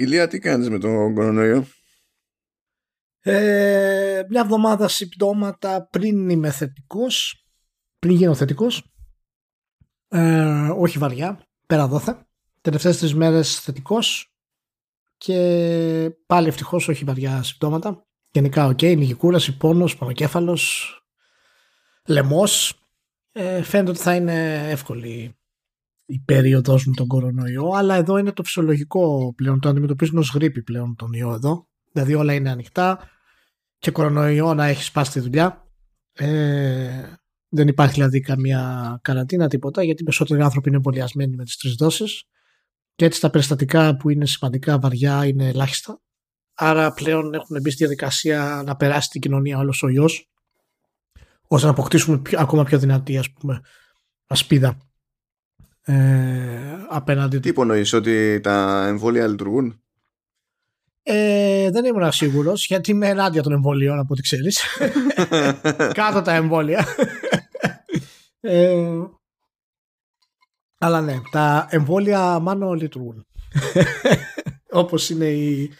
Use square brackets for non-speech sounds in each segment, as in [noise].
Ηλία, τι κάνεις με τον κορονοϊό; Ε, μια εβδομάδα συμπτώματα πριν είμαι θετικός, πριν γίνω θετικός. Ε, όχι βαριά, πέρα δώθε. Τελευταίες τρεις μέρες θετικός και πάλι ευτυχώς όχι βαριά συμπτώματα. Γενικά ΟΚ, okay, λίγη κούραση, πόνος, πονοκέφαλος, λαιμός. Ε, φαίνεται ότι θα είναι εύκολη η περίοδος με τον κορονοϊό, αλλά εδώ είναι το φυσιολογικό πλέον, το αντιμετωπίζουν ως γρήπη πλέον τον ιό εδώ. Δηλαδή όλα είναι ανοιχτά και κορονοϊό να έχεις σπάσει τη δουλειά. Ε, δεν υπάρχει δηλαδή καμία καραντίνα, τίποτα, γιατί οι περισσότεροι άνθρωποι είναι εμβολιασμένοι με τις τρεις δόσεις και έτσι τα περιστατικά που είναι σημαντικά βαριά είναι ελάχιστα. Άρα πλέον έχουν μπει στη διαδικασία να περάσει την κοινωνία όλος ο ιός ώστε να αποκτήσουμε πιο, ακόμα πιο δυνατή ας πούμε ασπίδα ε, απέναντι Τι υπονοείς ότι τα εμβόλια λειτουργούν; Ε, δεν ήμουν σίγουρος γιατί είμαι ενάντια των εμβολίων από ό,τι ξέρεις. [laughs] Κάτω τα εμβόλια. ε, αλλά ναι, τα εμβόλια μάλλον λειτουργούν. όπως είναι η,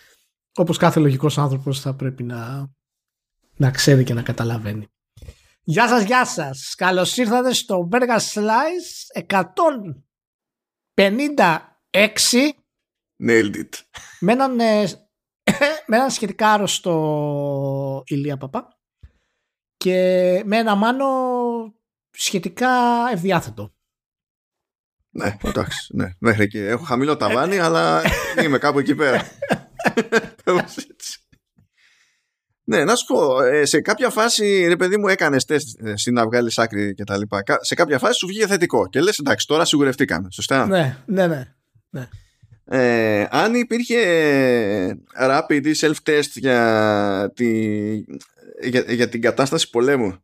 όπως κάθε λογικός άνθρωπος θα πρέπει να, να ξέρει και να καταλαβαίνει. Γεια σας, γεια σας. Καλώς ήρθατε στο Burger Slice 156 Nailed it. Με έναν, ε, [laughs] με έναν σχετικά άρρωστο Ηλία Παπά και με ένα μάνο σχετικά ευδιάθετο. Ναι, εντάξει. Ναι, μέχρι εκεί. Έχω χαμηλό ταβάνι, αλλά είμαι κάπου εκεί πέρα. [laughs] ναι, να σου πω, ε, σε κάποια φάση, ρε παιδί μου, έκανες τεστ ε, να βγάλεις άκρη και τα λοιπά. Σε κάποια φάση σου βγήκε θετικό και λες, εντάξει, τώρα σιγουρευτήκαμε. Σωστά. Ναι, ναι, ναι. ναι. Ε, αν υπήρχε rapid ή self-test για, τη, για, για την κατάσταση πολέμου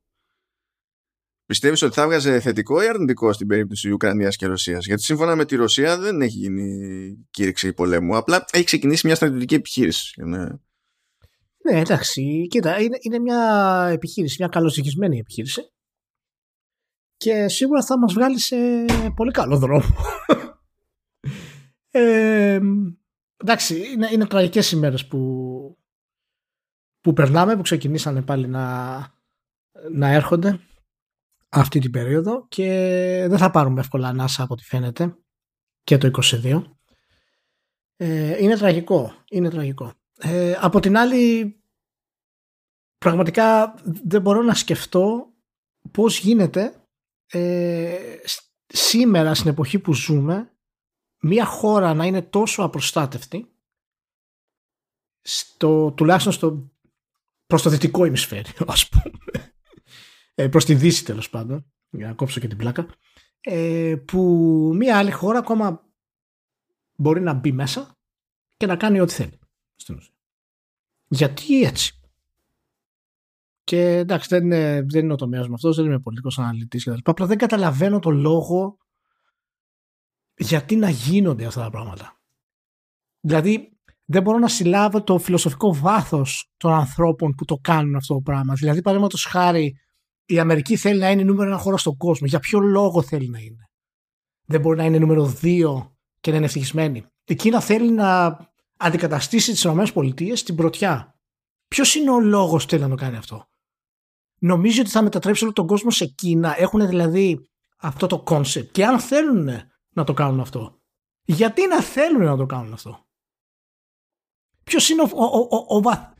Πιστεύεις ότι θα βγάζει θετικό ή αρνητικό στην περίπτωση Ουκρανίας και Ρωσίας; Γιατί σύμφωνα με τη Ρωσία δεν έχει γίνει κήρυξη πολέμου. Απλά έχει ξεκινήσει μια στρατιωτική επιχείρηση. Ναι, ναι εντάξει. Κοίτα, είναι, είναι μια επιχείρηση, μια καλοσυγχυσμένη επιχείρηση. Και σίγουρα θα μας βγάλει σε πολύ καλό δρόμο. ε, εντάξει, είναι, είναι τραγικές ημέρες που, που περνάμε, που ξεκινήσανε πάλι να, να έρχονται αυτή την περίοδο και δεν θα πάρουμε εύκολα ανάσα από ό,τι φαίνεται και το 22. Ε, είναι τραγικό, είναι τραγικό. Ε, από την άλλη πραγματικά δεν μπορώ να σκεφτώ πώς γίνεται ε, σήμερα στην εποχή που ζούμε μια χώρα να είναι τόσο απροστάτευτη στο, τουλάχιστον στο προς το δυτικό ημισφαίριο ας πούμε ε, προς τη Δύση τέλος πάντων, για να κόψω και την πλάκα, ε, που μια άλλη χώρα ακόμα μπορεί να μπει μέσα και να κάνει ό,τι θέλει. Γιατί έτσι. Και εντάξει, δεν είναι, δεν είναι ο τομέας με αυτός, δεν είμαι πολιτικός αναλυτής κτλ. Απλά δεν καταλαβαίνω το λόγο γιατί να γίνονται αυτά τα πράγματα. Δηλαδή, δεν μπορώ να συλλάβω το φιλοσοφικό βάθος των ανθρώπων που το κάνουν αυτό το πράγμα. Δηλαδή, παραδείγματος χάρη, η Αμερική θέλει να είναι νούμερο ένα χώρο στον κόσμο. Για ποιο λόγο θέλει να είναι; Δεν μπορεί να είναι νούμερο δύο και να είναι ευτυχισμένη. Η Κίνα θέλει να αντικαταστήσει τις ΗΠΑ στην πρωτιά. Ποιος είναι ο λόγος που θέλει να το κάνει αυτό; Νομίζει ότι θα μετατρέψει όλο τον κόσμο σε Κίνα. Έχουν δηλαδή αυτό το concept. Και αν θέλουν να το κάνουν αυτό, γιατί να θέλουν να το κάνουν αυτό; Ποιος είναι ο, ο, ο, ο,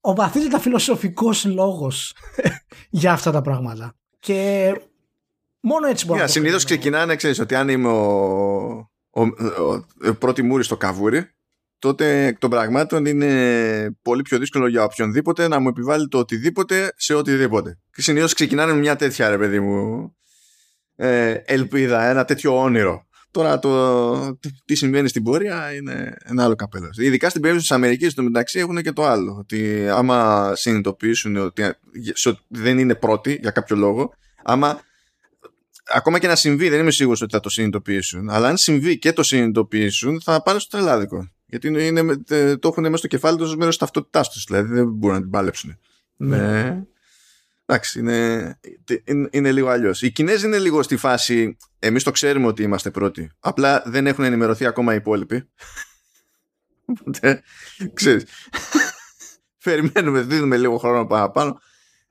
ο βαθύτατα φιλοσοφικός λόγος [laughs] για αυτά τα πράγματα; Και μόνο έτσι μπορεί να το Συνήθως ξεκινάνε, ξέρεις, ότι αν είμαι ο, ο, ο, πρώτη μούρη στο καβούρι, τότε εκ των πραγμάτων είναι πολύ πιο δύσκολο για οποιονδήποτε να μου επιβάλλει το οτιδήποτε σε οτιδήποτε. Και συνήθως ξεκινάνε με μια τέτοια, ρε παιδί μου, ε, ελπίδα, ένα τέτοιο όνειρο. Τώρα το τι συμβαίνει στην πορεία είναι ένα άλλο καπέλο. Ειδικά στην περίπτωση της Αμερικής, στο μεταξύ έχουν και το άλλο. Ότι άμα συνειδητοποιήσουν ότι δεν είναι πρώτοι για κάποιο λόγο, άμα ακόμα και να συμβεί, δεν είμαι σίγουρος ότι θα το συνειδητοποιήσουν. Αλλά αν συμβεί και το συνειδητοποιήσουν, θα πάνε στο τρελάδικο. Γιατί είναι, το έχουν μέσα στο κεφάλι τους ως μέρος της ταυτότητάς τους. Δηλαδή δεν μπορούν να την πάλεψουν. Ναι. ναι. Εντάξει, είναι, είναι, είναι λίγο αλλιώς. Οι Κινέζοι είναι λίγο στη φάση. Εμείς το ξέρουμε ότι είμαστε πρώτοι. Απλά δεν έχουν ενημερωθεί ακόμα οι υπόλοιποι. Οπότε, ξέρεις, [laughs] περιμένουμε, δίνουμε λίγο χρόνο παραπάνω.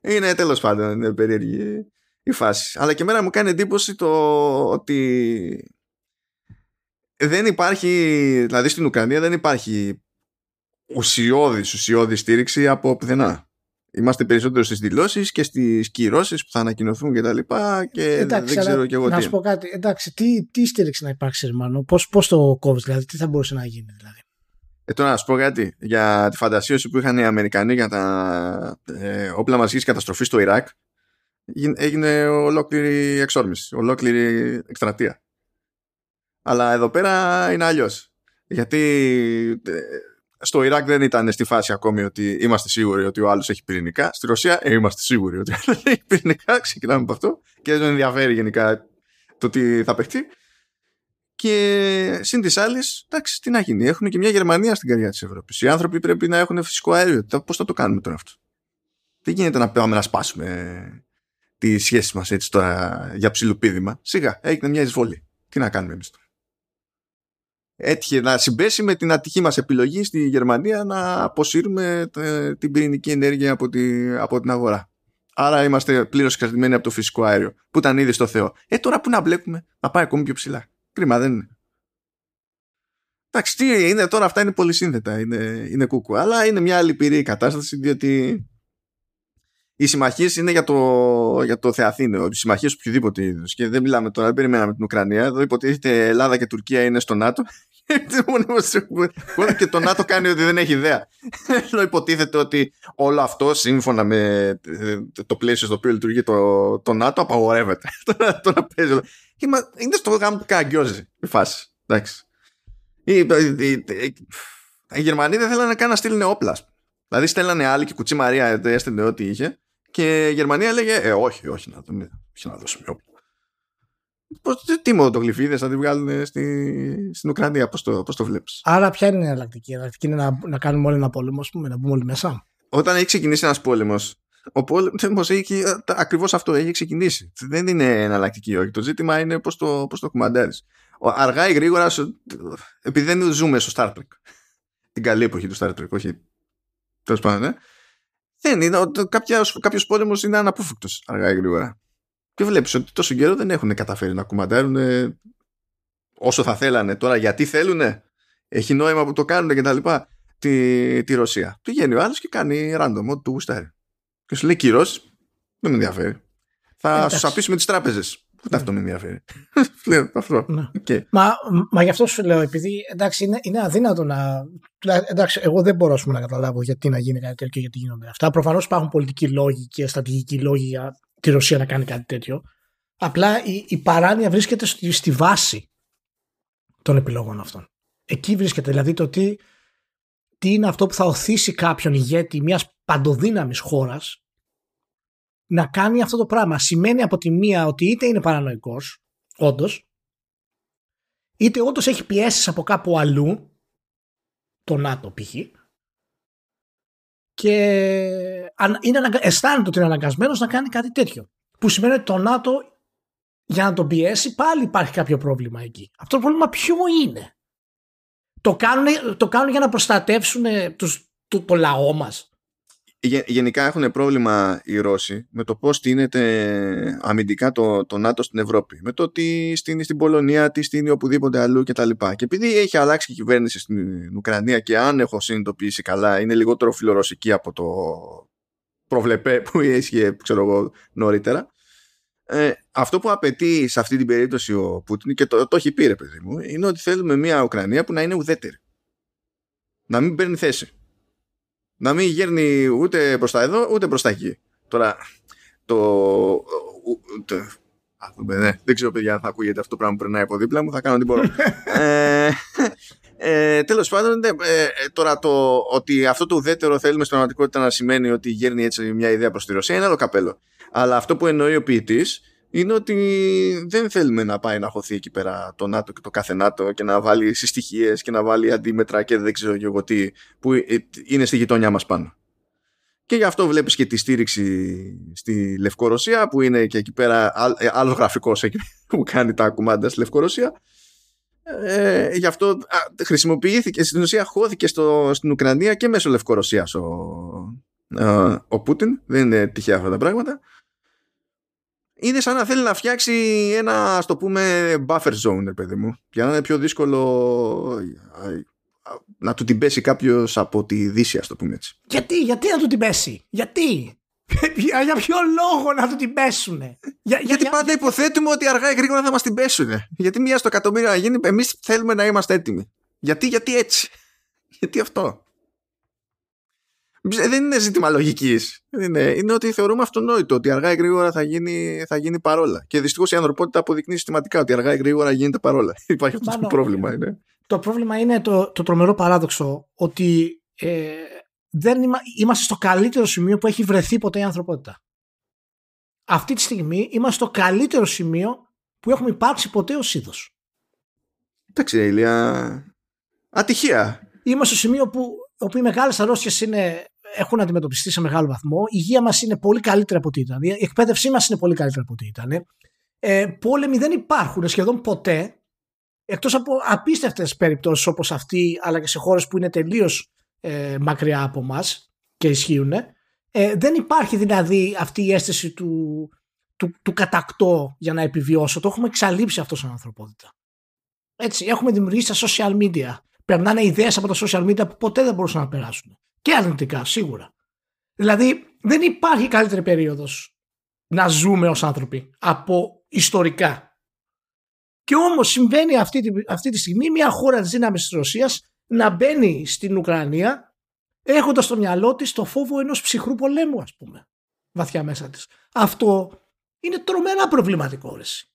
Είναι τέλος πάντων, είναι περίεργη η φάση. Αλλά και μέρα μου κάνει εντύπωση το ότι δεν υπάρχει, δηλαδή στην Ουκρανία δεν υπάρχει ουσιώδης, ουσιώδης στήριξη από πουθενά. Είμαστε περισσότερο στις δηλώσεις και στις κυρώσεις που θα ανακοινωθούν και τα λοιπά και εντάξει, δεν ξέρω και εγώ να τι. Να σου πω κάτι, εντάξει, τι, τι στήριξη να υπάρξει Ερμάνο, πώς, πώς το κόβεις δηλαδή, τι θα μπορούσε να γίνει δηλαδή. Ε, τώρα να σου πω κάτι για τη φαντασίωση που είχαν οι Αμερικανοί για τα ε, όπλα μαζικής καταστροφής στο Ιράκ έγινε ολόκληρη εξόρμηση, ολόκληρη εκστρατεία. Αλλά εδώ πέρα είναι αλλιώς. Γιατί ε, στο Ιράκ δεν ήταν στη φάση ακόμη ότι είμαστε σίγουροι ότι ο άλλος έχει πυρηνικά. Στη Ρωσία ε, είμαστε σίγουροι ότι ο άλλος έχει πυρηνικά. [laughs] Ξεκινάμε από αυτό. Και δεν ενδιαφέρει γενικά το τι θα παιχτεί. Και συν της άλλης, εντάξει, τι να γίνει. Έχουμε και μια Γερμανία στην καρδιά της Ευρώπης. Οι άνθρωποι πρέπει να έχουν φυσικό αέριο. Πώς θα το κάνουμε τώρα αυτό; Δεν γίνεται να πάμε να σπάσουμε τι σχέσει μας έτσι τώρα για ψιλοπίδημα. Σιγά, έγινε μια εισβολή. Τι να κάνουμε εμείς τώρα; Έτυχε να συμπέσει με την ατυχή μας επιλογή στη Γερμανία να αποσύρουμε την πυρηνική ενέργεια από, τη, από την αγορά. Άρα είμαστε πλήρως εξαρτημένοι από το φυσικό αέριο που ήταν ήδη στο Θεό. Ε, τώρα που να μπλέκουμε, να πάει ακόμη πιο ψηλά. Κρίμα, δεν είναι. Εντάξει, τι είναι τώρα, αυτά είναι πολύ σύνθετα, είναι, είναι κούκου. Αλλά είναι μια λυπηρή κατάσταση, διότι οι συμμαχίες είναι για το, για το Θεαθήνιο. Οι συμμαχίες οποιοδήποτε είδους. Και δεν μιλάμε τώρα, δεν περιμέναμε την Ουκρανία. Εδώ υποτίθεται Ελλάδα και Τουρκία είναι στο ΝΑΤΟ. Και το ΝΑΤΟ κάνει ότι δεν έχει ιδέα. Ενώ υποτίθεται ότι όλο αυτό σύμφωνα με ε, το πλαίσιο στο οποίο λειτουργεί το, το ΝΑΤΟ απαγορεύεται. [laughs] τώρα παίζει. Είναι στο γάμο του Καγκιόζη η φάση. Εντάξει. Οι, οι, οι, Γερμανοί δεν θέλανε καν να στείλουν όπλα. Δηλαδή στέλνανε άλλοι και κουτσί Μαρία έστελνε ό,τι είχε και η Γερμανία έλεγε Ε, όχι, όχι να, το, όχι να δώσουμε όπλα. Πώς, τι μοτογλυφίδε θα τη βγάλουν στη, στην Ουκρανία, πώς το, πώς το βλέπεις; Άρα, ποια είναι η εναλλακτική. Η εναλλακτική είναι να, να κάνουμε όλοι ένα πόλεμο, ας πούμε, να μπούμε όλοι μέσα; Όταν έχει ξεκινήσει ένας πόλεμος, ο πόλεμος έχει ε, ακριβώς αυτό, έχει ξεκινήσει. Δεν είναι εναλλακτική, όχι. Το ζήτημα είναι πώς το, πώς το κουμαντάρεις. Αργά ή γρήγορα, επειδή δεν ζούμε στο Star Trek. [laughs] Την καλή εποχή του Star Trek, όχι. Τέλος πάντων, ναι. Δεν είναι. Κάποιος πόλεμος είναι αναπόφευκτος αργά ή γρήγορα. Και βλέπεις ότι τόσο καιρό δεν έχουν καταφέρει να κουμαντάρουν όσο θα θέλανε. Τώρα γιατί θέλουν, έχει νόημα που το κάνουν και τα λοιπά. Τη, τη Ρωσία. Πηγαίνει ο άλλος και κάνει random, ό,τι του γουστάρει. Και σου λέει κύριο, δεν με ενδιαφέρει. Θα σου απίσουμε τις τράπεζες. Ούτε αυτό με ενδιαφέρει. [laughs] Λέω αυτό. Ναι. Μα, μα γι' αυτό σου λέω, επειδή εντάξει, είναι, είναι αδύνατο να. Εντάξει, εγώ δεν μπορώ πούμε, να καταλάβω γιατί να γίνει κάτι τέτοιο και γιατί γίνονται αυτά. Προφανώς υπάρχουν πολιτικοί λόγοι και στρατηγικοί λόγοι για τη Ρωσία να κάνει κάτι τέτοιο. Απλά η, η παράνοια βρίσκεται στη, στη βάση των επιλογών αυτών. Εκεί βρίσκεται δηλαδή το τι, τι είναι αυτό που θα οθήσει κάποιον ηγέτη μιας παντοδύναμης χώρας να κάνει αυτό το πράγμα. Σημαίνει από τη μία ότι είτε είναι παρανοϊκός, όντως, είτε όντως έχει πιέσεις από κάπου αλλού, το ΝΑΤΟ π.χ., και είναι αισθάνεται ότι είναι αναγκασμένος να κάνει κάτι τέτοιο. Που σημαίνει ότι το ΝΑΤΟ για να τον πιέσει πάλι υπάρχει κάποιο πρόβλημα εκεί. Αυτό το πρόβλημα ποιο είναι; Το κάνουν, το κάνουν για να προστατεύσουν τους, το, το λαό μας; Γενικά έχουν πρόβλημα οι Ρώσοι με το πώς στείνεται αμυντικά το, το ΝΑΤΟ στην Ευρώπη. Με το τι στείνει στην Πολωνία, τι στείνει οπουδήποτε αλλού κτλ. Και, και επειδή έχει αλλάξει και η κυβέρνηση στην Ουκρανία και αν έχω συνειδητοποιήσει καλά είναι λιγότερο φιλορωσική από το προβλεπέ που ίσχυε ξέρω εγώ νωρίτερα ε, αυτό που απαιτεί σε αυτή την περίπτωση ο Πούτιν και το, το έχει πει ρε παιδί μου είναι ότι θέλουμε μια Ουκρανία που να είναι ουδέτερη να μην παίρνει θέση να μην γέρνει ούτε προς τα εδώ ούτε προς τα εκεί. Τώρα, το. το ναι, δεν ξέρω, παιδιά, αν θα ακούγεται αυτό το πράγμα που περνάει από δίπλα μου. Θα κάνω ό,τι μπορώ. [laughs] ε, ε, Τέλος πάντων, ναι, ε, τώρα το ότι αυτό το ουδέτερο θέλουμε στην πραγματικότητα να σημαίνει ότι γέρνει έτσι μια ιδέα προς τη Ρωσία είναι άλλο καπέλο. Αλλά αυτό που εννοεί ο ποιητής είναι ότι δεν θέλουμε να πάει να χωθεί εκεί πέρα το ΝΑΤΟ και το κάθε ΝΑΤΟ και να βάλει συστοιχίες και να βάλει αντίμετρα και δεν ξέρω και εγώ τι που ε, είναι στη γειτονιά μας πάνω. Και γι' αυτό βλέπεις και τη στήριξη στη Λευκορωσία που είναι και εκεί πέρα ε, άλλος γραφικός εκεί [laughs] που κάνει τα κουμάντα στη Λευκορωσία Ε, γι' αυτό α, χρησιμοποιήθηκε, στην ουσία χώθηκε στο, στην Ουκρανία και μέσω Λευκορωσίας ο, ο Πούτιν. Δεν είναι τυχαία αυτά τα πράγματα. Είναι σαν να θέλει να φτιάξει ένα, ας το πούμε, buffer zone, παιδί μου. Για να είναι πιο δύσκολο να του την πέσει κάποιος από τη Δύση, ας το πούμε έτσι. Γιατί, γιατί να του την πέσει, γιατί; για, ποιο λόγο να του την πέσουν. Για, γιατί πάντα υποθέτουμε ότι αργά ή γρήγορα θα μας την πέσουν. Γιατί μία στο εκατομμύριο να γίνει, εμείς θέλουμε να είμαστε έτοιμοι. Γιατί, γιατί έτσι. [laughs] Γιατί αυτό. Δεν είναι ζήτημα λογικής. Είναι, είναι ότι θεωρούμε αυτονόητο ότι αργά ή γρήγορα θα γίνει, θα γίνει παρόλα. Και δυστυχώς η ανθρωπότητα αποδεικνύει συστηματικά ότι αργά ή γρήγορα γίνεται παρόλα. [laughs] Υπάρχει αυτό το πρόβλημα. Είναι. Το πρόβλημα είναι το, το τρομερό παράδοξο ότι ε, δεν είμαστε στο καλύτερο σημείο που έχει βρεθεί ποτέ η ανθρωπότητα. Αυτή τη στιγμή είμαστε στο καλύτερο σημείο που έχουμε υπάρξει ποτέ ως είδος. Εντάξει, Ηλία. Ατυχία. Είμαστε στο σημείο που όπου οι μεγάλες αρρώστιες είναι, έχουν αντιμετωπιστεί σε μεγάλο βαθμό. Η υγεία μας είναι πολύ καλύτερη από ό,τι ήταν. Η εκπαίδευσή μας είναι πολύ καλύτερη από ό,τι ήταν. Ε, πόλεμοι δεν υπάρχουν σχεδόν ποτέ εκτός από απίστευτες περιπτώσεις όπως αυτή αλλά και σε χώρες που είναι τελείως ε, μακριά από μας και ισχύουν ε, δεν υπάρχει δηλαδή αυτή η αίσθηση του, του, του κατακτώ για να επιβιώσω το έχουμε εξαλείψει αυτό σαν ανθρωπότητα έτσι έχουμε δημιουργήσει τα social media περνάνε ιδέες από τα social media που ποτέ δεν μπορούσαν να περάσουν και αρνητικά σίγουρα δηλαδή δεν υπάρχει καλύτερη περίοδος να ζούμε ως άνθρωποι από ιστορικά και όμως συμβαίνει αυτή τη, αυτή τη στιγμή μια χώρα της δύναμης της Ρωσίας να μπαίνει στην Ουκρανία έχοντας στο μυαλό της το φόβο ενός ψυχρού πολέμου ας πούμε βαθιά μέσα της. Αυτό είναι τρομερά προβληματικό ρεση.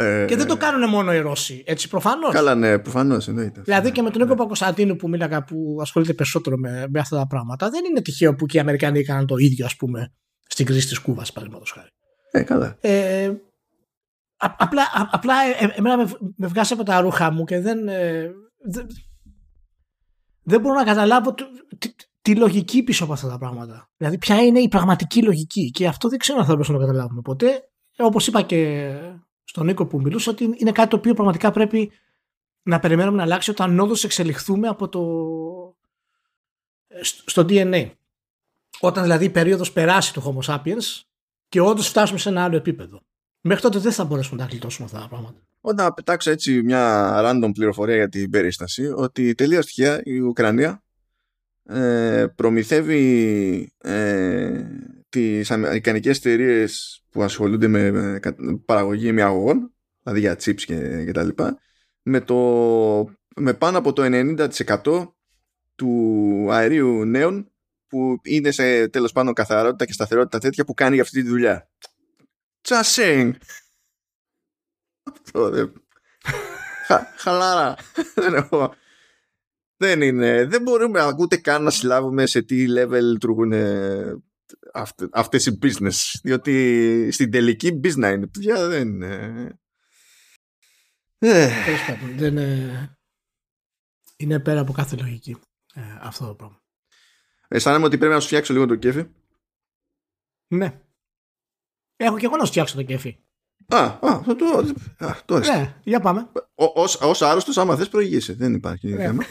Ε, και δεν το κάνουν μόνο οι Ρώσοι, έτσι προφανώς; Καλά, ναι, προφανώς εννοείται. Δηλαδή και με τον Νίκο ναι. Πακοσταντίνου που μίλαγα που ασχολείται περισσότερο με, με αυτά τα πράγματα, δεν είναι τυχαίο που και οι Αμερικανοί έκαναν το ίδιο, ας πούμε, στην κρίση της Κούβας, παραδείγματος χάρη. Ε, καλά. Ε, απλά, απλά ε, ε, εμένα με, με βγάζει από τα ρούχα μου και δεν, ε, δεν, μπορώ να καταλάβω τη, τη, λογική πίσω από αυτά τα πράγματα. Δηλαδή ποια είναι η πραγματική λογική και αυτό δεν ξέρω αν θα μπορούσαμε να το καταλάβουμε ποτέ. Όπως είπα και στον Νίκο που μιλούσε ότι είναι κάτι το οποίο πραγματικά πρέπει να περιμένουμε να αλλάξει όταν όντω εξελιχθούμε από το στο DNA. Όταν δηλαδή η περίοδος περάσει του Homo sapiens και όντως φτάσουμε σε ένα άλλο επίπεδο. Μέχρι τότε δεν θα μπορέσουμε να τα γλιτώσουμε αυτά τα πράγματα. Όταν πετάξω έτσι μια random πληροφορία για την περίσταση, ότι τελείως τυχαία η Ουκρανία ε, προμηθεύει ε, τις αμερικανικές εταιρείες που ασχολούνται με, με παραγωγή μυαγωγών, δηλαδή για chips και, και τα λοιπά, με, το, με πάνω από το 90% του αερίου νέων που είναι σε τέλος πάντων καθαρότητα και σταθερότητα τέτοια που κάνει για αυτή τη δουλειά. Just saying. Αυτό δεν... Χαλάρα. Δεν έχω... Δεν είναι. Δεν μπορούμε ούτε καν να συλλάβουμε σε τι level λειτουργούν αυτές οι business. Διότι στην τελική business είναι. Παιδιά δεν είναι. Ε. Δεν είναι... είναι πέρα από κάθε λογική ε, αυτό το πράγμα. Αισθάνομαι ότι πρέπει να σου φτιάξω λίγο το κέφι. Ναι. Έχω και εγώ να σου φτιάξω το κέφι. Α, α, το, α, το Ναι, για πάμε. Ω άρρωστος, άμα θες, προηγήσει. Δεν υπάρχει ναι. θέμα.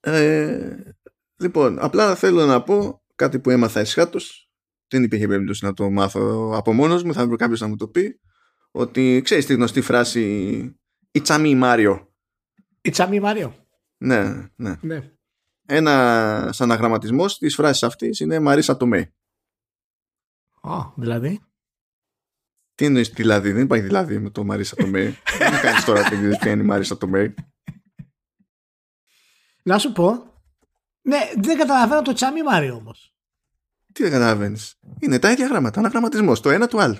ε, λοιπόν, απλά θέλω να πω κάτι που έμαθα εσχάτως. Δεν υπήρχε περίπτωση να το μάθω από μόνος μου. Θα βρει κάποιος να μου το πει. Ότι ξέρεις τη γνωστή φράση Ιτσαμί Μάριο. Ιτσαμί Μάριο. Ναι, ναι. ναι. Ένα αναγραμματισμό της φράσης αυτής είναι Μαρίσα Τομέ. Α, δηλαδή; Τι εννοείς δηλαδή, δεν υπάρχει δηλαδή με το Μαρίσα Τομέ. [laughs] Δεν κάνεις τώρα ότι ποια είναι η Μαρίσα Τομέ. Να σου πω. Ναι, δεν καταλαβαίνω το τσάμι Μάριο όμως. Τι δεν καταλαβαίνεις. Είναι τα ίδια γράμματα. Αναγραμματισμός. Το ένα του άλλου.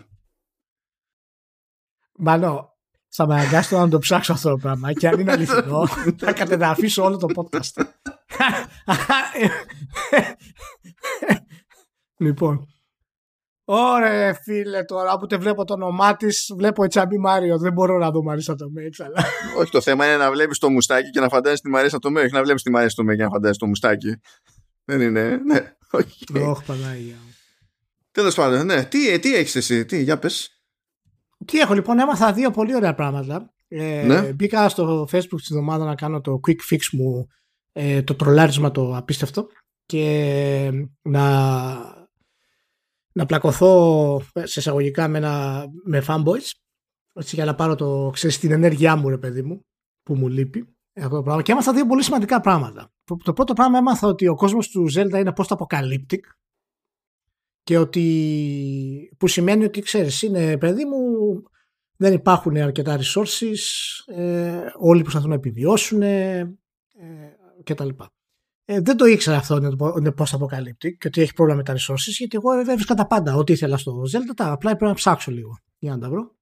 Μάλλον θα με αναγκάσει να το ψάξω αυτό το πράγμα. Και αν είναι αληθινό, [laughs] θα κατεδαφίσω όλο το podcast. [laughs] [laughs] λοιπόν, Ωραία, φίλε, τώρα που te βλέπω το όνομά της, βλέπω Τσάμπι Μάριο. Δεν μπορώ να δω Μαρίσα το Μέξ, αλλά. Όχι, το θέμα είναι να βλέπεις το μουστάκι και να φαντάζει τη Μαρίσα το Μέξ. Να βλέπεις τη Μαρίσα το Μέξ και να φαντάζει το μουστάκι. Δεν είναι. Ναι, όχι. Όχι, Πανάγια. Τέλος πάντων, ναι. Τι, τι έχεις εσύ, τι, για πες. Τι έχω λοιπόν, έμαθα δύο πολύ ωραία πράγματα. Ε, ναι. Μπήκα στο facebook τη εβδομάδα να κάνω το quick fix μου, ε, το τρολάρισμα το απίστευτο και να, να πλακωθώ σε εισαγωγικά με, ένα, με fanboys έτσι, για να πάρω το, ξέρεις, την ενέργειά μου ρε παιδί μου που μου λείπει αυτό το πράγμα. και έμαθα δύο πολύ σημαντικά πράγματα το πρώτο πράγμα έμαθα ότι ο κόσμος του Zelda είναι post-apocalyptic και ότι που σημαίνει ότι ξέρεις είναι παιδί μου δεν υπάρχουν αρκετά resources ε, όλοι προσπαθούν να επιβιώσουν ε, κτλ. Ε, δεν το ήξερα αυτό είναι πώ αποκαλύπτει και ότι έχει πρόβλημα με τα resources, γιατί εγώ έβρισκα τα πάντα. Ό,τι ήθελα στο Zelda, τα απλά πρέπει να ψάξω λίγο για να τα βρω.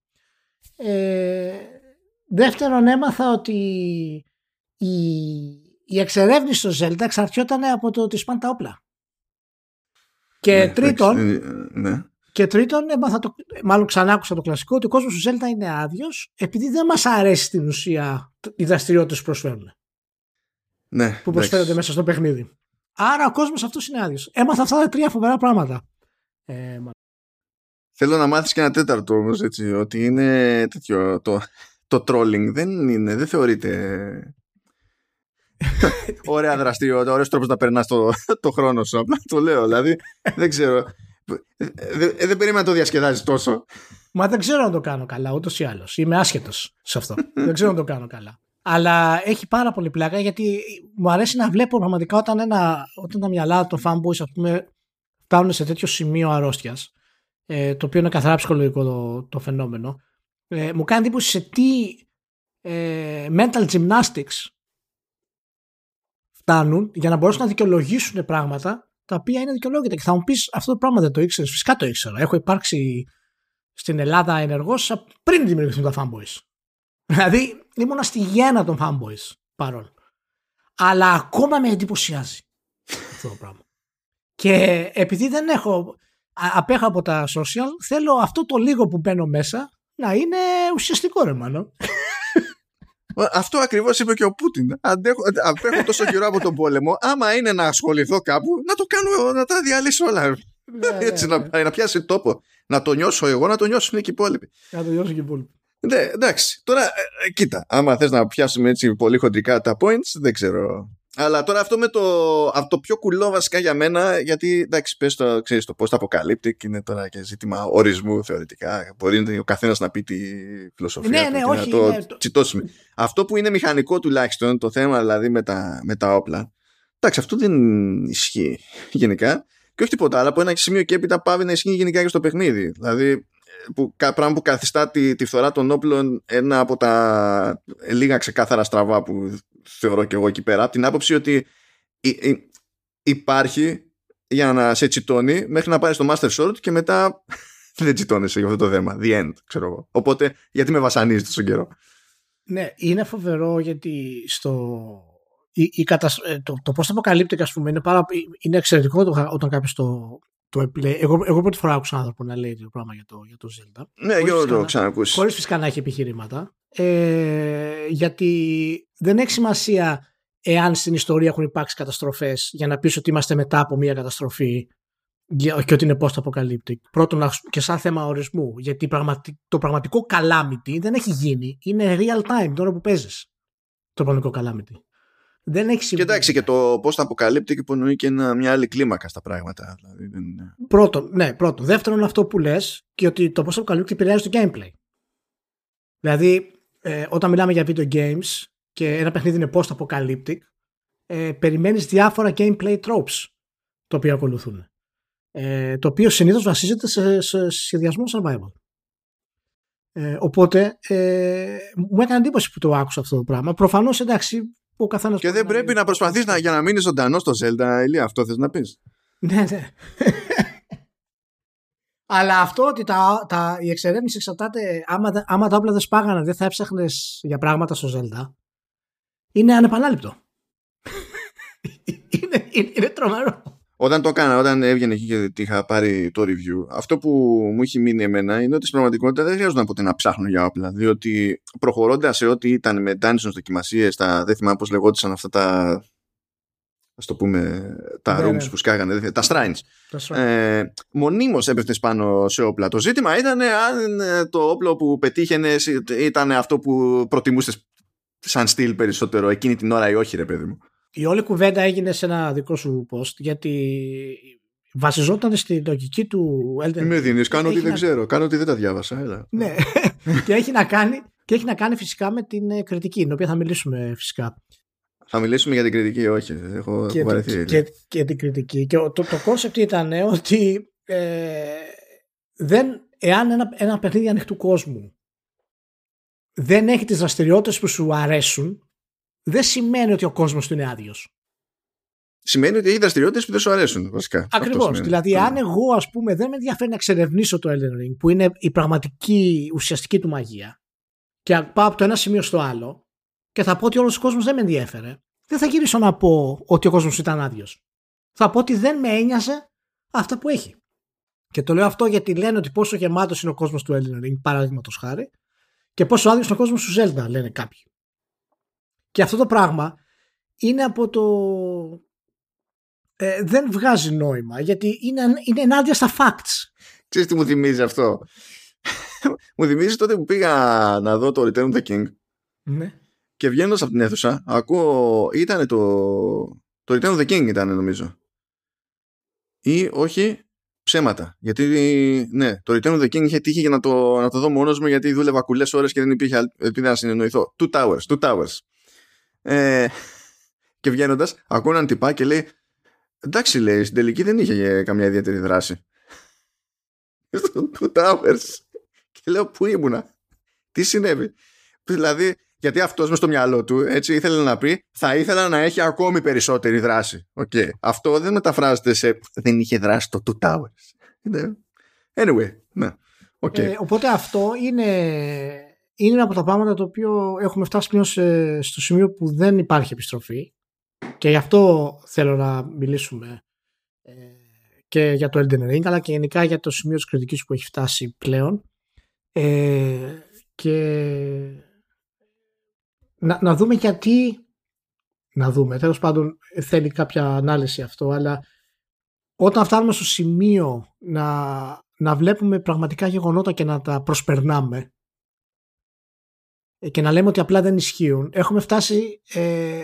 Ε, δεύτερον, έμαθα ότι η, η εξερεύνηση στο Zelda εξαρτιόταν από το ότι σπάνε τα όπλα. Και ναι, τρίτον, ε, ναι. και τρίτον, έμαθα το, μάλλον ξανά άκουσα το κλασικό, ότι ο κόσμος του Zelda είναι άδειος επειδή δεν μας αρέσει στην ουσία οι δραστηριότητες που προσφέρουν ναι, που προσφέρονται μέσα στο παιχνίδι. Άρα ο κόσμος αυτός είναι άδειος. Έμαθα αυτά τα τρία φοβερά πράγματα. Ε, Θέλω να μάθεις και ένα τέταρτο όμως, έτσι, ότι είναι τέτοιο. Το, το trolling δεν είναι, δεν θεωρείται. [laughs] Ωραία δραστηριότητα, ωραίος τρόπος να περνάς το, το χρόνο σου. Απλά το λέω, δηλαδή. δεν ξέρω. Δεν, δεν περίμενα να το διασκεδάζεις τόσο. Μα δεν ξέρω να το κάνω καλά, ούτως ή άλλως. Είμαι άσχετος σε αυτό. [laughs] δεν ξέρω να το κάνω καλά. Αλλά έχει πάρα πολύ πλάκα γιατί μου αρέσει να βλέπω πραγματικά όταν, ένα, όταν τα μυαλά των fanboys ας πούμε, φτάνουν σε τέτοιο σημείο αρρώστιας, ε, το οποίο είναι καθαρά ψυχολογικό το, το φαινόμενο. Ε, μου κάνει εντύπωση σε τι ε, mental gymnastics φτάνουν για να μπορέσουν να δικαιολογήσουν πράγματα τα οποία είναι δικαιολόγητα. Και θα μου πεις αυτό το πράγμα δεν το ήξερες. Φυσικά το ήξερα. Έχω υπάρξει στην Ελλάδα ενεργός πριν δημιουργηθούν τα fanboys. Δηλαδή ήμουνα στη γέννα των fanboys παρόν. Αλλά ακόμα με εντυπωσιάζει αυτό το πράγμα. Και επειδή δεν έχω απέχω από τα social, θέλω αυτό το λίγο που μπαίνω μέσα να είναι ουσιαστικό ρε μάλλον. Αυτό ακριβώς είπε και ο Πούτιν. Αντέχω, απέχω τόσο καιρό από τον πόλεμο. Άμα είναι να ασχοληθώ κάπου, να το κάνω, να τα διαλύσω όλα. Ναι, ναι, Έτσι, Να, ναι. να πιάσει τόπο. Να το νιώσω εγώ, να το νιώσουν και οι υπόλοιποι. Να το νιώσουν και οι υπόλοιποι. Ναι, εντάξει. Τώρα, ε, ε, κοίτα, άμα θες να πιάσουμε έτσι πολύ χοντρικά τα points, δεν ξέρω. Αλλά τώρα αυτό με το, αυτό το πιο κουλό βασικά για μένα, γιατί εντάξει, πες το, ξέρεις, το πώς το αποκαλύπτει και είναι τώρα και ζήτημα ορισμού θεωρητικά. Μπορεί ο καθένας να πει τη φιλοσοφία ναι, ναι, όχι, να το ναι, τσιτώσουμε. Αυτό που είναι μηχανικό τουλάχιστον, το θέμα δηλαδή με τα, με τα όπλα, εντάξει, αυτό δεν ισχύει γενικά. Και όχι τίποτα άλλο, από ένα σημείο και έπειτα πάβει να ισχύει γενικά και στο παιχνίδι. Δηλαδή, που, πράγμα που καθιστά τη, τη φθορά των όπλων ένα από τα λίγα ξεκάθαρα στραβά που θεωρώ και εγώ εκεί πέρα από την άποψη ότι υπάρχει για να σε τσιτώνει μέχρι να πάρεις το Master Sword και μετά [laughs] δεν τσιτώνεσαι για αυτό το θέμα. The end, ξέρω εγώ. Οπότε, γιατί με βασανίζεις τόσο καιρό; Ναι, είναι φοβερό γιατί στο. Η, η ε, το, το πώς το αποκαλύπτει, ας πούμε, είναι, πάρα... είναι εξαιρετικό όταν κάποιος το, το Εγώ, εγώ πρώτη φορά άκουσα άνθρωπο να λέει το πράγμα για το, για το Zelda. Ναι, εγώ το ξανακούσει. Χωρίς φυσικά να έχει επιχειρήματα. Ε, γιατί δεν έχει σημασία εάν στην ιστορία έχουν υπάρξει καταστροφές για να πεις ότι είμαστε μετά από μια καταστροφή και ότι είναι πώ το αποκαλύπτει. Πρώτον, και σαν θέμα ορισμού. Γιατί το πραγματικό calamity δεν έχει γίνει. Είναι real time τώρα που παίζεις. Το πραγματικό calamity δεν έχει σημασία. Και και το πώς θα αποκαλύπτει και υπονοεί και ένα, μια άλλη κλίμακα στα πράγματα. Δηλαδή, δεν είναι... Πρώτον, ναι, πρώτον. Δεύτερον, αυτό που λες και ότι το πώς θα αποκαλύπτει επηρεάζει το gameplay. Δηλαδή, ε, όταν μιλάμε για video games και ένα παιχνίδι είναι post-apocalyptic, ε, περιμένεις διάφορα gameplay tropes το οποίο ακολουθούν. Ε, το οποίο συνήθως βασίζεται σε, σε σχεδιασμό survival. Ε, οπότε ε, μου έκανε εντύπωση που το άκουσα αυτό το πράγμα. Προφανώς εντάξει, ο καθένας και δεν πρέπει να προσπαθείς να, για να μείνεις ζωντανός στο Zelda, Ηλία, αυτό θες να πεις; ναι, ναι. [laughs] Αλλά αυτό ότι τα, τα, η εξερεύνηση εξαρτάται, άμα, άμα τα όπλα δεν σπάγανε, δεν θα έψαχνες για πράγματα στο Zelda. Είναι ανεπανάληπτο. [laughs] είναι, είναι, είναι τρομερό. Όταν το έκανα, όταν έβγαινε εκεί και είχα πάρει το review, αυτό που μου έχει μείνει εμένα είναι ότι στην πραγματικότητα δεν χρειάζονταν ποτέ να ψάχνω για όπλα. Διότι προχωρώντας σε ό,τι ήταν με dungeons δοκιμασίες, τα δεν θυμάμαι πώς λεγόντουσαν αυτά τα. ας το πούμε, τα Ναι, rooms ναι. που σκάγανε, τα shrines. That's right. Ε, μονίμως έπεφτες πάνω σε όπλα. Το ζήτημα ήταν αν ε, το όπλο που πετύχαινες ήταν αυτό που προτιμούσες σαν στυλ περισσότερο εκείνη την ώρα ή όχι ρε παιδί μου. Η όλη κουβέντα έγινε σε ένα δικό σου post γιατί βασιζόταν στη λογική του Elden Τι με δίνεις, κάνω ότι Έχει δεν να- ξέρω, κάνω ότι δεν τα διάβασα. Έλα. Ναι. [laughs] και, έχει να κάνει, και έχει να κάνει φυσικά με την ε, κριτική, την οποία θα μιλήσουμε φυσικά. Θα μιλήσουμε για την κριτική, όχι. Έχω, και, έχω βαρεθεί. και, και την κριτική. Και το, το concept ήταν ε, ότι ε, δεν, εάν ένα, ένα παιχνίδι ανοιχτού κόσμου δεν έχει τις δραστηριότητες που σου αρέσουν, δεν σημαίνει ότι ο κόσμος του είναι άδειος. Σημαίνει ότι έχει δραστηριότητες που δεν σου αρέσουν, βασικά. Αυτό Ακριβώς. σημαίνει. Δηλαδή, Ναι. αν εγώ, ας πούμε, δεν με ενδιαφέρει να εξερευνήσω το Elden Ring, που είναι η πραγματική ουσιαστική του μαγεία, και πάω από το ένα σημείο στο άλλο, και θα πω ότι όλος ο κόσμος δεν με ενδιέφερε, δεν θα γυρίσω να πω ότι ο κόσμος ήταν άδειος. Θα πω ότι δεν με ένοιαζε αυτά που έχει. Και το λέω αυτό γιατί λένε ότι πόσο γεμάτος είναι ο κόσμος του Elden Ring, παραδείγματος χάρη, και πόσο άδειος είναι ο κόσμος του Zelda, λένε κάποιοι. Και αυτό το πράγμα είναι από το. Ε, δεν βγάζει νόημα γιατί είναι, είναι ενάντια στα facts. Ξέρεις τι μου θυμίζει αυτό; [laughs] μου θυμίζει τότε που πήγα να δω το Return of the King Ναι. και βγαίνοντας από την αίθουσα, ακούω. ήταν το. Το Return of the King ήταν νομίζω. Ή όχι, ψέματα. Γιατί, ναι, το Return of the King είχε τύχει για να το, να το δω μόνος μου γιατί δούλευα κουλές ώρες και δεν υπήρχε αλ- ελπίδα να συνεννοηθώ. Two Towers, Two Towers. Ε, και βγαίνοντας, ακούω έναν τυπά και λέει: Εντάξει, λέει, στην τελική δεν είχε καμιά ιδιαίτερη δράση. Στο Two Towers. Και λέω, Πού ήμουνα, τι συνέβη; Δηλαδή, γιατί αυτός μες στο μυαλό του έτσι ήθελε να πει, θα ήθελα να έχει ακόμη περισσότερη δράση. ΟΚ. Αυτό δεν μεταφράζεται σε δεν είχε δράση το Two Towers. Είναι- Anyway, ναι. ΟΚ. Ε, οπότε αυτό είναι, είναι ένα από τα πράγματα το οποίο έχουμε φτάσει πλέον σε- στο σημείο που δεν υπάρχει επιστροφή. Και γι' αυτό θέλω να μιλήσουμε ε, και για το Elden Ring αλλά και γενικά για το σημείο της κριτικής που έχει φτάσει πλέον. Ε, και να, να δούμε γιατί να δούμε, τέλος πάντων θέλει κάποια ανάλυση αυτό αλλά όταν φτάνουμε στο σημείο να, να βλέπουμε πραγματικά γεγονότα και να τα προσπερνάμε ε, και να λέμε ότι απλά δεν ισχύουν έχουμε φτάσει ε,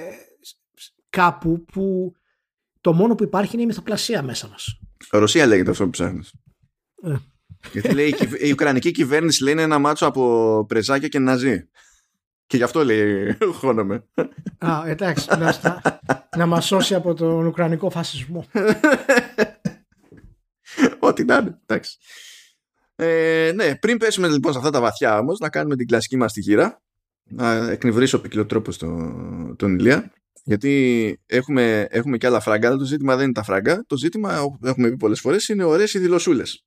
κάπου που το μόνο που υπάρχει είναι η μυθοπλασία μέσα μας. Ρωσία λέγεται αυτό που ψάχνεις. Ε. Γιατί λέει η, κυβ- η Ουκρανική κυβέρνηση λέει είναι ένα μάτσο από πρεζάκια και ναζί. Και γι' αυτό λέει χώνομαι. Α, εντάξει, να, στα- να μας σώσει από τον Ουκρανικό φασισμό. Ό,τι να είναι. Εντάξει. Ε, ναι, πριν πέσουμε λοιπόν σε αυτά τα βαθιά όμως, να κάνουμε την κλασική μας τη γύρα. Να εκνευρίσω ποικιλοτρόπο στο, τον Ηλία. Γιατί έχουμε, έχουμε και άλλα φράγκα, αλλά το ζήτημα δεν είναι τα φράγκα. Το ζήτημα, όπως έχουμε πει πολλές φορές, είναι ωραίες οι δηλωσούλες.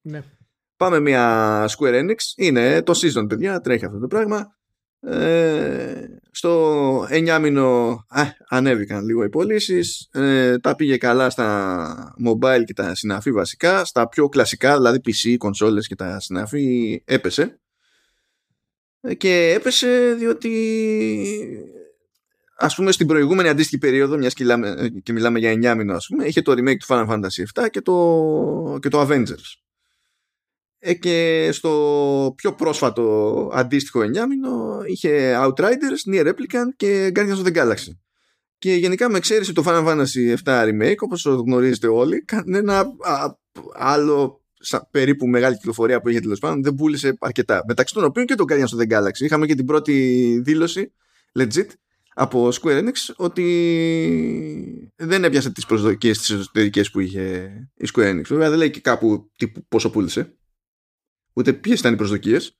ναι. Πάμε μια Square Enix. Είναι το season, παιδιά. Τρέχει αυτό το πράγμα. Ε, στο 9 μήνο α, ανέβηκαν λίγο οι πωλήσεις. Ε, τα πήγε καλά στα mobile και τα συναφή βασικά. Στα πιο κλασικά, δηλαδή PC, κονσόλες και τα συναφή έπεσε. Ε, και έπεσε διότι ας πούμε στην προηγούμενη αντίστοιχη περίοδο μιας και, μιλάμε- και μιλάμε για 9 μήνο ας πούμε είχε το remake του Final Fantasy VII και το, και το Avengers ε, και στο πιο πρόσφατο αντίστοιχο εννιάμινο είχε Outriders, Nier Replicant και Guardians of the Galaxy. Και γενικά με εξαίρεση το Final Fantasy 7 Remake, όπως γνωρίζετε όλοι, κανένα α, άλλο σα, περίπου μεγάλη κυκλοφορία που είχε τέλος πάντων δεν πούλησε αρκετά. Μεταξύ των οποίων και το Guardians of the Galaxy. Είχαμε και την πρώτη δήλωση, legit, από Square Enix ότι δεν έπιασε τις προσδοκίες τις εσωτερικές που είχε η Square Enix. Βέβαια δεν λέει και κάπου τύπου πόσο πούλησε ούτε ποιες ήταν οι προσδοκίες,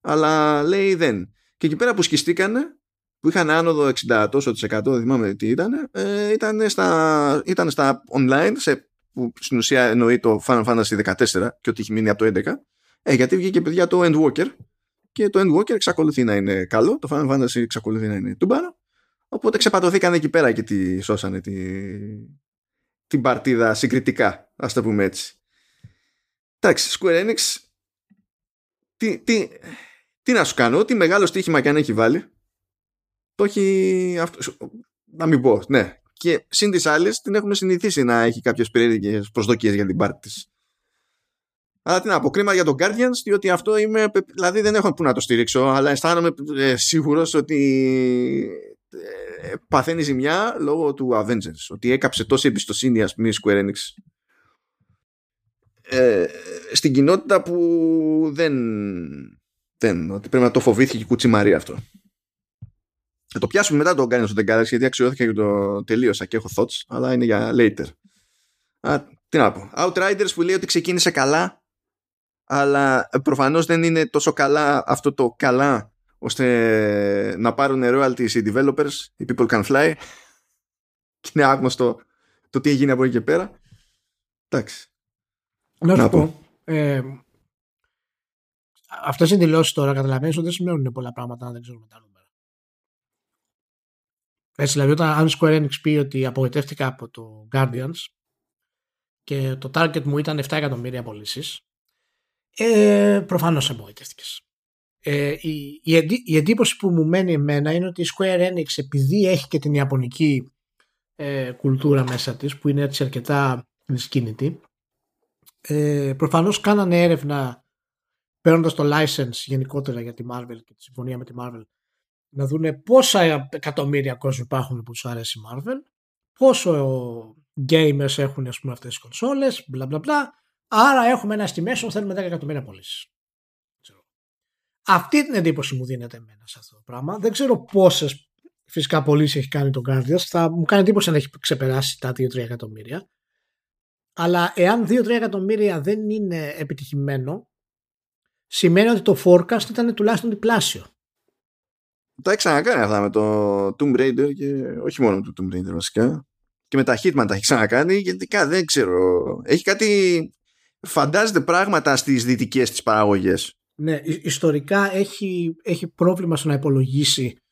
αλλά λέει δεν. Και εκεί πέρα που σκιστήκανε, που είχαν άνοδο 60 τόσο της εκατό, δεν θυμάμαι τι ήταν, ε, ήταν, στα, ήταν στα online, σε, που στην ουσία εννοεί το Final Fantasy 14 και ότι έχει μείνει από το 11, ε, γιατί βγήκε παιδιά το Endwalker και το Endwalker εξακολουθεί να είναι καλό, το Final Fantasy εξακολουθεί να είναι τούμπανο, οπότε ξεπατωθήκαν εκεί πέρα και τη σώσανε τη, την παρτίδα συγκριτικά, ας το πούμε έτσι. Εντάξει, Square Enix τι, τι, τι να σου κάνω, ό,τι μεγάλο στοίχημα και αν έχει βάλει, το έχει. Αυτό, να μην πω, ναι. Και συν της άλλης την έχουμε συνηθίσει να έχει κάποιες περίεργες προσδοκίες για την πάρτι της. Αλλά τι να πω, κρίμα για τον Guardians, διότι αυτό είμαι. Δηλαδή δεν έχω που να το στηρίξω, αλλά αισθάνομαι ε, σίγουρος ότι ε, παθαίνει ζημιά λόγω του Avengers. Ότι έκαψε τόση εμπιστοσύνη, ας πούμε, η Square Enix ε, στην κοινότητα που δεν, δεν. Ότι πρέπει να το φοβήθηκε η κουτσιμαρία αυτό. Θα το πιάσουμε μετά το Guardians of the Galaxy γιατί αξιώθηκα και το τελείωσα και έχω thoughts, αλλά είναι για later. Α, τι να πω. Outriders που λέει ότι ξεκίνησε καλά, αλλά προφανώς δεν είναι τόσο καλά αυτό το καλά ώστε να πάρουν royalties οι developers, οι people can fly. Και είναι άγνωστο το τι έγινε από εκεί και πέρα. Εντάξει. Να σου πω. Ε, Αυτές οι δηλώσεις τώρα καταλαβαίνεις ότι δεν σημαίνουν πολλά πράγματα αν δεν ξέρουμε τα νούμερα. Έτσι, δηλαδή, όταν αν Square Enix πει ότι απογοητεύτηκα από το Guardians και το target μου ήταν 7 εκατομμύρια πωλήσεις, ε, προφανώς απογοητεύτηκες. Ε, η, η, η, εντύπωση που μου μένει εμένα είναι ότι η Square Enix επειδή έχει και την ιαπωνική ε, κουλτούρα μέσα της που είναι έτσι αρκετά δυσκίνητη ε, προφανώς κάνανε έρευνα παίρνοντας το license γενικότερα για τη Marvel και τη συμφωνία με τη Marvel να δούνε πόσα εκατομμύρια κόσμοι υπάρχουν που τους αρέσει η Marvel πόσο gamers έχουν ας πούμε αυτές τις κονσόλες μπλα μπλα μπλα. Άρα έχουμε ένα estimation θέλουμε 10 εκατομμύρια πωλήσεις. αυτή την εντύπωση μου δίνεται εμένα σε αυτό το πράγμα. Δεν ξέρω πόσες φυσικά πωλήσεις έχει κάνει το Guardians. Θα μου κάνει εντύπωση αν έχει ξεπεράσει τα 2-3 εκατομμύρια. Αλλά εάν 2-3 εκατομμύρια δεν είναι επιτυχημένο, σημαίνει ότι το forecast ήταν τουλάχιστον διπλάσιο. Τα έχει ξανακάνει αυτά με το Tomb Raider και όχι μόνο με το Tomb Raider βασικά. Και με τα Hitman τα έχει ξανακάνει γιατί δεν ξέρω. Έχει κάτι. Φαντάζεται πράγματα στις δυτικές της παραγωγές. Ναι, ιστορικά έχει, έχει πρόβλημα στο να υπολογίσει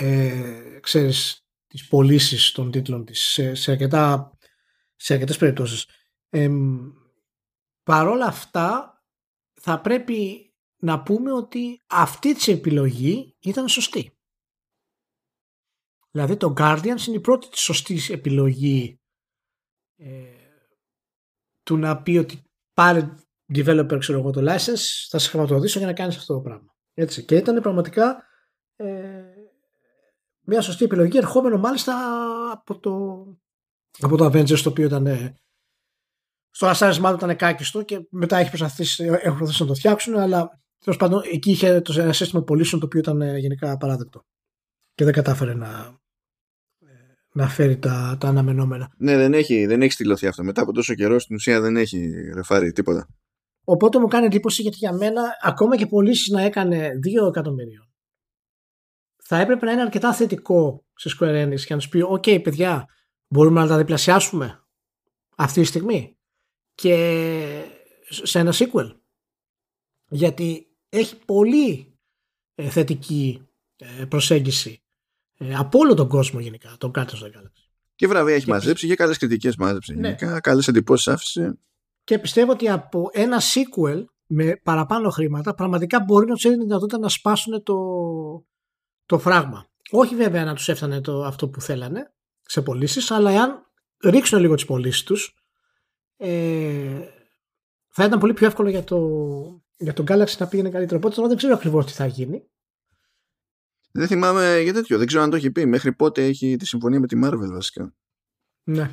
ε, ξέρεις, τις πωλήσεις των τίτλων της σε, σε αρκετά σε αρκετές περιπτώσεις. Ε, παρόλα αυτά θα πρέπει να πούμε ότι αυτή της επιλογή ήταν σωστή. Δηλαδή το Guardians είναι η πρώτη της σωστή επιλογή ε, του να πει ότι πάρε developer ξέρω εγώ το license θα σε χρηματοδοτήσω για να κάνεις αυτό το πράγμα. Έτσι. Και ήταν πραγματικά ε, μια σωστή επιλογή ερχόμενο μάλιστα από το από το Avengers το οποίο ήταν ε, στο ασάρισμα του ήταν κάκιστο και μετά έχει προσπαθήσει, έχουν προσπαθήσει να το φτιάξουν αλλά τέλος πάντων εκεί είχε το, ένα σύστημα πωλήσεων το οποίο ήταν ε, γενικά απαράδεκτο και δεν κατάφερε να, ε, να φέρει τα, τα αναμενόμενα. Ναι, δεν έχει, δεν έχει στυλωθεί αυτό. Μετά από τόσο καιρό στην ουσία δεν έχει ρεφάρει τίποτα. Οπότε μου κάνει εντύπωση γιατί για μένα ακόμα και πωλήσεις να έκανε 2 εκατομμυρίων θα έπρεπε να είναι αρκετά θετικό σε Square Enix και να τους πει: OK, παιδιά, μπορούμε να τα διπλασιάσουμε αυτή τη στιγμή και σε ένα sequel γιατί έχει πολύ ε, θετική ε, προσέγγιση ε, από όλο τον κόσμο γενικά τον κάτω στο Galaxy. Και βραβεία έχει και μαζέψει και καλές κριτικές μάζεψε ναι. γενικά, καλές εντυπώσεις άφησε. Και πιστεύω ότι από ένα sequel με παραπάνω χρήματα πραγματικά μπορεί να τους έδινε δυνατότητα να σπάσουν το, το φράγμα. Όχι βέβαια να τους έφτανε το, αυτό που θέλανε σε πωλήσεις, αλλά εάν ρίξουν λίγο τις πωλήσεις τους, ε, θα ήταν πολύ πιο εύκολο για το, για τον Galaxy να πήγαινε καλύτερο. Οπότε τώρα δεν ξέρω ακριβώς τι θα γίνει. Δεν θυμάμαι για τέτοιο. Δεν ξέρω αν το έχει πει. Μέχρι πότε έχει τη συμφωνία με τη Marvel βασικά. Ναι.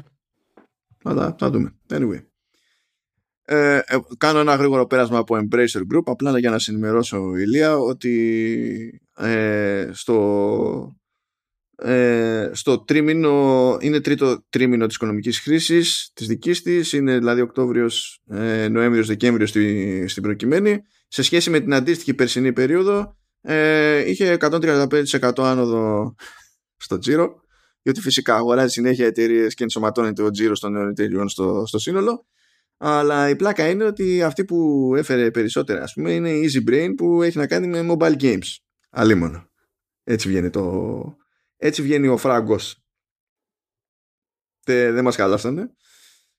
Αλλά θα δούμε. Anyway. Ε, ε, κάνω ένα γρήγορο πέρασμα από Embracer Group απλά για να συνημερώσω Ηλία ότι ε, στο ε, στο τρίμηνο, είναι τρίτο τρίμηνο της οικονομικής χρήσης της δικής της, είναι δηλαδή Οκτώβριος, ε, Νοέμβριος, Δεκέμβριος στη, στην προκειμένη. Σε σχέση με την αντίστοιχη περσινή περίοδο ε, είχε 135% άνοδο στο τζίρο, διότι φυσικά αγοράζει συνέχεια εταιρείες και ενσωματώνεται ο τζίρος των νέων εταιρεών στο, στο σύνολο. Αλλά η πλάκα είναι ότι αυτή που έφερε περισσότερα ας πούμε είναι η Easy Brain που έχει να κάνει με mobile games. Αλίμονο. Έτσι βγαίνει το, έτσι βγαίνει ο Φράγκος. Δεν μας χαλάσανε.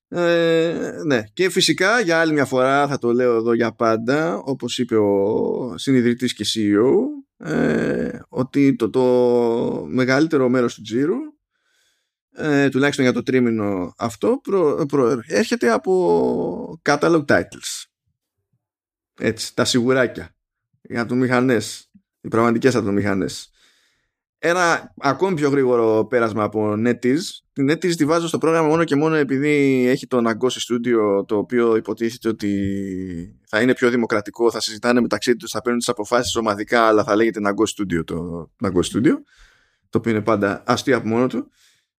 Ε, ναι. Και φυσικά για άλλη μια φορά θα το λέω εδώ για πάντα όπως είπε ο συνειδητής και CEO ε, ότι το, το μεγαλύτερο μέρος του τζίρου ε, τουλάχιστον για το τρίμηνο αυτό προ, προέρχεται από catalog titles έτσι τα σιγουράκια για μηχανές οι πραγματικές ατομηχανές ένα ακόμη πιο γρήγορο πέρασμα από NetEase. Την NetEase τη βάζω στο πρόγραμμα μόνο και μόνο επειδή έχει το Nagosi Studio το οποίο υποτίθεται ότι θα είναι πιο δημοκρατικό, θα συζητάνε μεταξύ τους, θα παίρνουν τις αποφάσεις ομαδικά αλλά θα λέγεται Nagosi Studio το Nagosi Studio το οποίο είναι πάντα αστείο από μόνο του.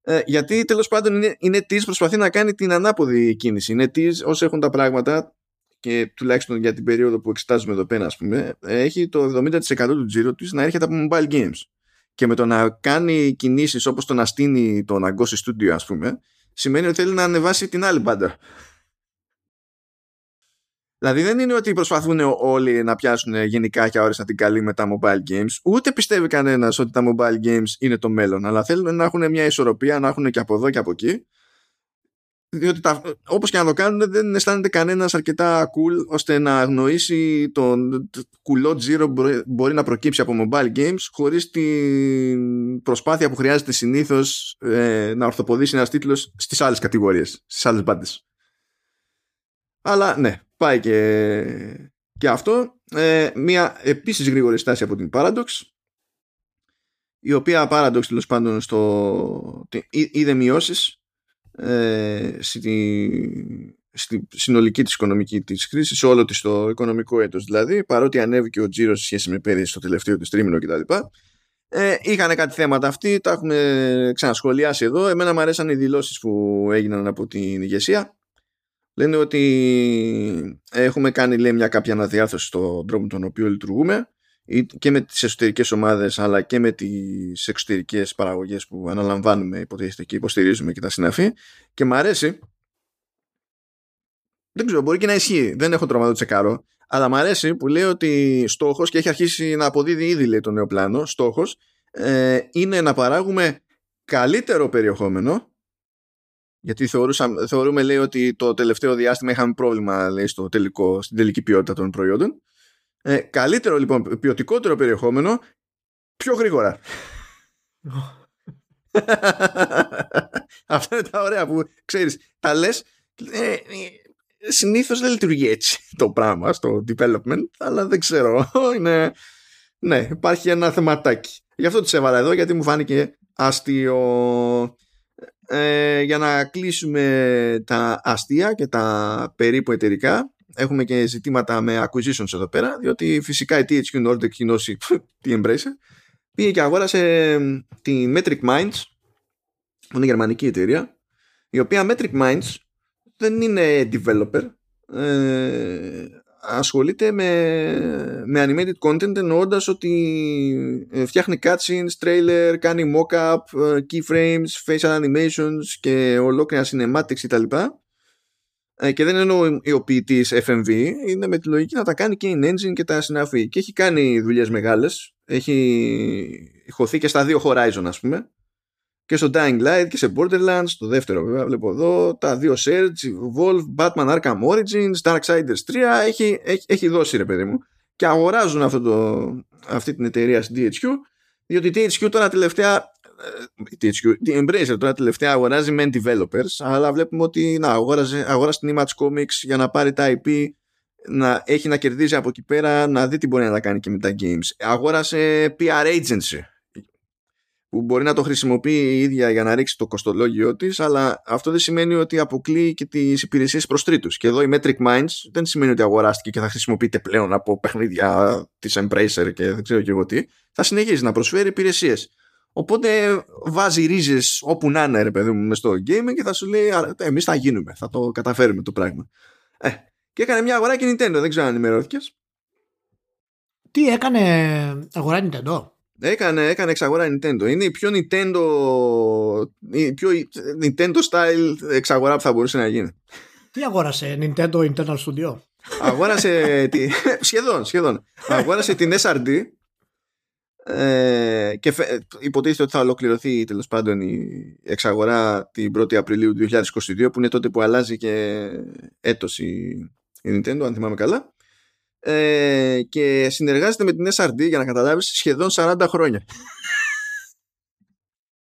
Ε, γιατί τέλος πάντων είναι, είναι προσπαθεί να κάνει την ανάποδη κίνηση. Είναι NetEase όσο έχουν τα πράγματα και τουλάχιστον για την περίοδο που εξετάζουμε εδώ πέρα, ας πούμε, έχει το 70% του τζίρου της να έρχεται από mobile games και με το να κάνει κινήσεις όπως το να στείνει το Nagosi Studio ας πούμε σημαίνει ότι θέλει να ανεβάσει την άλλη μπάντα. Δηλαδή δεν είναι ότι προσπαθούν όλοι να πιάσουν γενικά και αόριστα την καλή με τα mobile games ούτε πιστεύει κανένας ότι τα mobile games είναι το μέλλον αλλά θέλουν να έχουν μια ισορροπία να έχουν και από εδώ και από εκεί διότι τα, όπως και να το κάνουν δεν αισθάνεται κανένας αρκετά cool ώστε να αγνοήσει τον κουλό τζίρο που μπορεί να προκύψει από mobile games χωρίς την προσπάθεια που χρειάζεται συνήθως ε, να ορθοποδήσει ένας τίτλος στις άλλες κατηγορίες, στις άλλες μπάντες. Αλλά ναι, πάει και, και αυτό. Ε, μια επίσης γρήγορη στάση από την Paradox η οποία Paradox τέλος πάντων στο, είδε μειώσεις ε, στη, στη συνολική της οικονομική της χρήσης, σε όλο της το οικονομικό έτος δηλαδή, παρότι ανέβηκε ο τζίρος σε σχέση με πέρυσι στο τελευταίο της τρίμηνο κτλ. Ε, είχαν κάτι θέματα αυτοί, τα έχουμε ξανασχολιάσει εδώ. Εμένα μου αρέσαν οι δηλώσεις που έγιναν από την ηγεσία. Λένε ότι έχουμε κάνει λέει, μια κάποια αναδιάρθρωση στον τρόπο τον οποίο λειτουργούμε και με τις εσωτερικές ομάδες αλλά και με τις εξωτερικές παραγωγές που αναλαμβάνουμε υποτίθεται και υποστηρίζουμε και τα συναφή. Και μου αρέσει. Δεν ξέρω μπορεί και να ισχύει. Δεν έχω τρομαδό τσεκάρο αλλά μου αρέσει που λέει ότι στόχος και έχει αρχίσει να αποδίδει ήδη λέει το νέο πλάνο στόχος ε, είναι να παράγουμε καλύτερο περιεχόμενο. Γιατί θεωρούμε λέει ότι το τελευταίο διάστημα είχαμε πρόβλημα λέει, στο τελικό, στην τελική ποιότητα των προϊόντων ε, καλύτερο λοιπόν, ποιοτικότερο περιεχόμενο πιο γρήγορα. [laughs] Αυτά είναι τα ωραία που ξέρεις, τα λες ε, ε, συνήθως δεν λειτουργεί έτσι το πράγμα στο development αλλά δεν ξέρω [laughs] είναι, ναι υπάρχει ένα θεματάκι. Γι' αυτό τις έβαλα εδώ γιατί μου φάνηκε αστείο. Ε, για να κλείσουμε τα αστεία και τα περίπου εταιρικά έχουμε και ζητήματα με acquisitions εδώ πέρα, διότι φυσικά η THQ Nordic κοινώσει [laughs] τη Embracer πήγε και αγόρασε τη Metric Minds, που είναι γερμανική εταιρεία, η οποία Metric Minds δεν είναι developer, ε, ασχολείται με, με animated content εννοώντας ότι ε, φτιάχνει cutscenes, trailer, κάνει mock-up, ε, keyframes, facial animations και ολόκληρα cinematics κτλ. Ε, και δεν εννοώ ο ποιητής FMV, είναι με τη λογική να τα κάνει και in engine και τα συναφή. Και έχει κάνει δουλειές μεγάλες. Έχει χωθεί και στα δύο Horizon, ας πούμε. Και στο Dying Light και σε Borderlands, το δεύτερο βέβαια, βλέπω εδώ. Τα δύο Surge, Wolf, Batman Arkham Origins, Darksiders 3. Έχει, έχει, έχει δώσει ρε παιδί μου. Και αγοράζουν αυτό το, αυτή την εταιρεία στην DHQ, διότι η DHQ τώρα τελευταία η Embracer τώρα τελευταία αγοράζει men developers αλλά βλέπουμε ότι να, αγόραζε, αγόρασε την Image Comics για να πάρει τα IP να έχει να κερδίζει από εκεί πέρα να δει τι μπορεί να κάνει και με τα games αγόρασε PR agency που μπορεί να το χρησιμοποιεί η ίδια για να ρίξει το κοστολόγιο της, αλλά αυτό δεν σημαίνει ότι αποκλείει και τις υπηρεσίες προς τρίτους. Και εδώ η Metric Minds δεν σημαίνει ότι αγοράστηκε και θα χρησιμοποιείται πλέον από παιχνίδια της Embracer και δεν ξέρω και εγώ τι. Θα συνεχίζει να προσφέρει υπηρεσίες. Οπότε βάζει ρίζες όπου να είναι, ρε παιδί μου, στο gaming και θα σου λέει Εμείς θα γίνουμε, θα το καταφέρουμε το πράγμα. Ε, και έκανε μια αγορά και Nintendo, δεν ξέρω αν ενημερώθηκες. Τι έκανε αγορά Nintendo; Έκανε, έκανε εξαγορά Nintendo. Είναι η πιο Nintendo, η πιο Nintendo style εξαγορά που θα μπορούσε να γίνει. Τι αγόρασε, Nintendo Internal Studio; Αγόρασε, τη, [laughs] σχεδόν, σχεδόν. Αγόρασε την SRD ε, και υποτίθεται ότι θα ολοκληρωθεί τέλος πάντων η εξαγορά την 1η Απριλίου 2022 που είναι τότε που αλλάζει και έτος η, η Nintendo αν θυμάμαι καλά ε, και συνεργάζεται με την SRD για να καταλάβεις σχεδόν 40 χρόνια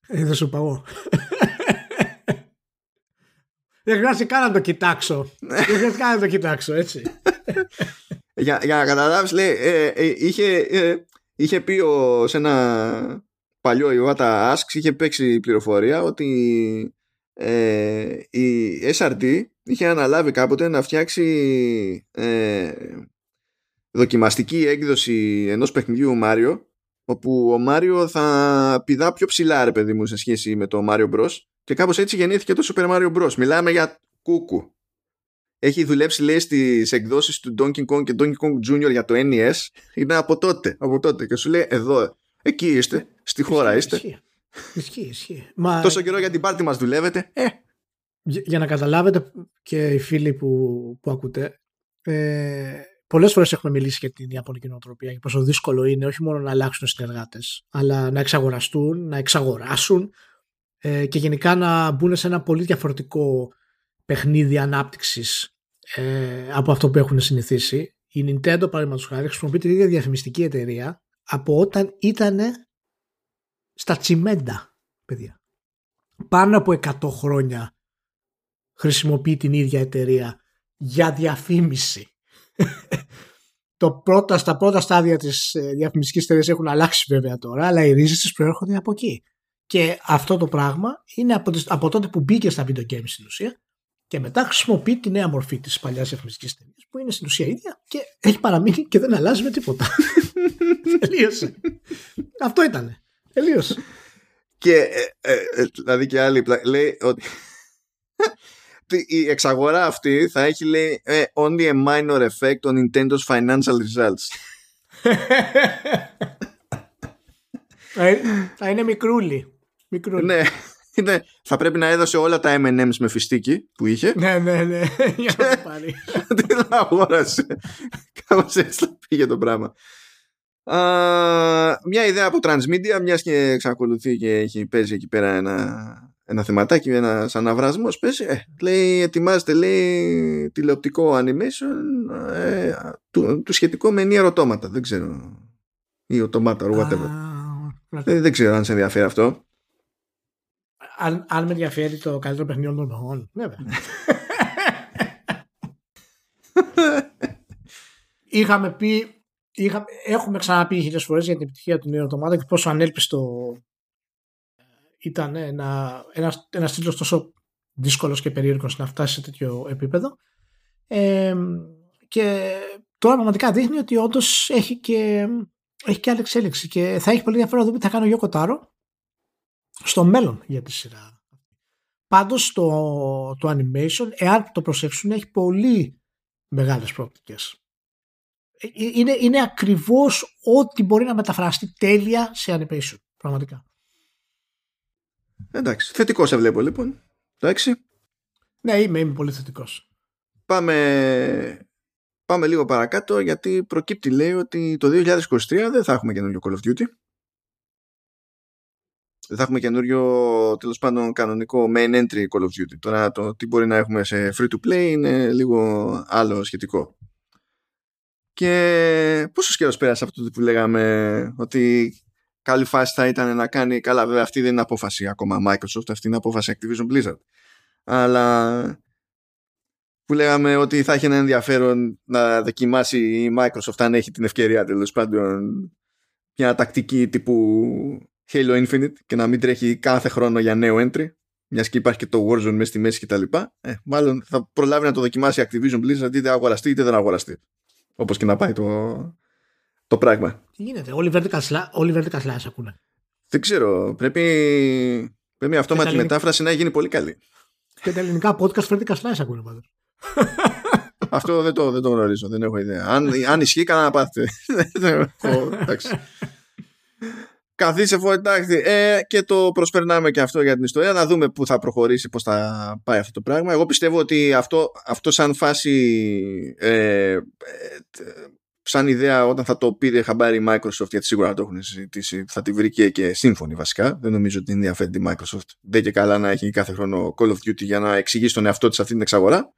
ε, δεν σου παγώ Δεν χρειάζεται καν να το κοιτάξω. Δεν χρειάζεται καν να το κοιτάξω, έτσι. για, για να καταλάβεις, λέει, ε, ε, είχε, ε, είχε πει ο, σε ένα παλιό Iwata Asks, είχε παίξει πληροφορία ότι ε, η SRT είχε αναλάβει κάποτε να φτιάξει ε, δοκιμαστική έκδοση ενός παιχνιδιού Μάριο όπου ο Μάριο θα πηδά πιο ψηλά ρε παιδί μου σε σχέση με το Mario Bros. Και κάπως έτσι γεννήθηκε το Super Mario Bros. Μιλάμε για κούκου έχει δουλέψει λέει στις εκδόσεις του Donkey Kong και Donkey Kong Jr. για το NES είναι από τότε, από τότε και σου λέει εδώ εκεί είστε, στη χώρα είστε Ισχύει, ισχύει. Μα... Τόσο καιρό για την πάρτι μας δουλεύετε. Ε. Για, για, να καταλάβετε και οι φίλοι που, που ακούτε, ε, πολλές φορές έχουμε μιλήσει για την Ιαπωνική νοοτροπία και πόσο δύσκολο είναι όχι μόνο να αλλάξουν συνεργάτες, αλλά να εξαγοραστούν, να εξαγοράσουν ε, και γενικά να μπουν σε ένα πολύ διαφορετικό παιχνίδι ανάπτυξης ε, από αυτό που έχουν συνηθίσει. Η Nintendo, παραδείγματος χάρη, χρησιμοποιεί την ίδια διαφημιστική εταιρεία από όταν ήταν στα τσιμέντα, παιδιά. Πάνω από 100 χρόνια χρησιμοποιεί την ίδια εταιρεία για διαφήμιση. [laughs] το πρώτα, στα πρώτα στάδια της ε, διαφημιστικής εταιρείας έχουν αλλάξει βέβαια τώρα, αλλά οι ρίζες της προέρχονται από εκεί. Και αυτό το πράγμα είναι από, από τότε που μπήκε στα video games στην ουσία και μετά χρησιμοποιεί τη νέα μορφή της παλιάς διαφημιστικής εταιρείας που είναι στην ουσία ίδια και έχει παραμείνει και δεν αλλάζει με τίποτα. [laughs] Τελείωσε. αυτό ήτανε. Τελείωσε. Και ε, ε, δηλαδή και άλλη λέει ότι [laughs] η εξαγορά αυτή θα έχει λέει ε, only a minor effect on Nintendo's financial results. [laughs] θα είναι μικρούλι. μικρούλι. Ναι. Είναι, θα πρέπει να έδωσε όλα τα M&M's με φιστίκι που είχε. Ναι, ναι, ναι. [laughs] Για να το πάρει. [laughs] Τι αγόρασε. Κάπως έτσι θα πήγε το πράγμα μια ιδέα από Transmedia, μιας και εξακολουθεί και έχει παίζει εκεί πέρα ένα, ένα θεματάκι, ένα αναβρασμό. Παίζει, ε, λέει, ετοιμάζεται, λέει, τηλεοπτικό animation ε, του, του σχετικό με ενία ερωτώματα. Δεν ξέρω. Ή οτομάτα, or whatever. δεν, δεν ξέρω αν σε ενδιαφέρει αυτό. Αν, αν με ενδιαφέρει το καλύτερο παιχνίδι των εποχών, βέβαια. Είχαμε πει είχα, έχουμε ξαναπεί χίλιες φορές για την επιτυχία του νέου εβδομάδα και πόσο ανέλπιστο ε, ήταν ένα, ένας, ένας τίτλος τόσο δύσκολος και περίεργος να φτάσει σε τέτοιο επίπεδο. Ε, και τώρα πραγματικά δείχνει ότι όντως έχει και, έχει και άλλη εξέλιξη και θα έχει πολύ ενδιαφέρον να δούμε τι θα κάνει ο Γιώκο Τάρο στο μέλλον για τη σειρά. Πάντως το, το animation, εάν το προσέξουν, έχει πολύ μεγάλες προοπτικές. Ε, είναι, είναι ακριβώς ό,τι μπορεί να μεταφραστεί τέλεια σε animation. Πραγματικά. Εντάξει. Θετικός σε βλέπω λοιπόν. Εντάξει. Ναι, είμαι, είμαι πολύ θετικός. Πάμε, πάμε λίγο παρακάτω γιατί προκύπτει λέει ότι το 2023 δεν θα έχουμε καινούριο Call of Duty. Δεν θα έχουμε καινούριο τέλος πάντων κανονικό main entry Call of Duty. Τώρα το τι μπορεί να έχουμε σε free to play είναι λίγο άλλο σχετικό. Και πόσος καιρός πέρασε αυτό που λέγαμε ότι καλή φάση θα ήταν να κάνει. Καλά, βέβαια, αυτή δεν είναι απόφαση ακόμα Microsoft, αυτή είναι απόφαση Activision Blizzard. Αλλά που λέγαμε ότι θα έχει ένα ενδιαφέρον να δοκιμάσει η Microsoft αν έχει την ευκαιρία τέλος πάντων μια τακτική τύπου Halo Infinite και να μην τρέχει κάθε χρόνο για νέο entry μιας και υπάρχει και το Warzone μέσα στη μέση κτλ. Ε, μάλλον θα προλάβει να το δοκιμάσει Activision Blizzard είτε αγοραστεί είτε δεν αγοραστεί. Όπως και να πάει το, το πράγμα. Τι γίνεται, όλοι vertical slash, όλοι vertical slash ακούνε. Δεν ξέρω, πρέπει, πρέπει αυτόματη ελληνικά... μετάφραση να γίνει πολύ καλή. Και τα ελληνικά podcast vertical slash ακούνε πάντως. [laughs] Αυτό δεν το, δεν το γνωρίζω, δεν έχω ιδέα. Αν, αν ισχύει, κανένα να πάθετε. [laughs] εντάξει. Καθίσε εντάξει. Ε, και το προσπερνάμε και αυτό για την ιστορία. Να δούμε πού θα προχωρήσει, πώς θα πάει αυτό το πράγμα. Εγώ πιστεύω ότι αυτό, αυτό σαν φάση, ε, ε, σαν ιδέα όταν θα το πήρε χαμπάρι η Microsoft, γιατί σίγουρα θα το έχουν συζητήσει, θα τη βρει και, σύμφωνη βασικά. Δεν νομίζω ότι είναι ενδιαφέρει τη Microsoft. Δεν και καλά να έχει κάθε χρόνο Call of Duty για να εξηγήσει τον εαυτό της αυτή την εξαγορά.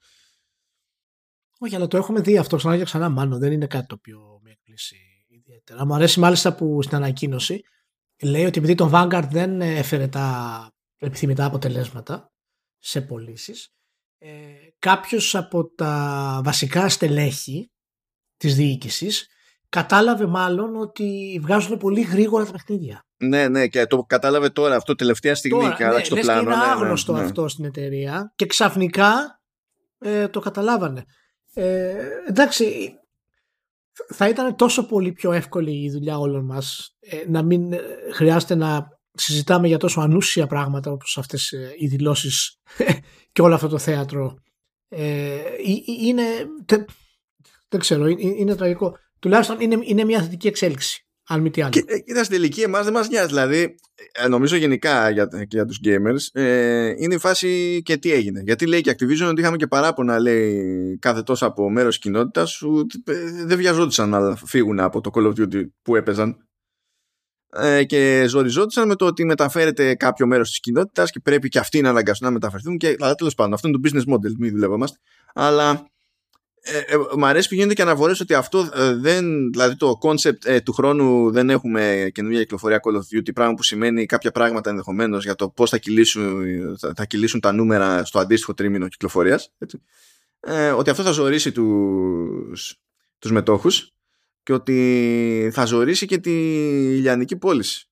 Όχι, αλλά το έχουμε δει αυτό ξανά και ξανά μάλλον. Δεν είναι κάτι το οποίο με εκπλήσει ιδιαίτερα. Μου αρέσει μάλιστα που στην ανακοίνωση λέει ότι επειδή το Vanguard δεν έφερε τα επιθυμητά αποτελέσματα σε πωλήσεις, ε, κάποιος από τα βασικά στελέχη της διοίκησης κατάλαβε μάλλον ότι βγάζουν πολύ γρήγορα τα παιχνίδια. Ναι, ναι, και το κατάλαβε τώρα αυτό τελευταία στιγμή τώρα, και άλλαξε ναι, το πλάνο. Είναι ναι, ναι, άγνωστο ναι, αυτό στην εταιρεία και ξαφνικά ε, το καταλάβανε. Ε, εντάξει, θα ήταν τόσο πολύ πιο εύκολη η δουλειά όλων μας ε, να μην ε, χρειάζεται να συζητάμε για τόσο ανούσια πράγματα όπως αυτές ε, οι δηλώσεις [laughs] και όλο αυτό το θέατρο. είναι, δεν ξέρω, είναι τραγικό. Τουλάχιστον είναι, είναι μια θετική εξέλιξη. Αν μη τι άλλο. Και, κοίτας, στην τελική εμά δεν μας νοιάζει. Δηλαδή, νομίζω γενικά για, για τους gamers ε, είναι η φάση και τι έγινε. Γιατί λέει και Activision ότι είχαμε και παράπονα, λέει, κάθε τόσο από μέρος τη κοινότητα που δεν βιαζόντουσαν να φύγουν από το Call of Duty που έπαιζαν. Ε, και ζοριζόντουσαν με το ότι μεταφέρεται κάποιο μέρος της κοινότητας και πρέπει και αυτοί να αναγκαστούν να μεταφερθούν. Και, αλλά τέλος πάντων, αυτό είναι το business model, μην δουλεύομαστε. Αλλά ε, ε, μ' αρέσει που γίνονται και αναφορές ότι αυτό ε, δεν, δηλαδή το concept ε, του χρόνου δεν έχουμε καινούργια κυκλοφορία Call of Duty, πράγμα που σημαίνει κάποια πράγματα ενδεχομένως για το πώς θα κυλήσουν, θα, θα κυλήσουν τα νούμερα στο αντίστοιχο τρίμηνο κυκλοφορίας. Ε, ότι αυτό θα ζωρίσει τους, τους μετόχους και ότι θα ζωρίσει και τη λιανική πώληση.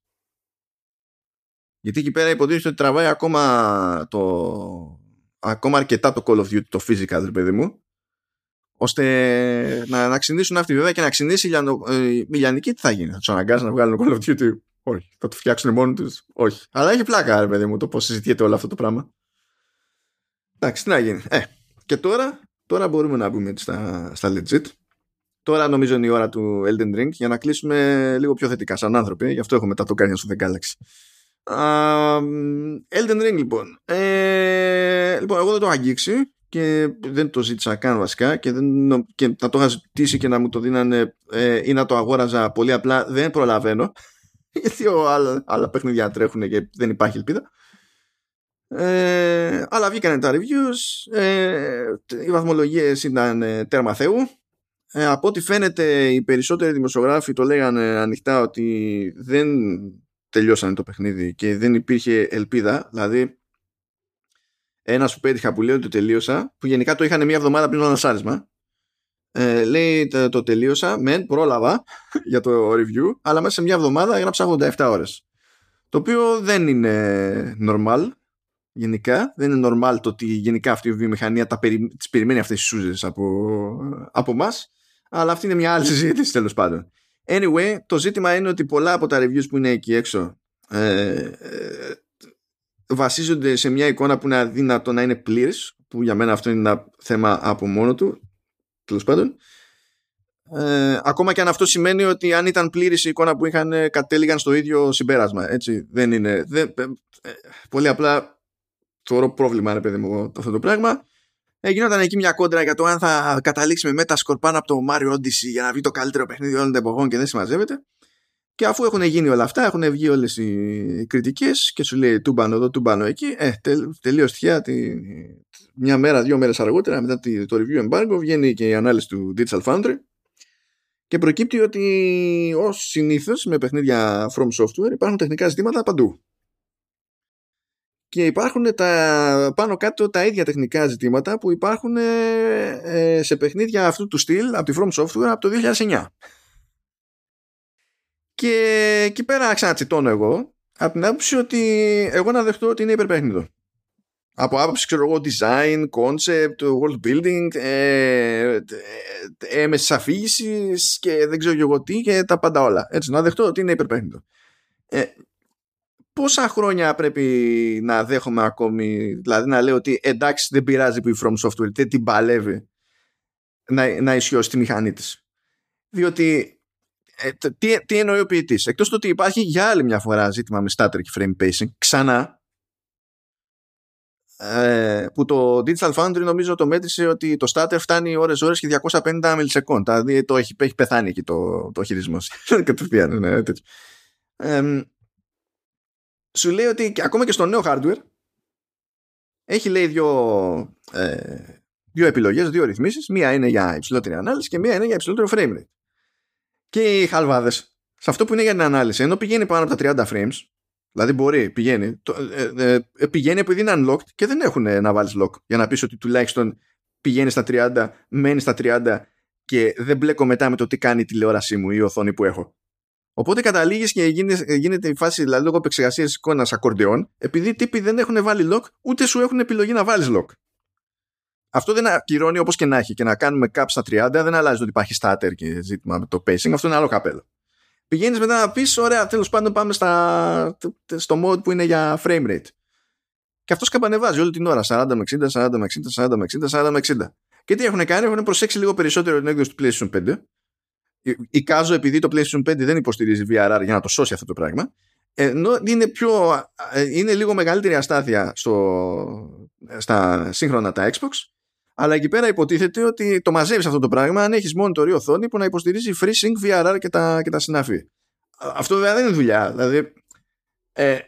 Γιατί εκεί πέρα υποτίθεται ότι τραβάει ακόμα, το, ακόμα αρκετά το Call of Duty, το physical, παιδί μου, ώστε να, να ξυνήσουν αυτοί βέβαια και να ξυνήσει η, ε, η Λιανική τι θα γίνει, θα τους αναγκάσει να βγάλουν Call of Duty. Όχι, θα το φτιάξουν μόνοι τους. Όχι. Αλλά έχει πλάκα, ρε παιδί μου, το πώς συζητιέται όλο αυτό το πράγμα. Εντάξει, τι να γίνει. Ε, και τώρα, τώρα μπορούμε να μπούμε στα, στα legit. Τώρα νομίζω είναι η ώρα του Elden Ring για να κλείσουμε λίγο πιο θετικά σαν άνθρωποι. Γι' αυτό έχουμε τα το κάνει στο The Galaxy. Uh, Elden Ring λοιπόν. Ε, λοιπόν, εγώ δεν το έχω αγγίξει και δεν το ζήτησα καν βασικά και, δεν, και να το είχα ζητήσει και να μου το δίνανε ε, ή να το αγόραζα πολύ απλά δεν προλαβαίνω [laughs] γιατί ο, άλλα, άλλα παιχνίδια τρέχουν και δεν υπάρχει ελπίδα. Ε, αλλά βγήκαν τα reviews ε, οι βαθμολογίες ήταν ε, τέρμα θεού. Ε, από ό,τι φαίνεται οι περισσότεροι δημοσιογράφοι το λέγανε ανοιχτά ότι δεν τελειώσανε το παιχνίδι και δεν υπήρχε ελπίδα δηλαδή ένας που πέτυχα που λέει ότι το τελείωσα, που γενικά το είχαν μία εβδομάδα πριν το ανασάρισμα. Ε, λέει το, το τελείωσα, μεν πρόλαβα [laughs] για το review, αλλά μέσα σε μία εβδομάδα έγραψα 87 ώρες. Το οποίο δεν είναι normal, γενικά. Δεν είναι normal το ότι γενικά αυτή η βιομηχανία τα περι, τις περιμένει αυτές τις σούζες από, από μας, αλλά αυτή είναι μια άλλη συζήτηση τέλος πάντων. Anyway, το ζήτημα είναι ότι πολλά από τα reviews που είναι εκεί έξω ε, ε βασίζονται σε μια εικόνα που είναι αδύνατο να είναι πλήρης που για μένα αυτό είναι ένα θέμα από μόνο του τέλος πάντων. Ε, ακόμα και αν αυτό σημαίνει ότι αν ήταν πλήρης η εικόνα που είχαν κατέληγαν στο ίδιο συμπέρασμα έτσι δεν είναι δεν, ε, ε, πολύ απλά θεωρώ πρόβλημα ρε παιδί μου αυτό το πράγμα. Ε, γινόταν εκεί μια κόντρα για το αν θα καταλήξει με Metascore πάνω από το Mario Odyssey για να βγει το καλύτερο παιχνίδι όλων των εποχών και δεν συμμαζεύεται και αφού έχουν γίνει όλα αυτά, έχουν βγει όλες οι κριτικές και σου λέει τούμπανο εδώ, τούμπανο εκεί, ε, τελείως τυχαία τη, μια μέρα, δύο μέρες αργότερα, μετά το review embargo, βγαίνει και η ανάλυση του Digital Foundry και προκύπτει ότι ως συνήθως με παιχνίδια From Software υπάρχουν τεχνικά ζητήματα παντού. Και υπάρχουν τα, πάνω κάτω τα ίδια τεχνικά ζητήματα που υπάρχουν ε, ε, σε παιχνίδια αυτού του στυλ από τη From Software από το 2009. Και εκεί πέρα ξανατσιτώνω εγώ από την άποψη ότι εγώ να δεχτώ ότι είναι υπερπέχνητο. Από άποψη, ξέρω εγώ, design, concept, world building, ε, έμεσης αφήγησης και δεν ξέρω εγώ τι και τα πάντα όλα. Έτσι, να δεχτώ ότι είναι υπερπέχνητο. Ε, πόσα χρόνια πρέπει να δέχομαι ακόμη, δηλαδή να λέω ότι εντάξει δεν πειράζει που η From Software δεν την παλεύει να, να ισιώσει τη μηχανή της. Διότι ε, τι, τι εννοεί ο ποιητής; Εκτός του ότι υπάρχει για άλλη μια φορά ζήτημα με static frame pacing, ξανά. Ε, που το Digital Foundry νομίζω το μέτρησε ότι το starter φτάνει ώρες ώρες και 250 μιλισεκόντ δηλαδή το έχει, έχει πεθάνει εκεί το, το χειρισμό [laughs] κατευθείαν ναι, ε, σου λέει ότι ακόμα και στο νέο hardware έχει λέει δύο, ε, δύο επιλογές, δύο ρυθμίσεις μία είναι για υψηλότερη ανάλυση και μία είναι για υψηλότερο frame rate και οι χαλβάδες σε αυτό που είναι για την ανάλυση, ενώ πηγαίνει πάνω από τα 30 frames, Δηλαδή μπορεί, πηγαίνει. Το, ε, ε, πηγαίνει επειδή είναι unlocked και δεν έχουν να βάλεις lock για να πεις ότι τουλάχιστον πηγαίνει στα 30, μένει στα 30 και δεν μπλέκω μετά με το τι κάνει η τηλεόρασή μου ή η οθόνη που έχω. Οπότε καταλήγεις και γίνεται, γίνεται η φάση δηλαδή λόγω επεξεργασίας εικόνας ακορντεών, επειδή τύποι δεν έχουν βάλει lock, ούτε σου έχουν επιλογή να βάλεις lock. Αυτό δεν ακυρώνει όπως και να έχει και να κάνουμε cap στα 30, δεν αλλάζει ότι υπάρχει starter και ζήτημα με το pacing. Αυτό είναι άλλο καπέλο. Πηγαίνεις μετά να πεις: Ωραία, τέλος πάντων πάμε στα, στο mode που είναι για frame rate. Και αυτός καμπανεβάζει όλη την ώρα 40 με 60, 40 με 60, 40 με 60, 40 με 60. Και τι έχουν κάνει, έχουν προσέξει λίγο περισσότερο την έκδοση του PlayStation 5. Εικάζω επειδή το PlayStation 5 δεν υποστηρίζει VRR για να το σώσει αυτό το πράγμα. Ενώ είναι, πιο, είναι λίγο μεγαλύτερη αστάθεια στο, στα σύγχρονα τα Xbox αλλά εκεί πέρα υποτίθεται ότι το μαζεύεις αυτό το πράγμα αν έχεις μόνο το οθόνη που να υποστηρίζει FreeSync, VRR και τα, και τα συναφή. Αυτό βέβαια δεν είναι δουλειά. Δηλαδή, ε,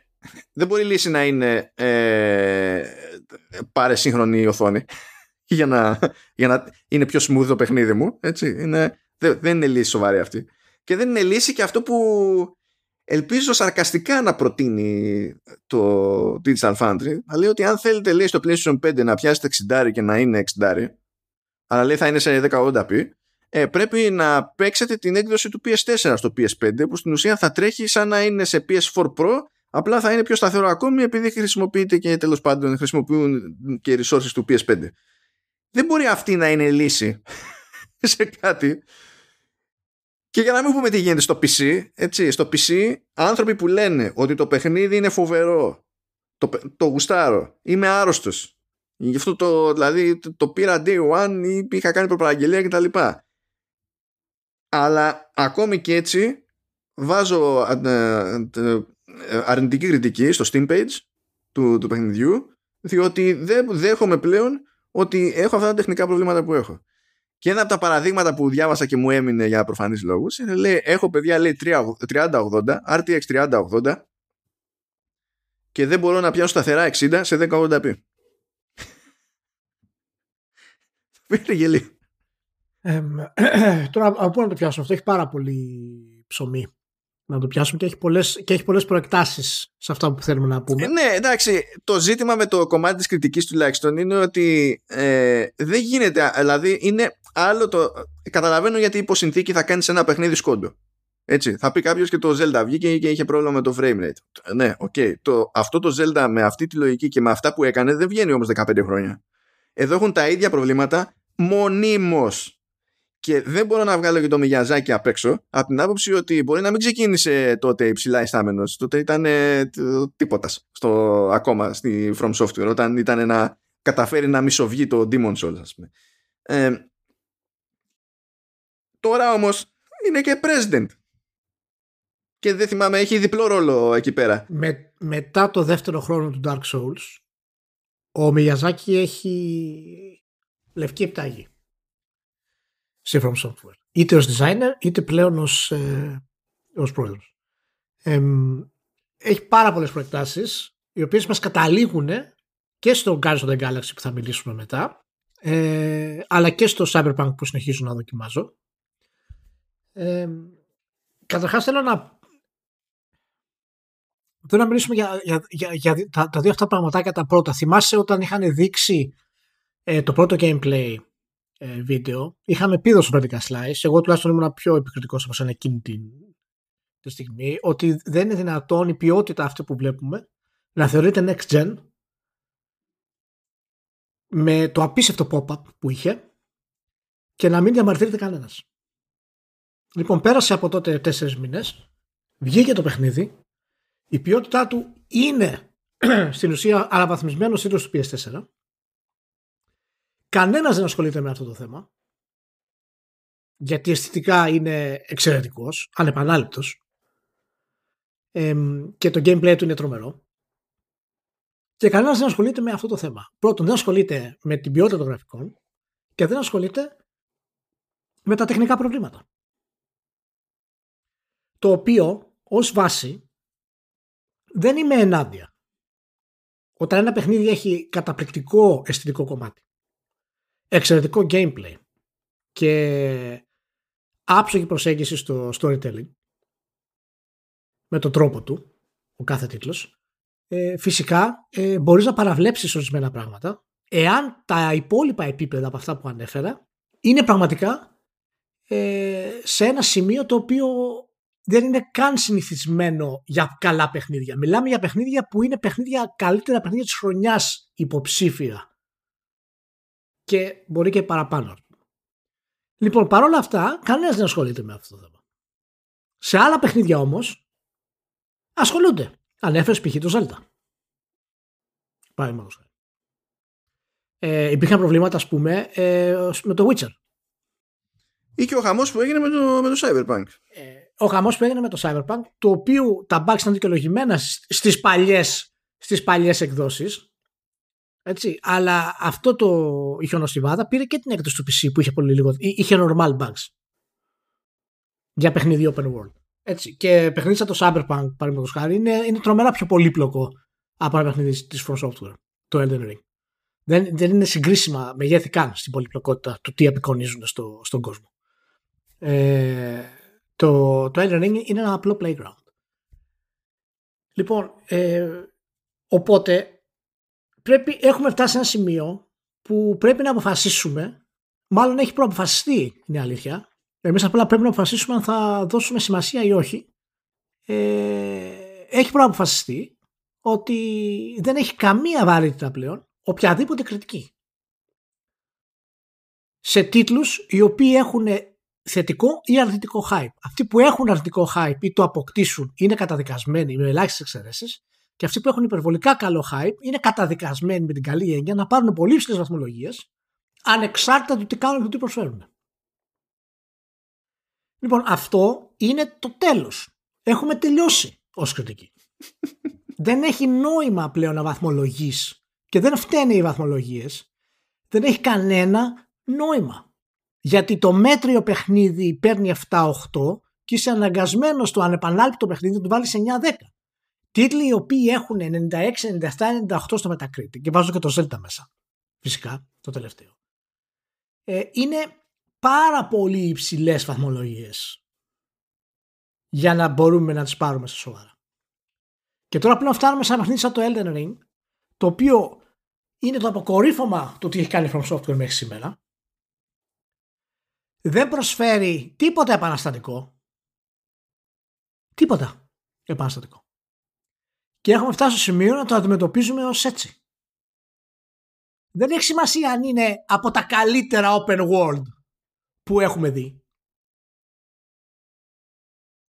δεν μπορεί η λύση να είναι ε, πάρε σύγχρονη οθόνη [laughs] για να, για να είναι πιο smooth το παιχνίδι μου. Έτσι. Είναι, δεν, δεν είναι λύση σοβαρή αυτή. Και δεν είναι λύση και αυτό που ελπίζω σαρκαστικά να προτείνει το Digital Foundry. Να λέει ότι αν θέλετε λέει στο PlayStation 5 να πιάσετε 60 και να είναι 60 αλλά λέει θα είναι σε 1080p ε, πρέπει να παίξετε την έκδοση του PS4 στο PS5 που στην ουσία θα τρέχει σαν να είναι σε PS4 Pro απλά θα είναι πιο σταθερό ακόμη επειδή χρησιμοποιείται και τέλος πάντων χρησιμοποιούν και resources του PS5 δεν μπορεί αυτή να είναι λύση [laughs] σε κάτι και για να μην πούμε τι γίνεται στο PC, έτσι, στο PC άνθρωποι που λένε ότι το παιχνίδι είναι φοβερό, το, το γουστάρω, είμαι άρρωστος, γι' αυτό το, δηλαδή, το, το πήρα day one ή είχα κάνει προπαραγγελία κτλ. Αλλά ακόμη και έτσι βάζω ε, ε, αρνητική κριτική στο Steam page του, του παιχνιδιού διότι δεν δέχομαι πλέον ότι έχω αυτά τα τεχνικά προβλήματα που έχω. Και ένα από τα παραδείγματα που διάβασα και μου έμεινε για προφανείς λόγους είναι λέει έχω παιδιά λέει 3080, RTX 3080 και δεν μπορώ να πιάσω σταθερά 60 σε 1080p. Πήρε γελί. τώρα από πού να το πιάσουμε αυτό έχει πάρα πολύ ψωμί να το πιάσουμε και έχει πολλές, και έχει πολλές προεκτάσεις σε αυτά που θέλουμε να πούμε. Ε, ναι, εντάξει, το ζήτημα με το κομμάτι της κριτικής τουλάχιστον είναι ότι ε, δεν γίνεται, δηλαδή είναι άλλο το... Καταλαβαίνω γιατί υπό συνθήκη θα κάνεις ένα παιχνίδι σκόντο. Έτσι, θα πει κάποιος και το Zelda βγήκε και είχε πρόβλημα με το frame rate. Ναι, ΟΚ. Okay. Το, αυτό το Zelda με αυτή τη λογική και με αυτά που έκανε δεν βγαίνει όμως 15 χρόνια. Εδώ έχουν τα ίδια προβλήματα μονίμως και δεν μπορώ να βγάλω και τον Μιγιαζάκι απ' έξω από την άποψη ότι μπορεί να μην ξεκίνησε τότε υψηλά ιστάμενος. Τότε ήταν ε, τίποτας ακόμα στη From Software όταν ήταν να καταφέρει να μισοβγεί το Demon Souls ας πούμε. Ε, τώρα όμως είναι και president και δεν θυμάμαι έχει διπλό ρόλο εκεί πέρα. Με, μετά το δεύτερο χρόνο του Dark Souls ο Μιγιαζάκι έχει λευκή επιταγή σε From Software. Είτε ως designer είτε πλέον ως, ε, ως πρόεδρος. Ε, έχει πάρα πολλές προεκτάσεις οι οποίες μας καταλήγουν και στο Guardians of the Galaxy που θα μιλήσουμε μετά ε, αλλά και στο Cyberpunk που συνεχίζω να δοκιμάζω. Ε, καταρχάς θέλω να Θέλω να μιλήσουμε για, για, για, για τα, τα, δύο αυτά πραγματάκια τα πρώτα. Θυμάσαι όταν είχαν δείξει ε, το πρώτο gameplay ε, βίντεο. Είχαμε πει στο Vertical Slice, εγώ τουλάχιστον ήμουν πιο επικριτικός από σαν εκείνη την, τη στιγμή, ότι δεν είναι δυνατόν η ποιότητα αυτή που βλέπουμε να θεωρείται next gen με το απίστευτο pop-up που είχε και να μην διαμαρτύρεται κανένας. Λοιπόν, πέρασε από τότε τέσσερις μήνες, βγήκε το παιχνίδι, η ποιότητά του είναι [clears throat] στην ουσία αναβαθμισμένο σύντρο του PS4 Κανένας δεν ασχολείται με αυτό το θέμα. Γιατί αισθητικά είναι εξαιρετικός, ανεπανάληπτος. και το gameplay του είναι τρομερό. Και κανένας δεν ασχολείται με αυτό το θέμα. Πρώτον, δεν ασχολείται με την ποιότητα των γραφικών και δεν ασχολείται με τα τεχνικά προβλήματα. Το οποίο ως βάση δεν είμαι ενάντια. Όταν ένα παιχνίδι έχει καταπληκτικό αισθητικό κομμάτι εξαιρετικό gameplay και άψογη προσέγγιση στο storytelling με τον τρόπο του ο κάθε τίτλος, ε, φυσικά ε, μπορείς να παραβλέψεις ορισμένα πράγματα εάν τα υπόλοιπα επίπεδα από αυτά που ανέφερα είναι πραγματικά ε, σε ένα σημείο το οποίο δεν είναι καν συνηθισμένο για καλά παιχνίδια. Μιλάμε για παιχνίδια που είναι παιχνίδια καλύτερα παιχνίδια της χρονιάς υποψήφια και μπορεί και παραπάνω. Λοιπόν, παρόλα αυτά, κανένας δεν ασχολείται με αυτό το θέμα. Σε άλλα παιχνίδια όμως, ασχολούνται. Ανέφερε π.χ. το Zelda. Παραδείγματος ε, υπήρχαν προβλήματα, ας πούμε, ε, με το Witcher. Ή και ο χαμός που έγινε με το, με το Cyberpunk. Ε, ο χαμός που έγινε με το Cyberpunk, το οποίο τα bugs ήταν δικαιολογημένα στις παλιές στις παλιές εκδόσεις έτσι, αλλά αυτό το η χιονοστιβάδα πήρε και την έκδοση του PC που είχε πολύ λίγο είχε normal bugs για παιχνίδι open world έτσι. Και παιχνίδι σαν το Cyberpunk, παραδείγματος χάρη, είναι, είναι τρομερά πιο πολύπλοκο από ένα παιχνίδι της From Software, το Elden Ring. Δεν, δεν είναι συγκρίσιμα μεγέθη καν στην πολυπλοκότητα του τι απεικονίζουν στο, στον κόσμο. Ε, το, το Elden Ring είναι ένα απλό playground. Λοιπόν, ε, οπότε πρέπει, έχουμε φτάσει σε ένα σημείο που πρέπει να αποφασίσουμε, μάλλον έχει προαποφασιστεί είναι αλήθεια, Εμείς απλά πρέπει να αποφασίσουμε αν θα δώσουμε σημασία ή όχι. Ε, έχει προαποφασιστεί ότι δεν έχει καμία βαρύτητα πλέον οποιαδήποτε κριτική. Σε τίτλους οι οποίοι έχουν θετικό ή αρνητικό hype. Αυτοί που έχουν αρνητικό hype ή το αποκτήσουν είναι καταδικασμένοι με ελάχιστες εξαιρέσεις και αυτοί που έχουν υπερβολικά καλό hype είναι καταδικασμένοι με την καλή έννοια να πάρουν πολύ ψηλέ βαθμολογίες ανεξάρτητα του τι κάνουν και του τι προσφέρουν. Λοιπόν, αυτό είναι το τέλος. Έχουμε τελειώσει ως κριτική. [laughs] δεν έχει νόημα πλέον να βαθμολογείς και δεν φταίνε οι βαθμολογίες. Δεν έχει κανένα νόημα. Γιατί το μέτριο παιχνίδι παίρνει 7-8 και είσαι αναγκασμένος στο ανεπανάληπτο παιχνίδι να του βάλεις 9-10. Τίτλοι οι οποίοι έχουν 96, 97, 98 στο Metacritic και βάζω και το Zelda μέσα. Φυσικά, το τελευταίο. Ε, είναι πάρα πολύ υψηλές βαθμολογίες για να μπορούμε να τις πάρουμε σε σοβαρά. Και τώρα πλέον φτάνουμε σε ένα παιχνίδι σαν το Elden Ring, το οποίο είναι το αποκορύφωμα του τι έχει κάνει From Software μέχρι σήμερα. Δεν προσφέρει τίποτα επαναστατικό. Τίποτα επαναστατικό. Και έχουμε φτάσει στο σημείο να το αντιμετωπίζουμε ως έτσι. Δεν έχει σημασία αν είναι από τα καλύτερα open world που έχουμε δει.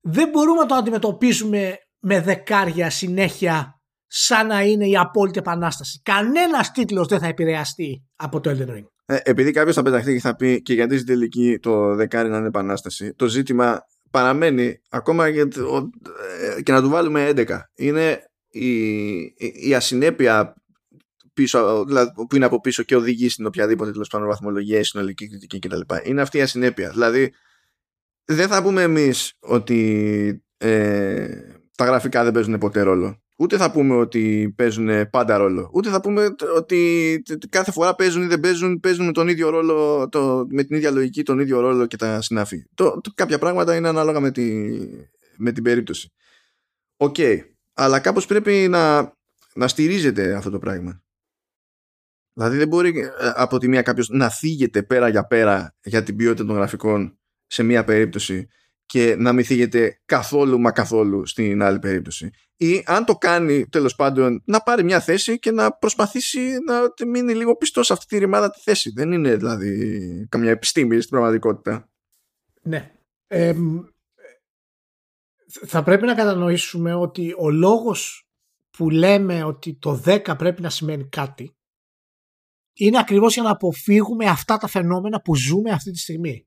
Δεν μπορούμε να το αντιμετωπίσουμε με δεκάρια συνέχεια σαν να είναι η απόλυτη επανάσταση. Κανένας τίτλος δεν θα επηρεαστεί από το Elden Ring. Ε, επειδή κάποιος θα πεταχτεί και θα πει και γιατί στην τελική το δεκάρι να είναι επανάσταση, το ζήτημα παραμένει ακόμα και, ε, και να του βάλουμε 11. Είναι η, η ασυνέπεια πίσω, δηλαδή, που είναι από πίσω και οδηγεί στην οποιαδήποτε τέλος πάντων βαθμολογία ή συνολική κριτική κτλ. Είναι αυτή η ασυνέπεια. Δηλαδή, δεν θα πούμε εμείς ότι ε, τα γραφικά δεν παίζουν ποτέ ρόλο. Ούτε θα πούμε ότι παίζουν πάντα ρόλο. Ούτε θα πούμε ότι κάθε φορά παίζουν ή δεν παίζουν, παίζουν με τον ίδιο ρόλο, το, με την ίδια λογική, τον ίδιο ρόλο και τα συναφή. Το, το, κάποια πράγματα είναι ανάλογα με, τη, με την περίπτωση. ΟΚ. Okay. Αλλά κάπως πρέπει να, να στηρίζεται αυτό το πράγμα. Δηλαδή δεν μπορεί ε, από τη μία κάποιος να θίγεται πέρα για πέρα για την ποιότητα των γραφικών σε μία περίπτωση και να μην θίγεται καθόλου μα καθόλου στην άλλη περίπτωση. Ή αν το κάνει τέλος πάντων να πάρει μια θέση και να προσπαθήσει να μείνει λίγο πιστό σε αυτή τη ρημάδα τη θέση. Δεν είναι δηλαδή καμιά επιστήμη στην πραγματικότητα. Ναι. Ε, θα πρέπει να κατανοήσουμε ότι ο λόγος που λέμε ότι το 10 πρέπει να σημαίνει κάτι είναι ακριβώς για να αποφύγουμε αυτά τα φαινόμενα που ζούμε αυτή τη στιγμή.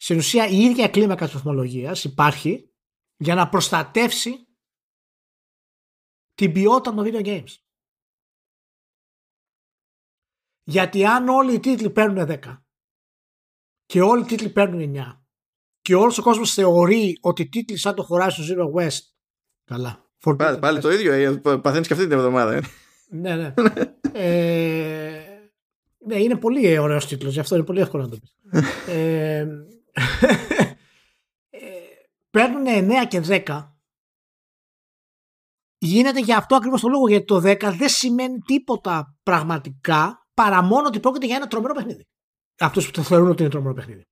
Στην ουσία η ίδια κλίμακα της βαθμολογίας υπάρχει για να προστατεύσει την ποιότητα των video games. Γιατί αν όλοι οι τίτλοι παίρνουν 10 και όλοι οι τίτλοι παίρνουν 9 και όλος ο κόσμος θεωρεί ότι τίτλοι σαν το Horizon Zero West καλά. Πάλι, πάλι το ίδιο, ε, παθαίνεις και αυτή την εβδομάδα. Ε. ναι, ναι. ε, ναι, είναι πολύ ωραίος τίτλος, γι' αυτό είναι πολύ εύκολο να το πεις. [laughs] ε, ε, παίρνουν 9 και 10 γίνεται για αυτό ακριβώς το λόγο γιατί το 10 δεν σημαίνει τίποτα πραγματικά παρά μόνο ότι πρόκειται για ένα τρομερό παιχνίδι. Αυτούς που το θεωρούν ότι είναι τρομερό παιχνίδι.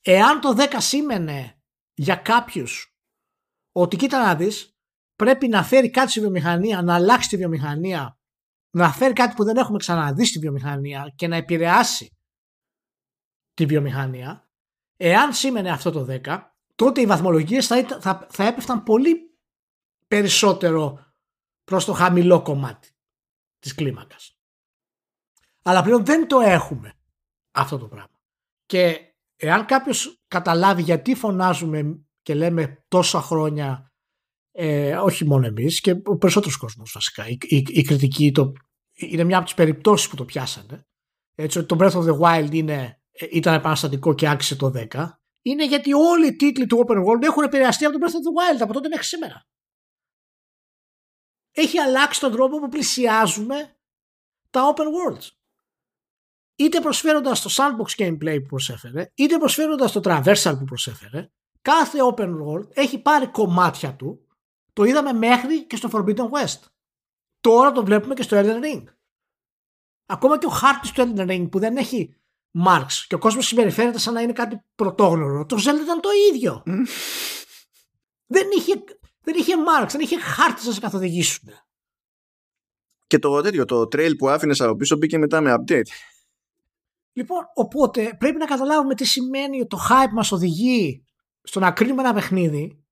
Εάν το 10 σήμαινε για κάποιους ότι κοίτα να δεις πρέπει να φέρει κάτι στη βιομηχανία, να αλλάξει τη βιομηχανία, να φέρει κάτι που δεν έχουμε ξαναδεί στη βιομηχανία και να επηρεάσει τη βιομηχανία, εάν σήμαινε αυτό το 10, τότε οι βαθμολογίες θα, θα, θα έπεφταν πολύ περισσότερο προς το χαμηλό κομμάτι της κλίμακας. Αλλά πλέον δεν το έχουμε αυτό το πράγμα. Και εάν κάποιος καταλάβει γιατί φωνάζουμε και λέμε τόσα χρόνια ε, όχι μόνο εμείς και ο περισσότερος κόσμος βασικά η, η, η κριτική το, είναι μια από τις περιπτώσεις που το πιάσανε έτσι ότι το Breath of the Wild είναι, ε, ήταν επαναστατικό και άξιζε το 10 είναι γιατί όλοι οι τίτλοι του Open World έχουν επηρεαστεί από το Breath of the Wild από τότε μέχρι σήμερα έχει αλλάξει τον τρόπο που πλησιάζουμε τα open worlds. Είτε προσφέροντας το sandbox gameplay που προσέφερε, είτε προσφέροντας το traversal που προσέφερε, κάθε open world έχει πάρει κομμάτια του. Το είδαμε μέχρι και στο Forbidden West. Τώρα το βλέπουμε και στο Elden Ring. Ακόμα και ο χάρτης του Elden Ring που δεν έχει marks και ο κόσμος συμπεριφέρεται σαν να είναι κάτι πρωτόγνωρο, το Zelda ήταν το ίδιο. δεν είχε δεν είχε Marx, δεν είχε χάρτη να σε καθοδηγήσουν. Και το τέτοιο, το trail που άφηνες από πίσω μπήκε μετά με update. Λοιπόν, οπότε πρέπει να καταλάβουμε τι σημαίνει το hype μας οδηγεί στο να κρίνουμε ένα παιχνίδι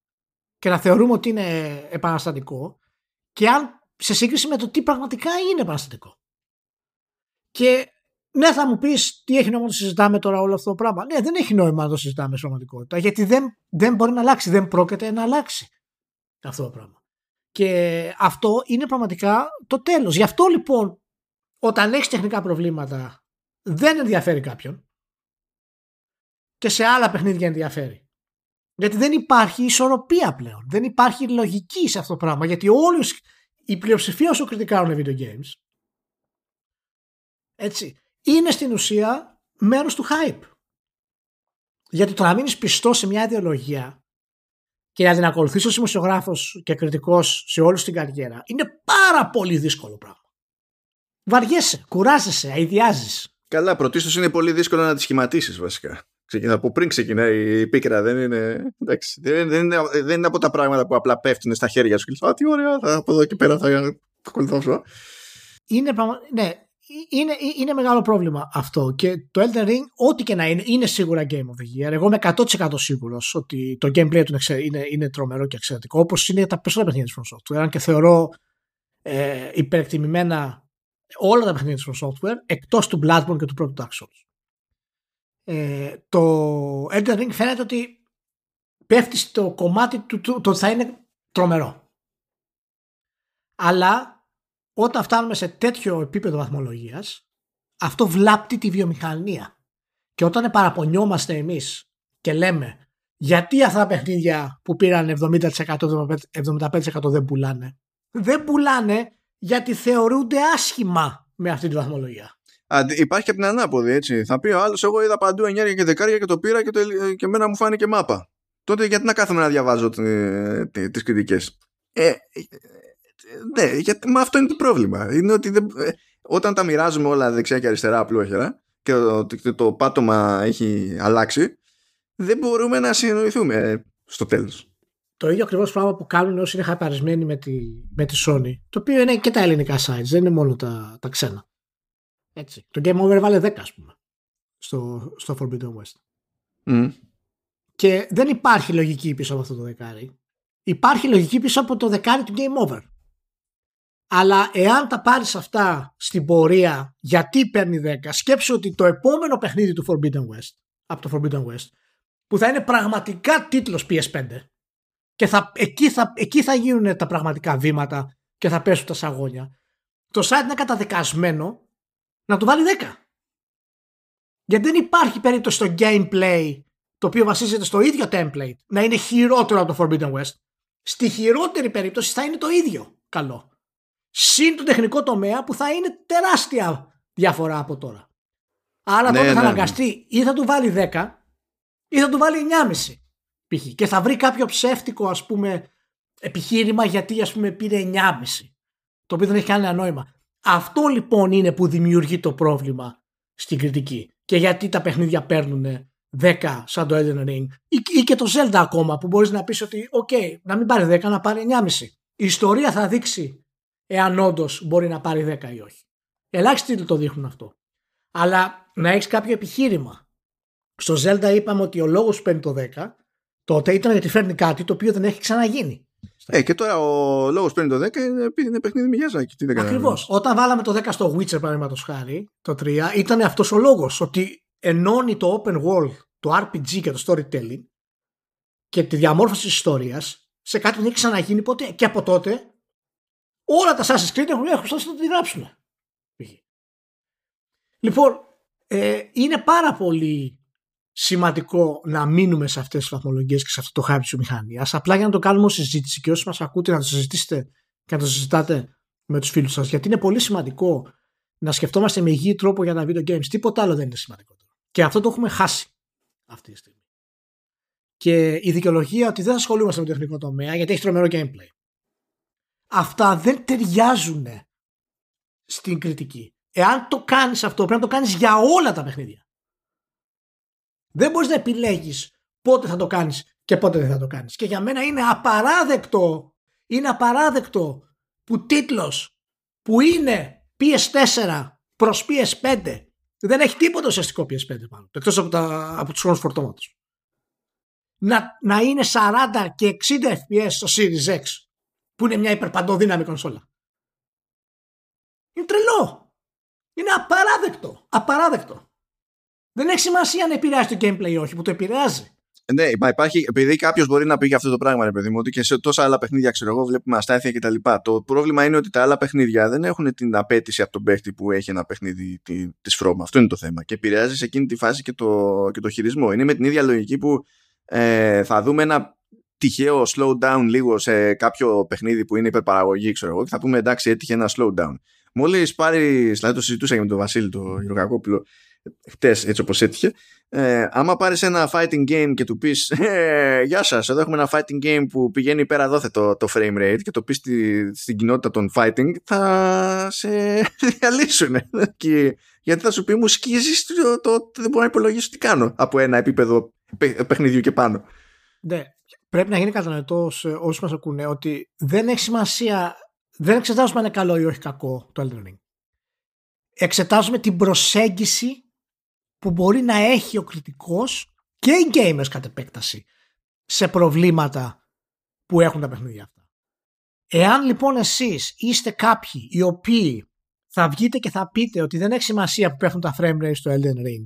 και να θεωρούμε ότι είναι επαναστατικό και αν σε σύγκριση με το τι πραγματικά είναι επαναστατικό. Και ναι, θα μου πεις τι έχει νόημα να το συζητάμε τώρα όλο αυτό το πράγμα. Ναι, δεν έχει νόημα να το συζητάμε στην πραγματικότητα γιατί δεν, δεν μπορεί να αλλάξει, δεν πρόκειται να αλλάξει αυτό το πράγμα. Και αυτό είναι πραγματικά το τέλος. Γι' αυτό λοιπόν όταν έχεις τεχνικά προβλήματα δεν ενδιαφέρει κάποιον και σε άλλα παιχνίδια ενδιαφέρει. Γιατί δεν υπάρχει ισορροπία πλέον. Δεν υπάρχει λογική σε αυτό το πράγμα. Γιατί όλους, η πλειοψηφία όσο κριτικάρουν video games έτσι, είναι στην ουσία μέρος του hype. Γιατί το να μείνεις πιστό σε μια ιδεολογία και να την ακολουθήσει ως δημοσιογράφος και κριτικός σε όλη την καριέρα είναι πάρα πολύ δύσκολο πράγμα. Βαριέσαι, κουράζεσαι, αειδιάζεις. Καλά, πρωτίστως είναι πολύ δύσκολο να τη σχηματίσεις βασικά. Ξεκινά από πριν ξεκινάει η πίκρα, δεν είναι, εντάξει, δεν, δεν, είναι, δεν είναι από τα πράγματα που απλά πέφτουν στα χέρια σου και λες, Α, τι ωραία, θα, από εδώ και πέρα θα ακολουθώ Είναι, πραγμα... ναι, είναι, είναι μεγάλο πρόβλημα αυτό και το Elden Ring ό,τι και να είναι είναι σίγουρα Game of the Year. Εγώ είμαι 100% σίγουρος ότι το gameplay του είναι, είναι τρομερό και εξαιρετικό όπως είναι τα περισσότερα παιχνίδια της From Software. Και θεωρώ ε, υπερεκτιμημένα όλα τα παιχνίδια της From Software εκτός του Bloodborne και του πρώτου Dark Souls. Ε, το Elden Ring φαίνεται ότι πέφτει στο κομμάτι του, του το ότι θα είναι τρομερό. Αλλά όταν φτάνουμε σε τέτοιο επίπεδο βαθμολογίας αυτό βλάπτει τη βιομηχανία. Και όταν παραπονιόμαστε εμείς και λέμε γιατί αυτά τα παιχνίδια που πήραν 70% 75% δεν πουλάνε δεν πουλάνε γιατί θεωρούνται άσχημα με αυτή τη βαθμολογία. Υπάρχει και από την ανάποδη έτσι. Θα πει ο άλλος εγώ είδα παντού 9 και 10 και το πήρα και, το, και εμένα μου φάνηκε μάπα τότε γιατί να κάθομαι να διαβάζω τις κριτικές. Ε, ναι, γιατί μα αυτό είναι το πρόβλημα. Είναι ότι δεν, ε, όταν τα μοιράζουμε όλα δεξιά και αριστερά απλόχερα και το, το, το πάτωμα έχει αλλάξει, δεν μπορούμε να συνοηθούμε ε, στο τέλος. Το ίδιο ακριβώς πράγμα που κάνουν όσοι είναι χαπαρισμένοι με τη, με τη Sony, το οποίο είναι και τα ελληνικά sites, δεν είναι μόνο τα, τα ξένα. Έτσι. Το Game Over βάλε 10, ας πούμε, στο, στο Forbidden West. Mm. Και δεν υπάρχει λογική πίσω από αυτό το δεκάρι. Υπάρχει λογική πίσω από το δεκάρι του Game Over. Αλλά εάν τα πάρεις αυτά στην πορεία γιατί παίρνει 10, σκέψου ότι το επόμενο παιχνίδι του Forbidden West, από το Forbidden West, που θα είναι πραγματικά τίτλος PS5 και θα, εκεί, θα, εκεί θα γίνουν τα πραγματικά βήματα και θα πέσουν τα σαγόνια, το site είναι καταδικασμένο να του βάλει 10. Γιατί δεν υπάρχει περίπτωση στο gameplay το οποίο βασίζεται στο ίδιο template να είναι χειρότερο από το Forbidden West. Στη χειρότερη περίπτωση θα είναι το ίδιο καλό συν το τεχνικό τομέα που θα είναι τεράστια διαφορά από τώρα. Άρα ναι, τότε θα ναι, ναι. αναγκαστεί ή θα του βάλει 10 ή θα του βάλει 9,5 π.χ. και θα βρει κάποιο ψεύτικο ας πούμε επιχείρημα γιατί ας πούμε πήρε 9,5 το οποίο δεν έχει κανένα νόημα. Αυτό λοιπόν είναι που δημιουργεί το πρόβλημα στην κριτική και γιατί τα παιχνίδια παίρνουν 10 σαν το Elden Ring ή, ή και το Zelda ακόμα που μπορείς να πεις ότι ok, okay, να μην πάρει 10 να πάρει 9,5. Η ιστορία θα δείξει εάν όντως μπορεί να πάρει 10 ή όχι. Ελάχιστοι το δείχνουν αυτό. Αλλά να έχεις κάποιο επιχείρημα. Στο Zelda είπαμε ότι ο λόγος που παίρνει το 10 τότε ήταν γιατί φέρνει κάτι το οποίο δεν έχει ξαναγίνει. Ε, και τώρα ο λόγος που παίρνει το 10 είναι επειδή είναι παιχνίδι με Ακριβώς. Όταν βάλαμε το 10 στο Witcher, παραδείγματος χάρη, το 3, ήταν αυτός ο λόγος. Ότι ενώνει το open world, το RPG και το storytelling και τη διαμόρφωση της ιστορίας σε κάτι που δεν έχει ξαναγίνει ποτέ. Και από τότε όλα τα Assassin's Creed έχουν, έχουν να τη γράψουν. Λοιπόν, ε, είναι πάρα πολύ σημαντικό να μείνουμε σε αυτές τις βαθμολογίες και σε αυτό το hype της μηχανίας απλά για να το κάνουμε ως συζήτηση και όσοι μας ακούτε να το συζητήσετε και να το συζητάτε με τους φίλους σας γιατί είναι πολύ σημαντικό να σκεφτόμαστε με υγιή τρόπο για τα video games. Τίποτα άλλο δεν είναι σημαντικό και αυτό το έχουμε χάσει αυτή τη στιγμή. Και η δικαιολογία ότι δεν ασχολούμαστε με το τεχνικό τομέα γιατί έχει τρομερό gameplay αυτά δεν ταιριάζουν στην κριτική εάν το κάνεις αυτό πρέπει να το κάνεις για όλα τα παιχνίδια δεν μπορείς να επιλέγεις πότε θα το κάνεις και πότε δεν θα το κάνεις. Και για μένα είναι απαράδεκτο, είναι απαράδεκτο που τίτλος που είναι PS4 προς PS5 δεν έχει τίποτα ουσιαστικό PS5 πάνω, εκτός από, τα, από τους χρόνους φορτώματος. Να, να είναι 40 και 60 FPS στο Series X που είναι μια υπερπαντοδύναμη κονσόλα. Είναι τρελό. Είναι απαράδεκτο. Απαράδεκτο. Δεν έχει σημασία αν επηρεάζει το gameplay ή όχι, που το επηρεάζει. Ναι, μα υπάρχει, επειδή κάποιος μπορεί να πει για αυτό το πράγμα, ρε παιδί μου, ότι και σε τόσα άλλα παιχνίδια, ξέρω εγώ, βλέπουμε αστάθεια κτλ. Το πρόβλημα είναι ότι τα άλλα παιχνίδια δεν έχουν την απέτηση από τον παίχτη που έχει ένα παιχνίδι της From. Αυτό είναι το θέμα. Και επηρεάζει σε εκείνη τη φάση και το, και το χειρισμό. Είναι με την ίδια λογική που ε, θα δούμε ένα τυχαίο slowdown λίγο σε κάποιο παιχνίδι που είναι υπερπαραγωγή, ξέρω εγώ, και θα πούμε εντάξει, έτυχε ένα slowdown. Μόλις πάρει, δηλαδή το συζητούσα και με τον Βασίλη, τον Γεωργακόπουλο, χτες έτσι όπως έτυχε ε, άμα πάρεις ένα fighting game και του πεις ε, γεια σας εδώ έχουμε ένα fighting game που πηγαίνει πέρα δόθε το, το frame rate και το πεις στη, στην κοινότητα των fighting θα σε [laughs] διαλύσουν γιατί θα σου πει μου σκίζεις το, το, δεν μπορώ να υπολογίσω τι κάνω από ένα επίπεδο παιχνιδιού και πάνω ναι, πρέπει να γίνει κατανοητό όσοι μας ακούνε ότι δεν έχει σημασία δεν εξετάζουμε αν είναι καλό ή όχι κακό το Elden Ring εξετάζουμε την προσέγγιση που μπορεί να έχει ο κριτικός και οι gamers κατ' επέκταση σε προβλήματα που έχουν τα παιχνίδια αυτά. Εάν λοιπόν εσείς είστε κάποιοι οι οποίοι θα βγείτε και θα πείτε ότι δεν έχει σημασία που πέφτουν τα frame rate στο Elden Ring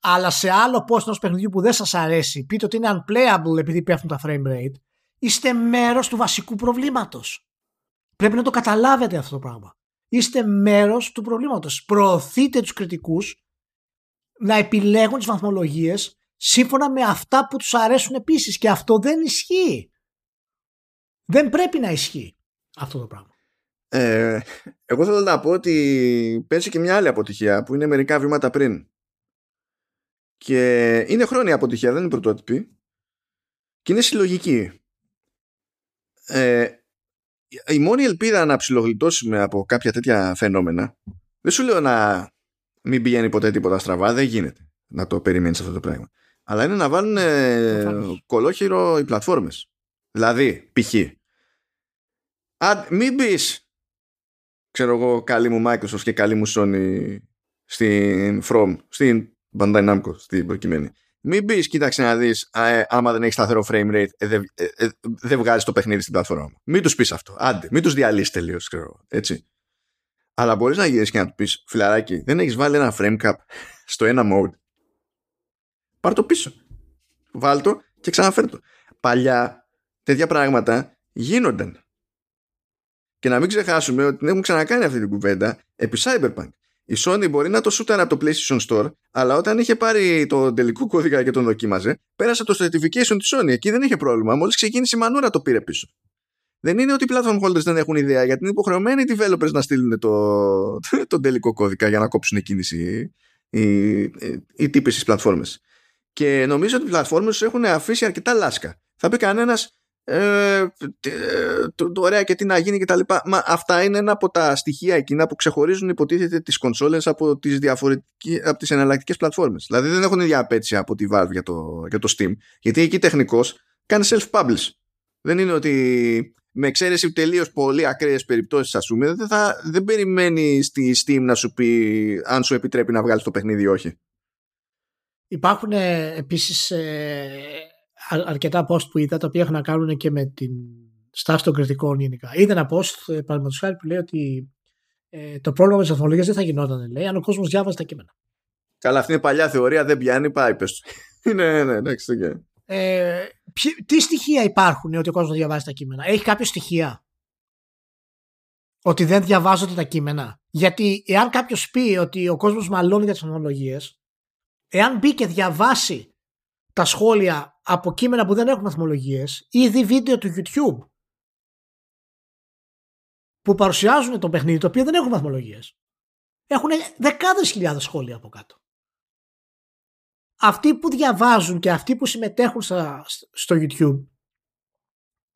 αλλά σε άλλο post ενός παιχνιδιού που δεν σας αρέσει πείτε ότι είναι unplayable επειδή πέφτουν τα frame rate είστε μέρος του βασικού προβλήματος. Πρέπει να το καταλάβετε αυτό το πράγμα. Είστε μέρος του προβλήματος. Προωθείτε τους κριτικούς να επιλέγουν τις βαθμολογίες σύμφωνα με αυτά που τους αρέσουν επίσης και αυτό δεν ισχύει. Δεν πρέπει να ισχύει αυτό το πράγμα. Ε, εγώ θέλω να πω ότι παίζει και μια άλλη αποτυχία που είναι μερικά βήματα πριν. Και είναι χρόνια αποτυχία, δεν είναι πρωτότυπη. Και είναι συλλογική. Ε, η μόνη ελπίδα να ψιλογλιτώσουμε από κάποια τέτοια φαινόμενα δεν σου λέω να μην πηγαίνει ποτέ τίποτα στραβά, δεν γίνεται να το περιμένεις αυτό το πράγμα. Αλλά είναι να βάλουν ε, κολόχυρο οι πλατφόρμες. Δηλαδή, π.χ. Μην πεις, ξέρω εγώ, καλή μου Microsoft και καλή μου Sony στην From, στην Bandai Namco, στην προκειμένη. Μην πεις, κοίταξε να δεις, ε, άμα δεν έχεις σταθερό frame rate, ε, δεν ε, ε, δε βγάζεις το παιχνίδι στην πλατφόρμα. Μην τους πεις αυτό. Άντε, μην τους διαλύσεις τελείως, ξέρω έτσι. Αλλά μπορείς να γυρίσεις και να του πεις, φιλαράκι, δεν έχεις βάλει ένα frame cap στο ένα mode. Πάρ το πίσω. Βάλ το και ξαναφέρ το. Παλιά τέτοια πράγματα γίνονταν. Και να μην ξεχάσουμε ότι έχουν ξανακάνει αυτή την κουβέντα επί Cyberpunk. Η Sony μπορεί να το σούταρε από το PlayStation Store, αλλά όταν είχε πάρει το τελικό κώδικα και τον δοκίμαζε, πέρασε το certification της Sony. Εκεί δεν είχε πρόβλημα. Μόλις ξεκίνησε η μανούρα το πήρε πίσω δεν είναι ότι οι platform holders δεν έχουν ιδέα, γιατί είναι υποχρεωμένοι οι developers να στείλουν το, το τελικό κώδικα για να κόψουν κίνηση οι, οι, οι τύποι στις πλατφόρμες. Και νομίζω ότι οι πλατφόρμες έχουν αφήσει αρκετά λάσκα. Θα πει κανένας, ε, το, το, ωραία και τι να γίνει και τα λοιπά. Μα αυτά είναι ένα από τα στοιχεία εκείνα που ξεχωρίζουν υποτίθεται τις κονσόλες από τις, από τις εναλλακτικές πλατφόρμες. Δηλαδή δεν έχουν ίδια απέτηση από τη Valve για το, για το Steam. Γιατί εκεί τεχνικώς κάνει self-publish. Δεν είναι ότι με εξαίρεση τελείως πολύ ακραίες περιπτώσεις, ας πούμε, δεν, θα, δεν περιμένει στη Steam να σου πει αν σου επιτρέπει να βγάλεις το παιχνίδι ή όχι. Υπάρχουν ε, επίσης ε, αρκετά post που είδα τα οποία έχουν να κάνουν και με την στάση των κριτικών γενικά. Είδα ένα post, ε, παραδείγματος χάρη, που λέει ότι ε, το πρόβλημα με τι βαθμολογίε δεν θα γινόταν, λέει, αν ο κόσμος διάβαζε τα κείμενα. Καλά, αυτή είναι παλιά θεωρία, δεν πιάνει, πάει πες. [laughs] ναι, ναι, εντάξει, okay. ε, τι στοιχεία υπάρχουν ότι ο κόσμος διαβάζει τα κείμενα; Έχει κάποιο στοιχεία; Ότι δεν διαβάζονται τα κείμενα; Γιατί εάν κάποιος πει ότι ο κόσμος μαλώνει για τις βαθμολογίε, εάν μπει και διαβάσει τα σχόλια από κείμενα που δεν έχουν βαθμολογίε ή δει βίντεο του YouTube που παρουσιάζουν το παιχνίδι το οποίο δεν έχουν βαθμολογίε. Έχουν δεκάδες χιλιάδες σχόλια από κάτω. Αυτοί που διαβάζουν και αυτοί που συμμετέχουν στο YouTube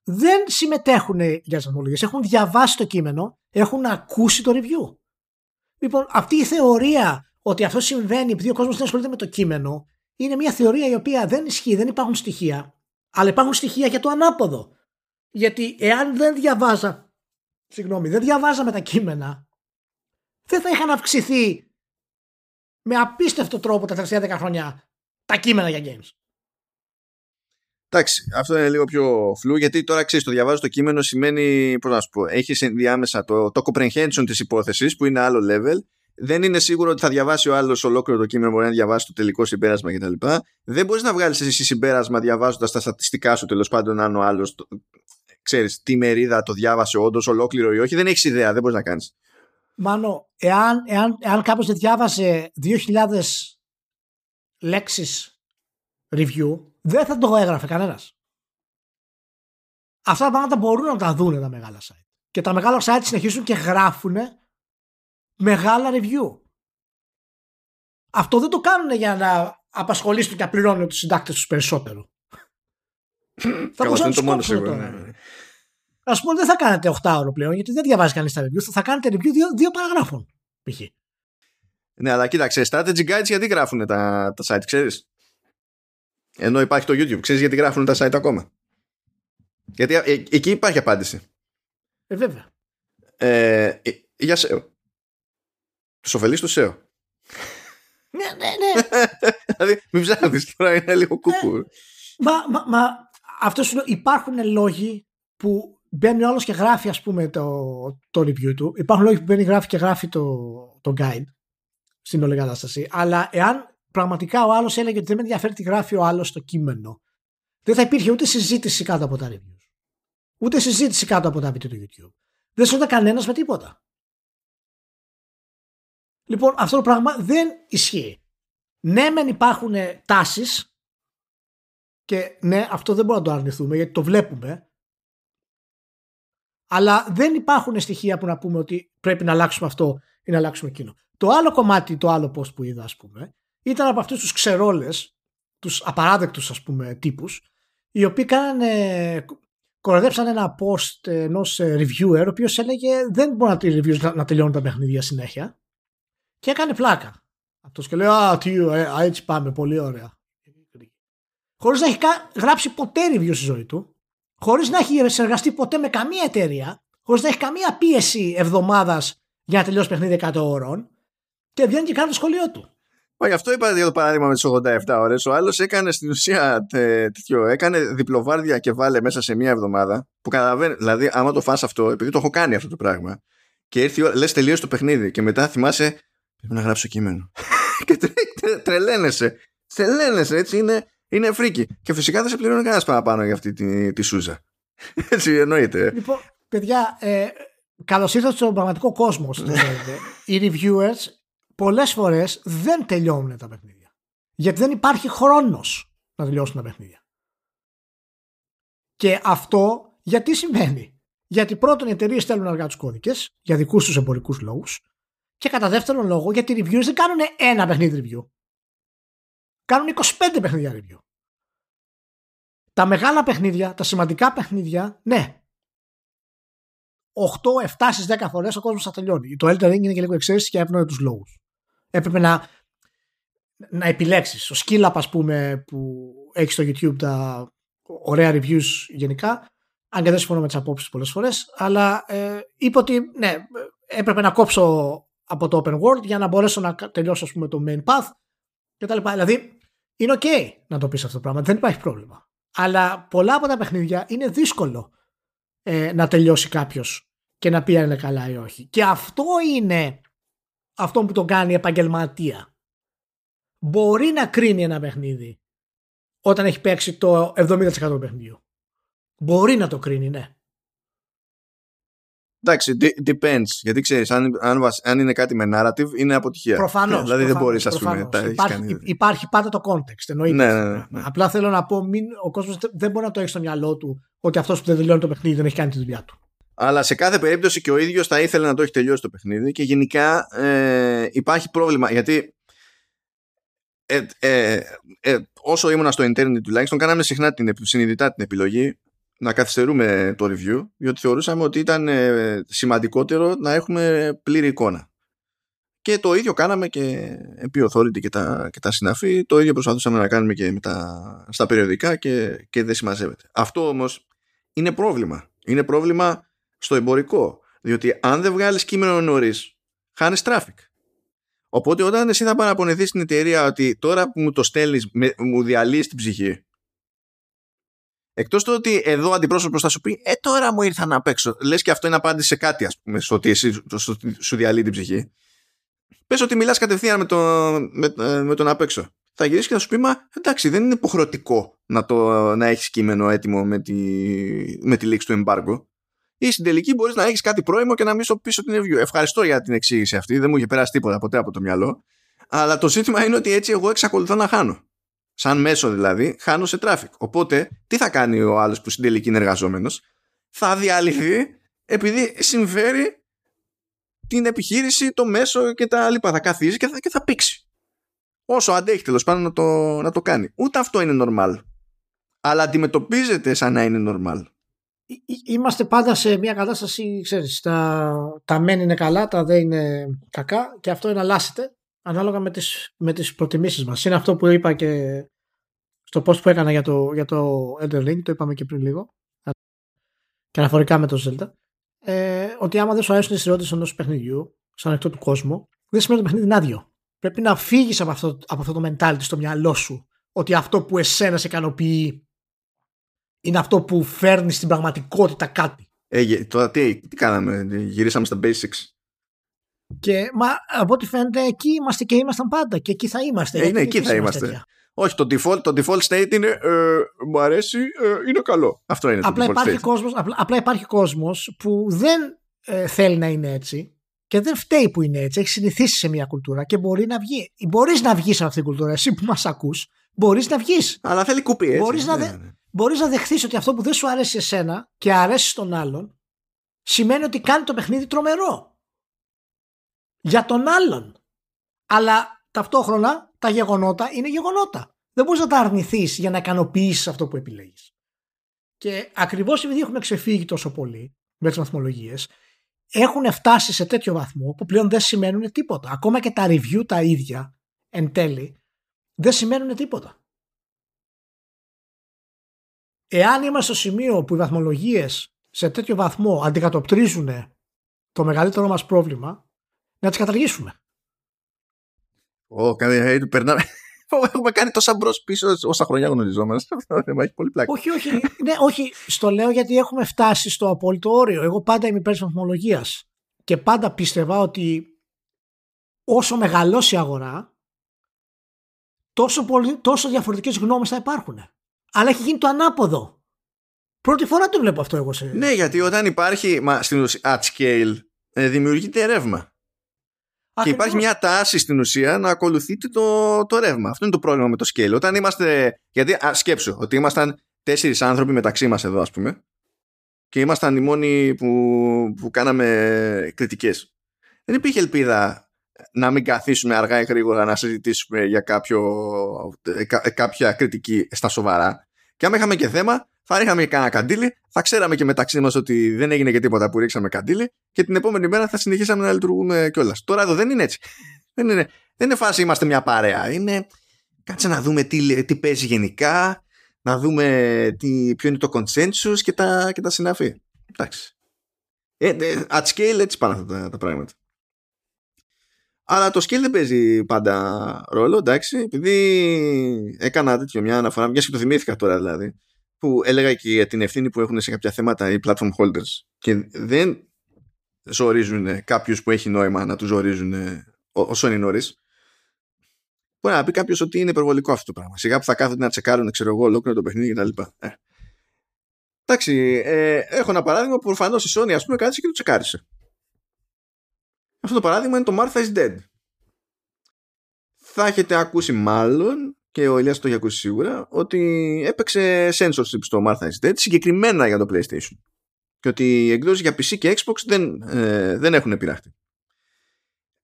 δεν συμμετέχουν για τις βαθμολογίε. Έχουν διαβάσει το κείμενο, έχουν ακούσει το review. Λοιπόν, αυτή η θεωρία ότι αυτό συμβαίνει επειδή ο κόσμος δεν ασχολείται με το κείμενο είναι μια θεωρία η οποία δεν ισχύει, δεν υπάρχουν στοιχεία, αλλά υπάρχουν στοιχεία για το ανάποδο. Γιατί εάν δεν διαβάζα, συγγνώμη, δεν διαβάζαμε τα κείμενα, δεν θα είχαν αυξηθεί με απίστευτο τρόπο τα τελευταία 10 χρόνια τα κείμενα για games. Εντάξει, αυτό είναι λίγο πιο φλού γιατί τώρα ξέρεις, το διαβάζω το κείμενο σημαίνει, πώς να σου πω, έχεις ενδιάμεσα το, το comprehension της υπόθεσης που είναι άλλο level δεν είναι σίγουρο ότι θα διαβάσει ο άλλος ολόκληρο το κείμενο, μπορεί να διαβάσει το τελικό συμπέρασμα κτλ. Δεν μπορείς να βγάλεις εσύ συμπέρασμα διαβάζοντας τα στατιστικά σου τέλος πάντων αν ο άλλος ξέρεις τι μερίδα το διάβασε όντως ολόκληρο ή όχι. Δεν έχεις ιδέα, δεν μπορείς να κάνεις. Μάνο, εάν, εάν, εάν κάποιος δεν διάβασε 2.000 λέξεις review, δεν θα το έγραφε κανένας. Αυτά τα πράγματα μπορούν να τα δουν τα μεγάλα site. Και τα μεγάλα site συνεχίζουν και γράφουν μεγάλα review. Αυτό δεν το κάνουν για να απασχολήσουν και να πληρώνουν τους συντάκτες τους περισσότερο. θα μπορούσαν να το μόνο σίγουρο. Ναι, ναι. Α πούμε, δεν θα κάνετε 8 ώρο πλέον, γιατί δεν διαβάζει κανείς τα review. Θα κάνετε review δύο, δύο παραγράφων. Π.χ. Ναι, αλλά κοίταξε, strategy guides γιατί γράφουν τα, τα site, ξέρεις; Ενώ υπάρχει το YouTube, ξέρεις γιατί γράφουν τα site ακόμα; Γιατί ε, εκεί υπάρχει απάντηση. Ε, βέβαια. Ε, ε για SEO. Τους ωφελείς το SEO. [laughs] Ναι, ναι, ναι. [laughs] δηλαδή, μην ψάχνεις τώρα, είναι λίγο κούκου. Ε, μα, μα, μα αυτός σου λέω, υπάρχουν λόγοι που μπαίνει ο άλλος και γράφει, ας πούμε, το, το review του. Υπάρχουν λόγοι που μπαίνει, γράφει και γράφει το, το guide στην όλη κατάσταση. Αλλά εάν πραγματικά ο άλλος έλεγε ότι δεν με ενδιαφέρει τι γράφει ο άλλος στο κείμενο, δεν θα υπήρχε ούτε συζήτηση κάτω από τα reviews. Ούτε συζήτηση κάτω από τα βίντεο του YouTube. Δεν σου κανένας με τίποτα. Λοιπόν, αυτό το πράγμα δεν ισχύει. Ναι, μεν υπάρχουν τάσεις και ναι, αυτό δεν μπορούμε να το αρνηθούμε γιατί το βλέπουμε. Αλλά δεν υπάρχουν στοιχεία που να πούμε ότι πρέπει να αλλάξουμε αυτό ή να αλλάξουμε εκείνο. Το άλλο κομμάτι, το άλλο post που είδα, ας πούμε, ήταν από αυτούς τους ξερόλες, τους απαράδεκτους, ας πούμε, τύπους, οι οποίοι κάνανε, κοροδέψαν ένα post ενός reviewer, ο οποίος έλεγε δεν μπορεί να, να τελειώνουν τα παιχνίδια συνέχεια και έκανε πλάκα. Αυτός και λέει: Α, τι, ε, έτσι πάμε, πολύ ωραία. Χωρίς να έχει γράψει ποτέ review στη ζωή του, χωρίς να έχει συνεργαστεί ποτέ με καμία εταιρεία, χωρίς να έχει καμία πίεση εβδομάδας για να τελειώσει παιχνίδι 100 ώρων, και βγαίνει και κάνει το σχολείο του. Μα γι' αυτό είπα για το παράδειγμα με τις 87 ώρες. Ο άλλος έκανε στην ουσία τέτοιο, έκανε διπλοβάρδια και βάλε μέσα σε μία εβδομάδα. Που καταλαβαίνει, δηλαδή, άμα το φας αυτό, επειδή το έχω κάνει αυτό το πράγμα, και ήρθε η ώρα, λες τελείωσε το παιχνίδι, και μετά θυμάσαι, Πρέπει να γράψω κείμενο. [laughs] και τρελαίνεσαι. Τρελαίνεσαι, έτσι είναι, είναι φρίκι. Και φυσικά δεν σε πληρώνει κανένας παραπάνω για αυτή τη, τη σούζα. [laughs] έτσι εννοείται. Λοιπόν, παιδιά, ε, καλώς ήρθατε στον πραγματικό κόσμο. Οι reviewers πολλές φορές δεν τελειώνουν τα παιχνίδια. Γιατί δεν υπάρχει χρόνος να τελειώσουν τα παιχνίδια. Και αυτό γιατί συμβαίνει. Γιατί πρώτον οι εταιρείες στέλνουν αργά τους κώδικες για δικούς τους εμπορικούς λόγους. Και κατά δεύτερον λόγο, γιατί οι reviewers δεν κάνουν ένα παιχνίδι review. Κάνουν 25 παιχνίδια review. Τα μεγάλα παιχνίδια, τα σημαντικά παιχνίδια, ναι. 8, 7 στις 10 φορές ο κόσμος θα τελειώνει. Το Elden Ring είναι και λίγο εξαίρεση και έπαιρνε τους λόγους. Έπρεπε να, να επιλέξεις. Ο Skillap, ας πούμε, που έχει στο YouTube τα ωραία reviews γενικά, αν και δεν συμφωνώ με τις απόψεις πολλές φορές, αλλά ε, είπε ότι ναι, έπρεπε να κόψω από το open world για να μπορέσω να τελειώσω ας πούμε, το main path κτλ. Δηλαδή, είναι ok να το πεις αυτό το πράγμα, δεν υπάρχει πρόβλημα. Αλλά πολλά από τα παιχνίδια είναι δύσκολο ε, να τελειώσει κάποιος και να πει αν είναι καλά ή όχι. Και αυτό είναι αυτό που το κάνει επαγγελματία. Μπορεί να κρίνει ένα παιχνίδι όταν έχει παίξει το 70% του παιχνιδιού. Μπορεί να το κρίνει, ναι. Εντάξει, depends. Γιατί ξέρεις, αν, αν, αν, είναι κάτι με narrative, είναι αποτυχία. Προφανώς. δηλαδή δεν μπορείς, ας πούμε. Υπάρχει, υπάρχει πάντα το context. Εννοείται. Ναι, ναι, ναι, ναι. Απλά θέλω να πω, μην, ο κόσμος δεν μπορεί να το έχει στο μυαλό του ότι αυτός που δεν τελειώνει το παιχνίδι δεν έχει κάνει τη δουλειά του. Αλλά σε κάθε περίπτωση και ο ίδιος θα ήθελε να το έχει τελειώσει το παιχνίδι και γενικά ε, υπάρχει πρόβλημα. Γιατί ε, ε, ε, όσο ήμουν στο internet τουλάχιστον, κάναμε συχνά την, συνειδητά την επιλογή να καθυστερούμε το review, διότι θεωρούσαμε ότι ήταν ε, σημαντικότερο να έχουμε πλήρη εικόνα. Και το ίδιο κάναμε και επί Authority και τα, και τα συναφή, το ίδιο προσπαθούσαμε να κάνουμε και με τα, στα περιοδικά και, και δεν συμμαζεύεται. Αυτό όμως είναι πρόβλημα. Είναι πρόβλημα στο εμπορικό, διότι αν δεν βγάλεις κείμενο νωρίς, χάνεις traffic. Οπότε όταν εσύ θα παραπονεθείς στην εταιρεία ότι τώρα που μου το στέλνεις, μου διαλύεις την ψυχή, Εκτός του ότι εδώ ο αντιπρόσωπος θα σου πει, Ε, τώρα μου ήρθα να παίξω. Λες και αυτό είναι απάντηση σε κάτι, ας πούμε, στο ότι εσύ σου διαλύει την ψυχή. Πες ότι μιλάς κατευθείαν με, το, με, ε, με τον απ' έξω. Θα γυρίσεις και θα σου πει, Μα εντάξει, δεν είναι υποχρεωτικό να, το, να έχεις κείμενο έτοιμο με τη, με τη λήξη του εμπάργκου. Ή στην τελική μπορείς να έχεις κάτι πρώιμο και να μην σου πίσω την review. Ευχαριστώ για την εξήγηση αυτή. Δεν μου είχε περάσει τίποτα ποτέ από το μυαλό. Αλλά το ζήτημα είναι ότι έτσι εγώ εξακολουθώ να χάνω σαν μέσο δηλαδή, χάνω σε traffic. Οπότε, τι θα κάνει ο άλλος που στην τελική είναι εργαζόμενος, θα διαλυθεί επειδή συμφέρει την επιχείρηση, το μέσο και τα λοιπά. Θα καθίσει και θα, και θα πήξει. Όσο αντέχει τέλος πάντων να το, να το κάνει. Ούτε αυτό είναι normal. Αλλά αντιμετωπίζεται σαν να είναι normal. Είμαστε πάντα σε μια κατάσταση, ξέρεις, τα, τα μεν είναι καλά, τα δεν είναι κακά και αυτό εναλλάσσεται ανάλογα με τις, με τις προτιμήσεις μας. Είναι αυτό που είπα και στο post που έκανα για το, για το Elden Ring, το είπαμε και πριν λίγο, και αναφορικά με το Zelda, ε, ότι άμα δεν σου αρέσουν οι σειρότητες ενός παιχνιδιού, σαν ανοιχτό του κόσμου, δεν σημαίνει ότι το παιχνίδι είναι άδειο. Πρέπει να φύγεις από αυτό, από αυτό το mentality στο μυαλό σου, ότι αυτό που εσένα σε ικανοποιεί είναι αυτό που φέρνει στην πραγματικότητα κάτι. Ε, τώρα τι, τι κάναμε, γυρίσαμε στα basics. Και μα, από ό,τι φαίνεται εκεί είμαστε και ήμασταν πάντα και εκεί θα είμαστε. Ε, ναι, εκεί θα είμαστε. Όχι, το default, το default state είναι ε, μου αρέσει, ε, είναι καλό. Αυτό είναι απλά το default υπάρχει state. Κόσμος, απλά, απλά υπάρχει κόσμος που δεν ε, θέλει να είναι έτσι και δεν φταίει που είναι έτσι. Έχει συνηθίσει σε μια κουλτούρα και μπορεί να βγει. Μπορείς να βγεις από αυτήν την κουλτούρα. Εσύ που μας ακούς, μπορείς να βγεις. Αλλά θέλει κουπί, έτσι. Μπορείς να, δε, ναι, ναι. μπορείς να δεχθείς ότι αυτό που δεν σου αρέσει εσένα και αρέσει στον άλλον σημαίνει ότι κάνει το παιχνίδι τρομερό για τον άλλον. Αλλά ταυτόχρονα τα γεγονότα είναι γεγονότα. Δεν μπορείς να τα αρνηθείς για να ικανοποιήσεις αυτό που επιλέγεις. Και ακριβώς επειδή έχουμε ξεφύγει τόσο πολύ με τις βαθμολογίε, έχουν φτάσει σε τέτοιο βαθμό που πλέον δεν σημαίνουν τίποτα. Ακόμα και τα review τα ίδια εν τέλει δεν σημαίνουν τίποτα. Εάν είμαστε στο σημείο που οι βαθμολογίες σε τέτοιο βαθμό αντικατοπτρίζουν το μεγαλύτερο μας πρόβλημα να τις καταργήσουμε. Ω, oh, περνάμε. Έχουμε κάνει τόσα μπρος πίσω όσα χρόνια γνωριζόμαστε. Αυτό το θέμα έχει πολύ πλάκα. Όχι, όχι. ναι, όχι. Στο λέω γιατί έχουμε φτάσει στο απόλυτο όριο. Εγώ πάντα είμαι υπέρ της βαθμολογίας. Και πάντα πίστευα ότι όσο μεγαλώσει η αγορά, τόσο, πολύ, τόσο διαφορετικές γνώμες θα υπάρχουν. Αλλά έχει γίνει το ανάποδο. Πρώτη φορά το βλέπω αυτό εγώ σε... Ναι, γιατί όταν υπάρχει μα, στην ουσία at scale, ε, δημιουργείται ρεύμα. Και υπάρχει μια τάση στην ουσία να ακολουθείτε το, το ρεύμα. Αυτό είναι το πρόβλημα με το scale. Όταν είμαστε. Γιατί α, σκέψου ότι ήμασταν τέσσερις άνθρωποι μεταξύ μας εδώ, ας πούμε, και ήμασταν οι μόνοι που, που κάναμε κριτικές. Δεν υπήρχε ελπίδα να μην καθίσουμε αργά ή γρήγορα να συζητήσουμε για κάποιο, κάποια κριτική στα σοβαρά. Και άμα είχαμε και θέμα, θα ρίχναμε και κανένα καντήλι, θα ξέραμε και μεταξύ μας ότι δεν έγινε και τίποτα που ρίξαμε καντήλι και την επόμενη μέρα θα συνεχίσαμε να λειτουργούμε κιόλας. Τώρα εδώ δεν είναι έτσι. Δεν είναι, δεν είναι φάση είμαστε μια παρέα. Είναι κάτσε να δούμε τι, τι παίζει γενικά, να δούμε τι, ποιο είναι το consensus και τα, και τα συναφή. Εντάξει. Ε, ε, at scale έτσι πάνε αυτά τα, τα πράγματα. Αλλά το scale δεν παίζει πάντα ρόλο, εντάξει, επειδή έκανα τέτοιο μια αναφορά, μιας και το θυμήθηκα τώρα δηλαδή, που έλεγα και την ευθύνη που έχουν σε κάποια θέματα οι platform holders και δεν ζορίζουν κάποιους που έχει νόημα να τους ζορίζουν όσο είναι νωρίς. Μπορεί να πει κάποιος ότι είναι υπερβολικό αυτό το πράγμα. Σιγά που θα κάθονται να τσεκάρουν, ξέρω εγώ, ολόκληρο το παιχνίδι κτλ. Ε. Εντάξει, ε, έχω ένα παράδειγμα που προφανώς η Sony, ας πούμε, κάθισε και το τσεκάρισε. Αυτό το παράδειγμα είναι το Martha is Dead. Θα έχετε ακούσει μάλλον, και ο Ηλίας το έχει ακούσει σίγουρα, ότι έπαιξε censorship στο Martha is Dead συγκεκριμένα για το PlayStation. Και ότι οι εκδόσεις για PC και Xbox δεν, ε, δεν έχουν πειράχτη.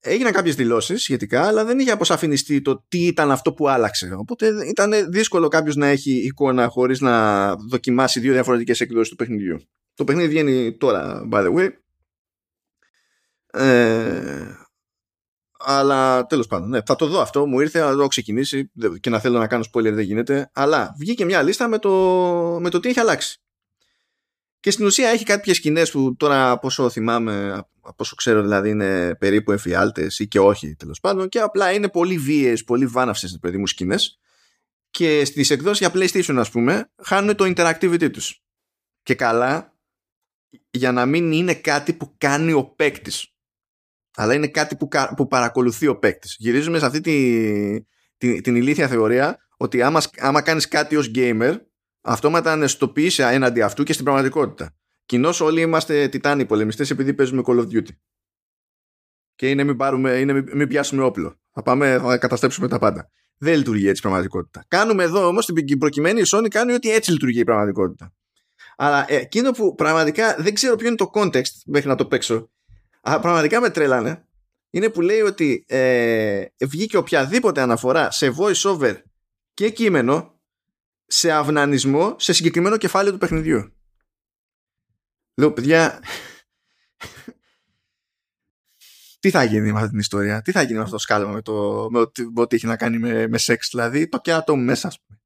Έγιναν κάποιες δηλώσεις σχετικά, αλλά δεν είχε αποσαφινιστεί το τι ήταν αυτό που άλλαξε. Οπότε ήταν δύσκολο κάποιος να έχει εικόνα χωρίς να δοκιμάσει δύο διαφορετικές εκδόσεις του παιχνιδιού. Το παιχνίδι βγαίνει τώρα, by the way, ε, αλλά τέλος πάντων, ναι, θα το δω αυτό. Μου ήρθε να το ξεκινήσει και να θέλω να κάνω spoiler δεν γίνεται. Αλλά βγήκε μια λίστα με το, με το τι έχει αλλάξει. Και στην ουσία έχει κάποιες σκηνές που τώρα από όσο θυμάμαι, από όσο ξέρω δηλαδή είναι περίπου εφιάλτες ή και όχι τέλος πάντων και απλά είναι πολύ βίαιες, πολύ βάναυσες παιδί μου σκηνές και στις εκδόσεις για PlayStation ας πούμε χάνουν το interactivity τους. Και καλά για να μην είναι κάτι που κάνει ο παίκτης αλλά είναι κάτι που, που παρακολουθεί ο παίκτης. Γυρίζουμε σε αυτή τη, τη, την ηλίθια θεωρία ότι άμα, άμα κάνεις κάτι ως gamer αυτόματα αναισθητοποιήσει έναντι αυτού και στην πραγματικότητα. Κοινώς όλοι είμαστε τιτάνοι πολεμιστές επειδή παίζουμε Call of Duty. Και είναι μην, πάρουμε, είναι μην, μην πιάσουμε όπλο. Θα πάμε, θα καταστρέψουμε τα πάντα. Δεν λειτουργεί έτσι η πραγματικότητα. Κάνουμε εδώ όμως την προκειμένη η Sony κάνει ότι έτσι λειτουργεί η πραγματικότητα. Αλλά εκείνο που πραγματικά δεν ξέρω ποιο είναι το context μέχρι να το παίξω Α, πραγματικά με τρέλανε είναι που λέει ότι ε, βγήκε οποιαδήποτε αναφορά σε voice over και κείμενο σε αυνανισμό σε συγκεκριμένο κεφάλαιο του παιχνιδιού. Λέω, παιδιά, τι θα γίνει με αυτή την ιστορία, τι θα γίνει με αυτό το σκάλωμα με, το, με ό,τι έχει να κάνει με, με σεξ, δηλαδή το κέρατο μου μέσα, ας πούμε.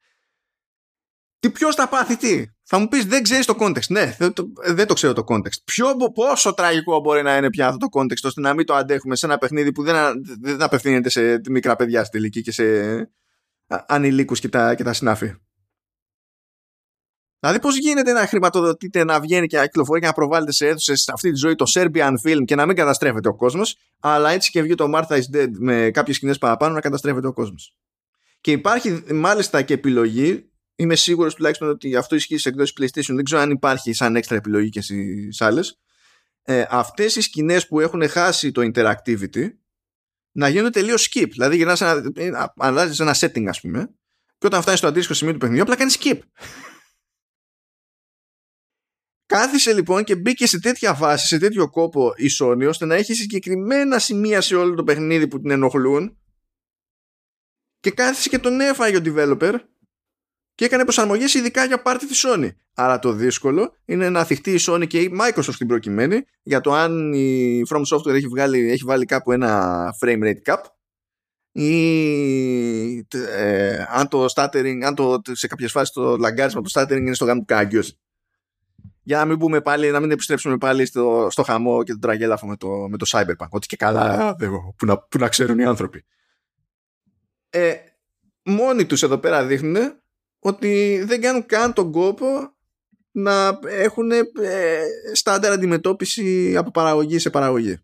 Τι ποιος θα πάθει τι; Θα μου πεις δεν ξέρεις το context. Ναι, δεν το, δεν το ξέρω το context. Ποιο, πόσο τραγικό μπορεί να είναι πια αυτό το context ώστε να μην το αντέχουμε σε ένα παιχνίδι που δεν, δεν απευθύνεται σε μικρά παιδιά στη τελική και σε ανηλίκους και τα, και τα συνάφη. Δηλαδή, πώς γίνεται να χρηματοδοτείτε να βγαίνει και να κυκλοφορεί και να προβάλλεται σε αίθουσες σε αυτή τη ζωή το Serbian film και να μην καταστρέφεται ο κόσμος, αλλά έτσι και βγει το Martha is Dead με κάποιες σκηνές παραπάνω να καταστρέφεται ο κόσμος. Και υπάρχει μάλιστα και επιλογή είμαι σίγουρος τουλάχιστον ότι αυτό ισχύει σε εκδόσεις PlayStation. Δεν ξέρω αν υπάρχει σαν έξτρα επιλογή και στις άλλες. Ε, Αυτές οι σκηνές που έχουν χάσει το interactivity να γίνουν τελείως skip. Δηλαδή, γυρνάς ένα, ε, αλλάζεις ένα setting, ας πούμε, και όταν φτάσει στο αντίστοιχο σημείο του παιχνιδιού, απλά κάνεις skip. Κάθισε λοιπόν και μπήκε σε τέτοια βάση, σε τέτοιο κόπο η Sony, ώστε να έχεις συγκεκριμένα σημεία σε όλο το παιχνίδι που την ενοχλούν και κάθισε και τον έφαγε ο developer και έκανε προσαρμογές ειδικά για πάρτι της Sony. Άρα το δύσκολο είναι να θυχτεί η Sony και η Microsoft στην προκειμένη για το αν η From Software έχει, βγάλει, έχει βάλει κάπου ένα frame rate cap ή ε, αν το stuttering, αν το, σε κάποιες φάσεις το λαγκάρισμα το stuttering είναι στο γάμο του κάγκιος. Για να μην, πούμε πάλι, να μην επιστρέψουμε πάλι στο, στο χαμό και τον τραγέλαφο με το, με το Cyberpunk. Ότι και καλά, που, να, που να ξέρουν οι άνθρωποι. Ε, μόνοι τους εδώ πέρα δείχνουν ότι δεν κάνουν καν τον κόπο να έχουν ε, στάνταρ αντιμετώπιση από παραγωγή σε παραγωγή.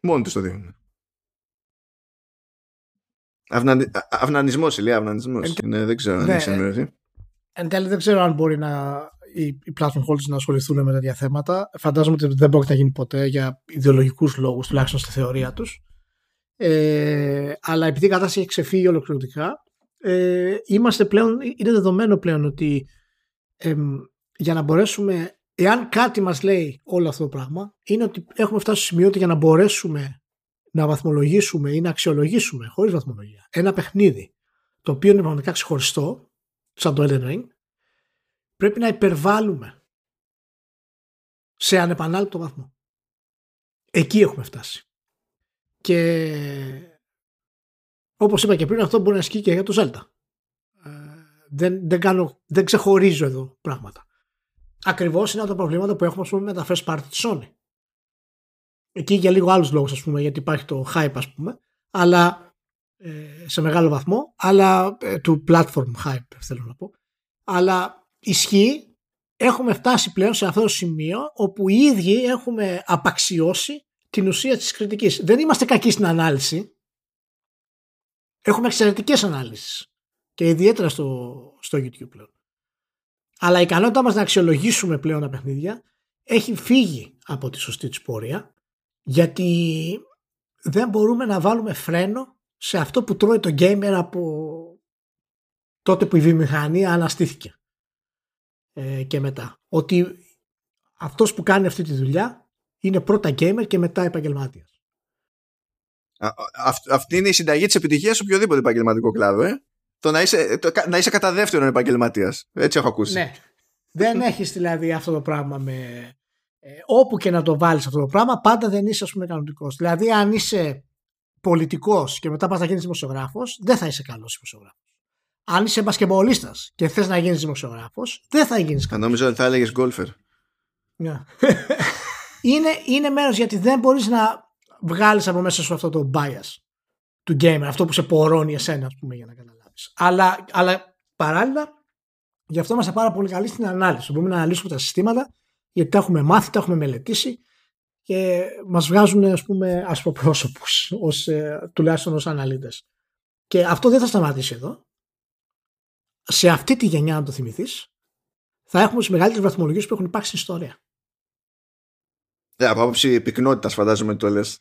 Μόνο τους το δείχνουν. Αυνανι... Αυνανισμός, λέει, αυνανισμός. Εν... Ναι, δεν ξέρω ναι, αν έχει ενημερωθεί. Εν τέλει δεν ξέρω αν μπορεί να οι, οι platform holders να ασχοληθούν με τέτοια θέματα. Φαντάζομαι ότι δεν μπορεί να γίνει ποτέ για ιδεολογικούς λόγους, τουλάχιστον στη θεωρία τους. Ε, αλλά επειδή η κατάσταση έχει ξεφύγει ολοκληρωτικά, ε, είμαστε πλέον, είναι δεδομένο πλέον ότι ε, για να μπορέσουμε, εάν κάτι μας λέει όλο αυτό το πράγμα, είναι ότι έχουμε φτάσει στο σημείο ότι για να μπορέσουμε να βαθμολογήσουμε ή να αξιολογήσουμε χωρίς βαθμολογία ένα παιχνίδι το οποίο είναι πραγματικά ξεχωριστό, σαν το Elden Ring, πρέπει να υπερβάλλουμε σε ανεπανάληπτο βαθμό. Εκεί έχουμε φτάσει. Και όπως είπα και πριν αυτό μπορεί να σκεί και για το Zelda. Ε, δεν, δεν, κάνω, δεν ξεχωρίζω εδώ πράγματα. Ακριβώς είναι από τα προβλήματα που έχουμε πούμε, με τα first party της Sony. Εκεί για λίγο άλλους λόγους ας πούμε γιατί υπάρχει το hype ας πούμε αλλά ε, σε μεγάλο βαθμό αλλά ε, του platform hype θέλω να πω αλλά ισχύει έχουμε φτάσει πλέον σε αυτό το σημείο όπου οι ίδιοι έχουμε απαξιώσει την ουσία της κριτικής. Δεν είμαστε κακοί στην ανάλυση. Έχουμε εξαιρετικές ανάλυσεις και ιδιαίτερα στο, στο YouTube πλέον. Αλλά η ικανότητά μας να αξιολογήσουμε πλέον τα παιχνίδια έχει φύγει από τη σωστή της πορεία γιατί δεν μπορούμε να βάλουμε φρένο σε αυτό που τρώει το gamer από τότε που η βιομηχανία αναστήθηκε ε, και μετά. Ότι αυτός που κάνει αυτή τη δουλειά είναι πρώτα gamer και μετά επαγγελμάτια. Αυτή είναι η συνταγή της επιτυχίας σε οποιοδήποτε επαγγελματικό κλάδο, ε. Το να είσαι, το, να είσαι κατά δεύτερον επαγγελματίας. Έτσι έχω ακούσει. Ναι. δεν έχεις δηλαδή αυτό το πράγμα με. Ε, όπου και να το βάλεις αυτό το πράγμα, πάντα δεν είσαι, ας πούμε, κανονικός. Δηλαδή, αν είσαι πολιτικός και μετά πας να γίνεις δημοσιογράφος, δεν θα είσαι καλός δημοσιογράφος. Αν είσαι μπασκεμπολίστας και θες να γίνεις δημοσιογράφος, δεν θα γίνεις καλός. Νομίζω ότι θα έλεγες γκολφερ. Ναι. [laughs] είναι, είναι μέρος γιατί δεν μπορείς να βγάλεις από μέσα σου αυτό το bias του gamer, αυτό που σε πορώνει εσένα, ας πούμε, για να καταλάβεις. Αλλά, αλλά παράλληλα, γι' αυτό είμαστε πάρα πολύ καλοί στην ανάλυση. Μπορούμε να αναλύσουμε τα συστήματα, γιατί τα έχουμε μάθει, τα έχουμε μελετήσει και μας βγάζουν ας πούμε ασπροπρόσωπους ως, ε, τουλάχιστον ως αναλύτες. Και αυτό δεν θα σταματήσει εδώ. Σε αυτή τη γενιά, αν το θυμηθείς, θα έχουμε τις μεγαλύτερες βαθμολογίες που έχουν υπάρξει στην ιστορία. Ναι, από άποψη πυκνότητας φαντάζομαι το λες.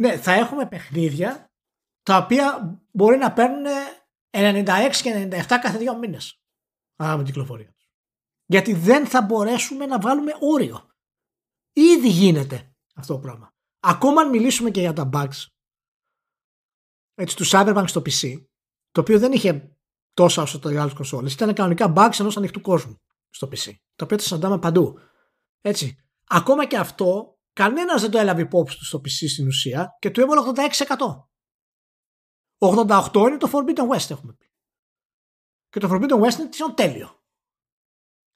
Ναι, θα έχουμε παιχνίδια τα οποία μπορεί να παίρνουν 96 και 97 κάθε δύο μήνες από την κυκλοφορία Γιατί δεν θα μπορέσουμε να βάλουμε όριο. Ήδη γίνεται αυτό το πράγμα. Ακόμα αν μιλήσουμε και για τα bugs έτσι, του Cyberpunk στο PC, το οποίο δεν είχε τόσα όσο το άλλε κονσόλε, ήταν κανονικά bugs ενός ανοιχτού κόσμου στο PC. Το οποίο τα συναντάμε παντού. Έτσι. Ακόμα και αυτό, κανένας δεν το έλαβε υπόψη του στο PC στην ουσία και του έβαλε 86%. 88% είναι το Forbidden West έχουμε πει. Και το Forbidden West είναι τυχόν τέλειο.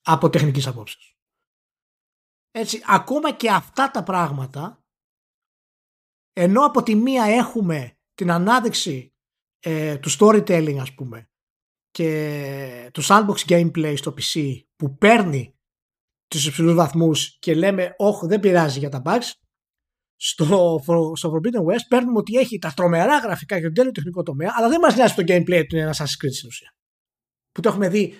Από τεχνικής απόψεως. Έτσι, ακόμα και αυτά τα πράγματα, ενώ από τη μία έχουμε την ανάδειξη ε, του storytelling ας πούμε και τους sandbox gameplay στο PC που παίρνει τους υψηλούς βαθμούς και λέμε όχι δεν πειράζει για τα bugs στο, στο Forbidden West παίρνουμε ότι έχει τα τρομερά γραφικά και τον τέλειο τεχνικό τομέα αλλά δεν μας νοιάζει το gameplay του είναι ένα Assassin's Creed στην ουσία που το έχουμε δει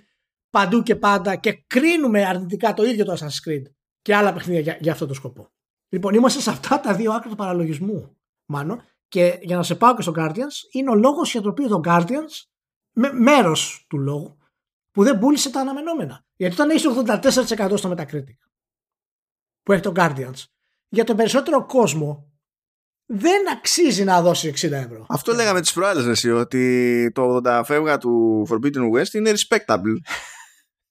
παντού και πάντα και κρίνουμε αρνητικά το ίδιο το Assassin's Creed και άλλα παιχνίδια για, για αυτό το σκοπό. Λοιπόν, είμαστε σε αυτά τα δύο άκρα του παραλογισμού, μάλλον. Και για να σε πάω και στο Guardians, είναι ο λόγος για τον οποίο το Guardians, με, μέρος του λόγου, που δεν πούλησε τα αναμενόμενα. Γιατί όταν έχεις 84% στο Metacritic που έχει το Guardians, για τον περισσότερο κόσμο δεν αξίζει να δώσει 60 ευρώ. Αυτό λέγαμε τις προάλλες εσύ, ότι το 80 φεύγα του Forbidden West είναι respectable.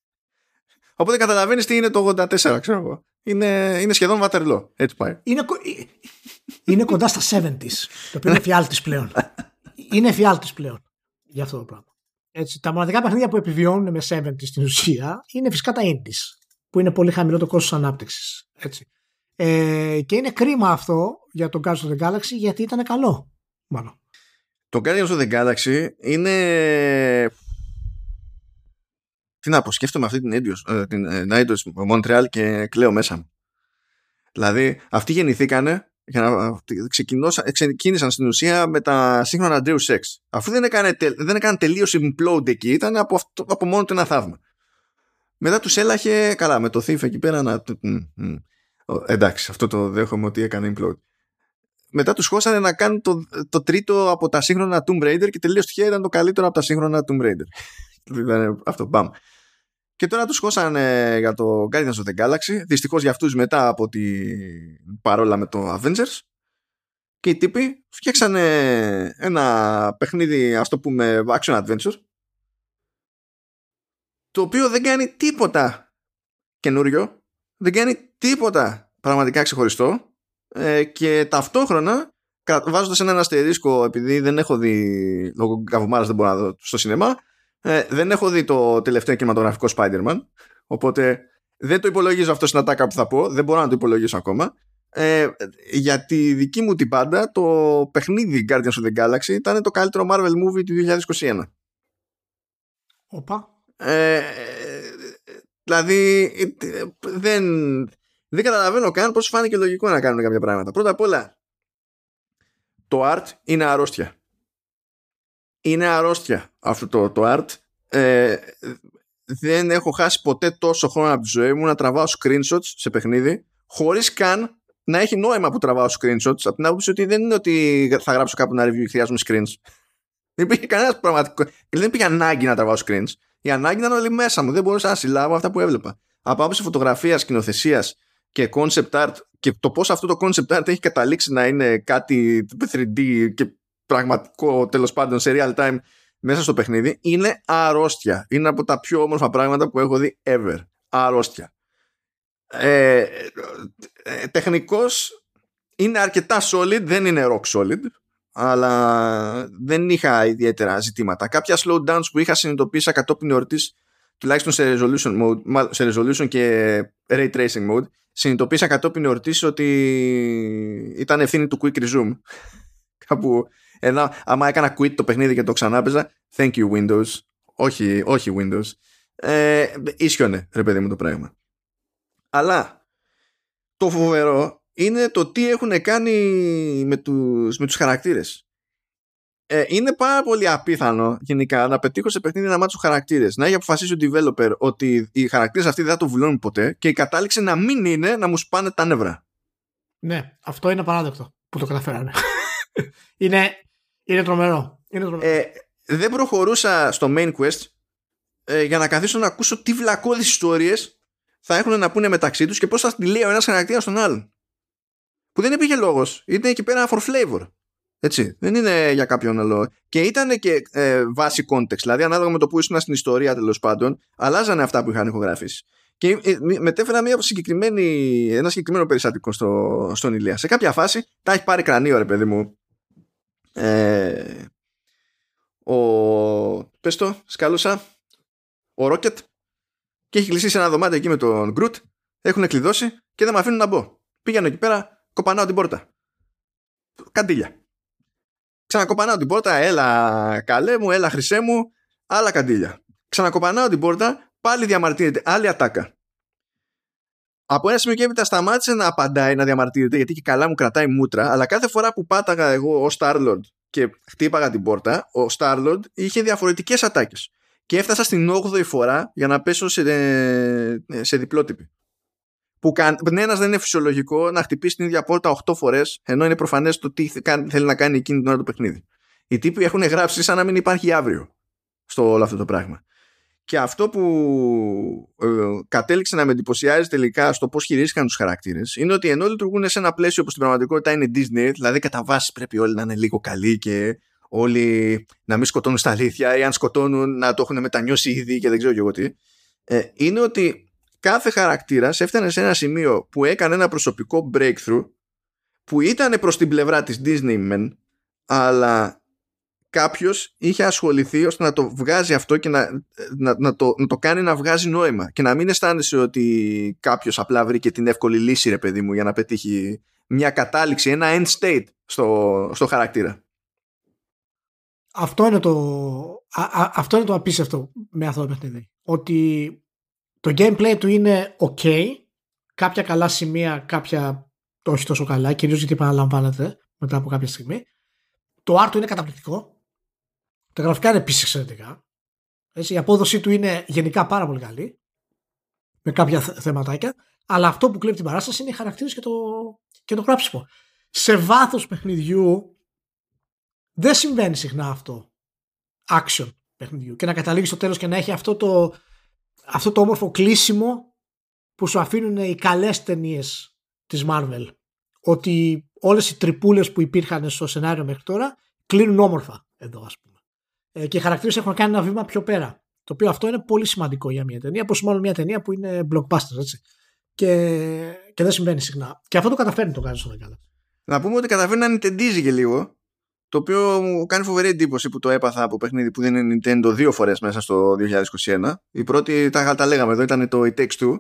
[laughs] Οπότε καταλαβαίνεις τι είναι το 84, ξέρω εγώ. Είναι, είναι σχεδόν βατερλό. Έτσι πάει. Είναι, είναι κοντά στα 70s. Το οποίο είναι [laughs] φιάλτη πλέον. είναι φιάλτη πλέον για αυτό το πράγμα. Έτσι, τα μοναδικά παιχνίδια που επιβιώνουν με 70 στην ουσία είναι φυσικά τα indies, που είναι πολύ χαμηλό το κόστος ανάπτυξης. Έτσι. Ε, και είναι κρίμα αυτό για τον Guardians of the Galaxy γιατί ήταν καλό. Μάλλον. Το Guardians of the Galaxy είναι τι να πω, σκέφτομαι αυτή την Eidos, ε, την Eidos Montreal και κλαίω μέσα μου. Δηλαδή, αυτοί γεννηθήκανε για να ξεκίνησαν στην ουσία με τα σύγχρονα Deus Ex. Αφού δεν έκανε, δεν έκανε τελείως implode εκεί, ήταν από, αυτό, από μόνο του ένα θαύμα. Μετά τους έλαχε, καλά, με το Thief εκεί πέρα να... Εντάξει, αυτό το δέχομαι ότι έκανε implode. Μετά τους χώσανε να κάνουν το, το τρίτο από τα σύγχρονα Tomb Raider και τελείως τυχαία ήταν το καλύτερο από τα σύγχρονα Tomb Raider. [laughs] αυτό, μπαμ. Και τώρα τους χώσανε για το Guardians of the Galaxy. Δυστυχώς για αυτούς μετά από την παρόλα με το Avengers. Και οι τύποι φτιάξανε ένα παιχνίδι, ας το πούμε, action adventure. το οποίο δεν κάνει τίποτα καινούριο, δεν κάνει τίποτα πραγματικά ξεχωριστό ε, και ταυτόχρονα βάζοντας ένα αστερίσκο επειδή δεν έχω δει λόγω καβουμάρα δεν μπορώ να δω στο σινεμά ε, δεν έχω δει το τελευταίο κινηματογραφικό Spider-Man οπότε δεν το υπολογίζω αυτό στην ατάκα που θα πω δεν μπορώ να το υπολογίσω ακόμα ε, για τη δική μου την πάντα το παιχνίδι Guardians of the Galaxy ήταν το καλύτερο Marvel movie του 2021 Οπα. Ε, δηλαδή δεν, δεν καταλαβαίνω καν πώς φάνηκε λογικό να κάνουν κάποια πράγματα. Πρώτα απ' όλα, το art είναι αρρώστια. Είναι αρρώστια αυτό το, το art. Ε, δεν έχω χάσει ποτέ τόσο χρόνο από τη ζωή μου να τραβάω screenshots σε παιχνίδι χωρίς καν να έχει νόημα που τραβάω screenshots από την άποψη ότι δεν είναι ότι θα γράψω κάπου ένα review και χρειάζομαι screens. Δεν υπήρχε κανένας πραγματικό. Δεν υπήρχε ανάγκη να τραβάω screens. Η ανάγκη ήταν όλοι μέσα μου. Δεν μπορούσα να συλλάβω αυτά που έβλεπα. Από άποψη φωτογραφίας, σκηνοθεσίας και concept art και το πώς αυτό το concept art έχει καταλήξει να είναι κάτι 3D και πραγματικό τέλος πάντων σε real time μέσα στο παιχνίδι είναι αρρώστια. Είναι από τα πιο όμορφα πράγματα που έχω δει ever. Αρρώστια. Ε, ε, τεχνικός είναι αρκετά solid, δεν είναι rock solid αλλά δεν είχα ιδιαίτερα ζητήματα. Κάποια slowdowns που είχα συνειδητοποίησα κατόπιν εορτής τουλάχιστον σε resolution, mode, σε resolution και ray tracing mode συνειδητοποίησα κατόπιν εορτής ότι ήταν ευθύνη του quick resume [laughs] κάπου ενώ άμα έκανα quit το παιχνίδι και το ξανάπαιζα thank you Windows όχι, όχι Windows ε, ίσιονε ρε παιδί μου το πράγμα αλλά το φοβερό είναι το τι έχουν κάνει με τους, με τους χαρακτήρες. Ε, είναι πάρα πολύ απίθανο γενικά να πετύχω σε παιχνίδι να μάθω χαρακτήρες. Να έχει αποφασίσει ο developer ότι οι χαρακτήρες αυτοί δεν θα το βουλώνουν ποτέ και η κατάληξη να μην είναι να μου σπάνε τα νεύρα. Ναι, αυτό είναι παράδεκτο που το καταφέρανε. [laughs] είναι, είναι τρομερό. Είναι τρομερό. Ε, δεν προχωρούσα στο main quest ε, για να καθίσω να ακούσω τι βλακώδεις ιστορίες θα έχουν να πούνε μεταξύ τους και πώς θα τη λέει ο ένας χαρακτήρας στον άλλον που δεν υπήρχε λόγος. Είναι εκεί πέρα for flavor. Έτσι. Δεν είναι για κάποιον άλλο. Και ήταν και ε, βάση context. Δηλαδή, ανάλογα με το που ήσουν στην ιστορία τέλος πάντων, αλλάζανε αυτά που είχαν ηχογραφήσει. Και ε, μετέφερα μια συγκεκριμένη, ένα συγκεκριμένο περιστατικό στο, στον Ηλία. Σε κάποια φάση τα έχει πάρει κρανίο, ρε παιδί μου. Ε, ο. Πες το, σκάλωσα. Ο Ρόκετ. Και έχει κλείσει σε ένα δωμάτιο εκεί με τον Γκρουτ. Έχουν κλειδώσει και δεν με αφήνουν να μπω. Πήγαινε εκεί πέρα, κοπανάω την πόρτα. Καντήλια. Ξανακοπανάω την πόρτα, έλα καλέ μου, έλα χρυσέ μου, άλλα καντήλια. Ξανακοπανάω την πόρτα, πάλι διαμαρτύρεται, άλλη ατάκα. Από ένα σημείο και έπειτα σταμάτησε να απαντάει, να διαμαρτύρεται, γιατί και καλά μου κρατάει μούτρα, αλλά κάθε φορά που πάταγα εγώ ως Starlord και χτύπαγα την πόρτα, ο Starlord είχε διαφορετικές ατάκες. Και έφτασα στην 8η φορά για να πέσω σε, σε διπλότυπη που κανένας δεν είναι φυσιολογικό να χτυπήσει την ίδια πόρτα 8 φορές, ενώ είναι προφανές το τι θέλει να κάνει εκείνη την ώρα το παιχνίδι. Οι τύποι έχουν γράψει σαν να μην υπάρχει αύριο στο όλο αυτό το πράγμα. Και αυτό που ε, κατέληξε να με εντυπωσιάζει τελικά στο πώς χειρίστηκαν τους χαρακτήρες είναι ότι ενώ λειτουργούν σε ένα πλαίσιο που στην πραγματικότητα είναι Disney, δηλαδή κατά βάση πρέπει όλοι να είναι λίγο καλοί και όλοι να μην σκοτώνουν στα αλήθεια ή αν σκοτώνουν να το έχουν μετανιώσει ήδη και δεν ξέρω και εγώ τι. Ε, είναι ότι κάθε χαρακτήρας έφτανε σε ένα σημείο που έκανε ένα προσωπικό breakthrough που ήταν προς την πλευρά της Disney men, αλλά κάποιος είχε ασχοληθεί ώστε να το βγάζει αυτό και να, να, να, το, να το κάνει να βγάζει νόημα και να μην αισθάνεσαι ότι κάποιος απλά βρήκε την εύκολη λύση ρε παιδί μου για να πετύχει μια κατάληξη, ένα end state στο, στο χαρακτήρα. Αυτό είναι το, α, αυτό είναι το απίστευτο με αυτό το παιχνίδι. Ότι το gameplay του είναι ok, κάποια καλά σημεία, κάποια όχι τόσο καλά, κυρίως γιατί επαναλαμβάνεται μετά από κάποια στιγμή. Το art του είναι καταπληκτικό. Τα γραφικά είναι επίσης εξαιρετικά. Έτσι, η απόδοσή του είναι γενικά πάρα πολύ καλή. Με κάποια θεματάκια. Αλλά αυτό που κλέβει την παράσταση είναι οι χαρακτήρες και το, και το γράψιμο. Σε βάθος παιχνιδιού δεν συμβαίνει συχνά αυτό. Action παιχνιδιού. Και να καταλήγεις στο τέλος και να έχει αυτό το, αυτό το όμορφο κλείσιμο που σου αφήνουν οι καλές ταινίες της Marvel. Ότι όλες οι τρυπούλες που υπήρχαν στο σενάριο μέχρι τώρα κλείνουν όμορφα εδώ ας πούμε. Ε, και οι χαρακτήρες έχουν κάνει ένα βήμα πιο πέρα. Το οποίο αυτό είναι πολύ σημαντικό για μια ταινία, πόσο μάλλον μια ταινία που είναι blockbuster, έτσι. Και, και δεν συμβαίνει συχνά. Και αυτό το καταφέρνει το κάνει στον καλά. Να πούμε ότι καταφέρνει να νιτεντίζει και λίγο. Το οποίο μου κάνει φοβερή εντύπωση που το έπαθα από παιχνίδι που δεν είναι Nintendo δύο φορές μέσα στο 2021. Η πρώτη, τα, τα λέγαμε εδώ, ήταν το It Takes Two.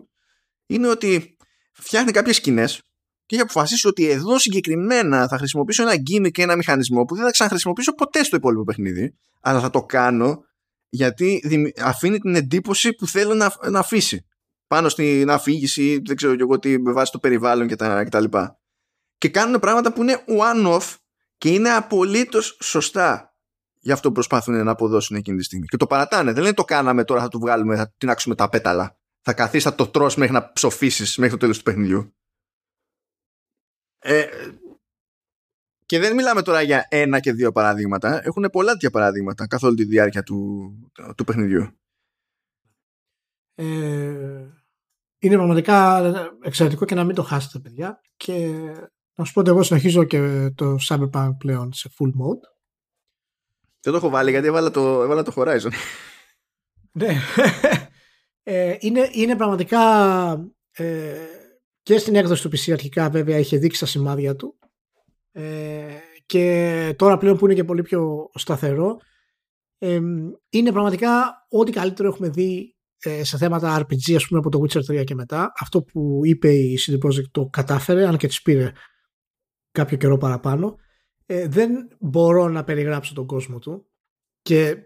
Είναι ότι φτιάχνει κάποιες σκηνές και έχει αποφασίσει ότι εδώ συγκεκριμένα θα χρησιμοποιήσω ένα gimmick και ένα μηχανισμό που δεν θα ξαναχρησιμοποιήσω ποτέ στο υπόλοιπο παιχνίδι. Αλλά θα το κάνω γιατί αφήνει την εντύπωση που θέλω να, να αφήσει πάνω στην αφήγηση, δεν ξέρω και εγώ τι, με βάση το περιβάλλον και τα, και τα λοιπά. Και κάνουν πράγματα που είναι one-off και είναι απολύτως σωστά για αυτό που προσπάθουν να αποδώσουν εκείνη τη στιγμή. Και το παρατάνε. Δεν λένε το κάναμε τώρα, θα το βγάλουμε, θα τεινάξουμε τα πέταλα. Θα καθίσει, θα το τρως μέχρι να ψοφήσεις μέχρι το τέλος του παιχνιδιού. Ε, και δεν μιλάμε τώρα για ένα και δύο παραδείγματα. Έχουν πολλά τέτοια παραδείγματα καθ' όλη τη διάρκεια του, του παιχνιδιού. Ε, είναι πραγματικά εξαιρετικό και να μην το χάσετε παιδιά και να σου πω ότι εγώ συνεχίζω και το Cyberpunk πλέον σε full mode δεν το έχω βάλει γιατί έβαλα το, έβαλα το Horizon ναι [laughs] ε, είναι, είναι πραγματικά ε, και στην έκδοση του PC αρχικά βέβαια είχε δείξει τα σημάδια του. Ε, και τώρα πλέον που είναι και πολύ πιο σταθερό ε, είναι πραγματικά ό,τι καλύτερο έχουμε δει ε, σε θέματα RPG ας πούμε από το Witcher 3 και μετά. Αυτό που είπε η CD Projekt το κατάφερε αν και τη πήρε κάποιο καιρό παραπάνω. Ε, δεν μπορώ να περιγράψω τον κόσμο του. Και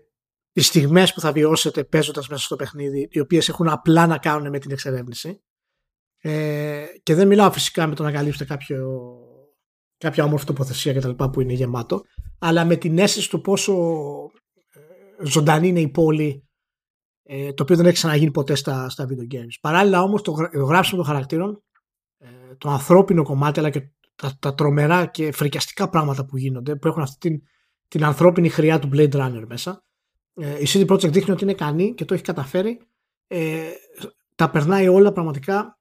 οι στιγμές που θα βιώσετε παίζοντας μέσα στο παιχνίδι οι οποίες έχουν απλά να κάνουν με την εξερεύνηση ε, και δεν μιλάω φυσικά με το να καλύψετε κάποιο, κάποια όμορφη τοποθεσία κτλ που είναι γεμάτο αλλά με την αίσθηση του πόσο ε, ζωντανή είναι η πόλη ε, το οποίο δεν έχει ξαναγίνει ποτέ στα, στα video games. Παράλληλα όμως το, το γράψιμο των χαρακτήρων, ε, το ανθρώπινο κομμάτι αλλά και τα, τα τρομερά και φρικιαστικά πράγματα που γίνονται που έχουν αυτή την, την ανθρώπινη χρειά του Blade Runner μέσα. Ε, η CD Projekt δείχνει ότι είναι ικανή και το έχει καταφέρει. Ε, τα περνάει όλα πραγματικά ε,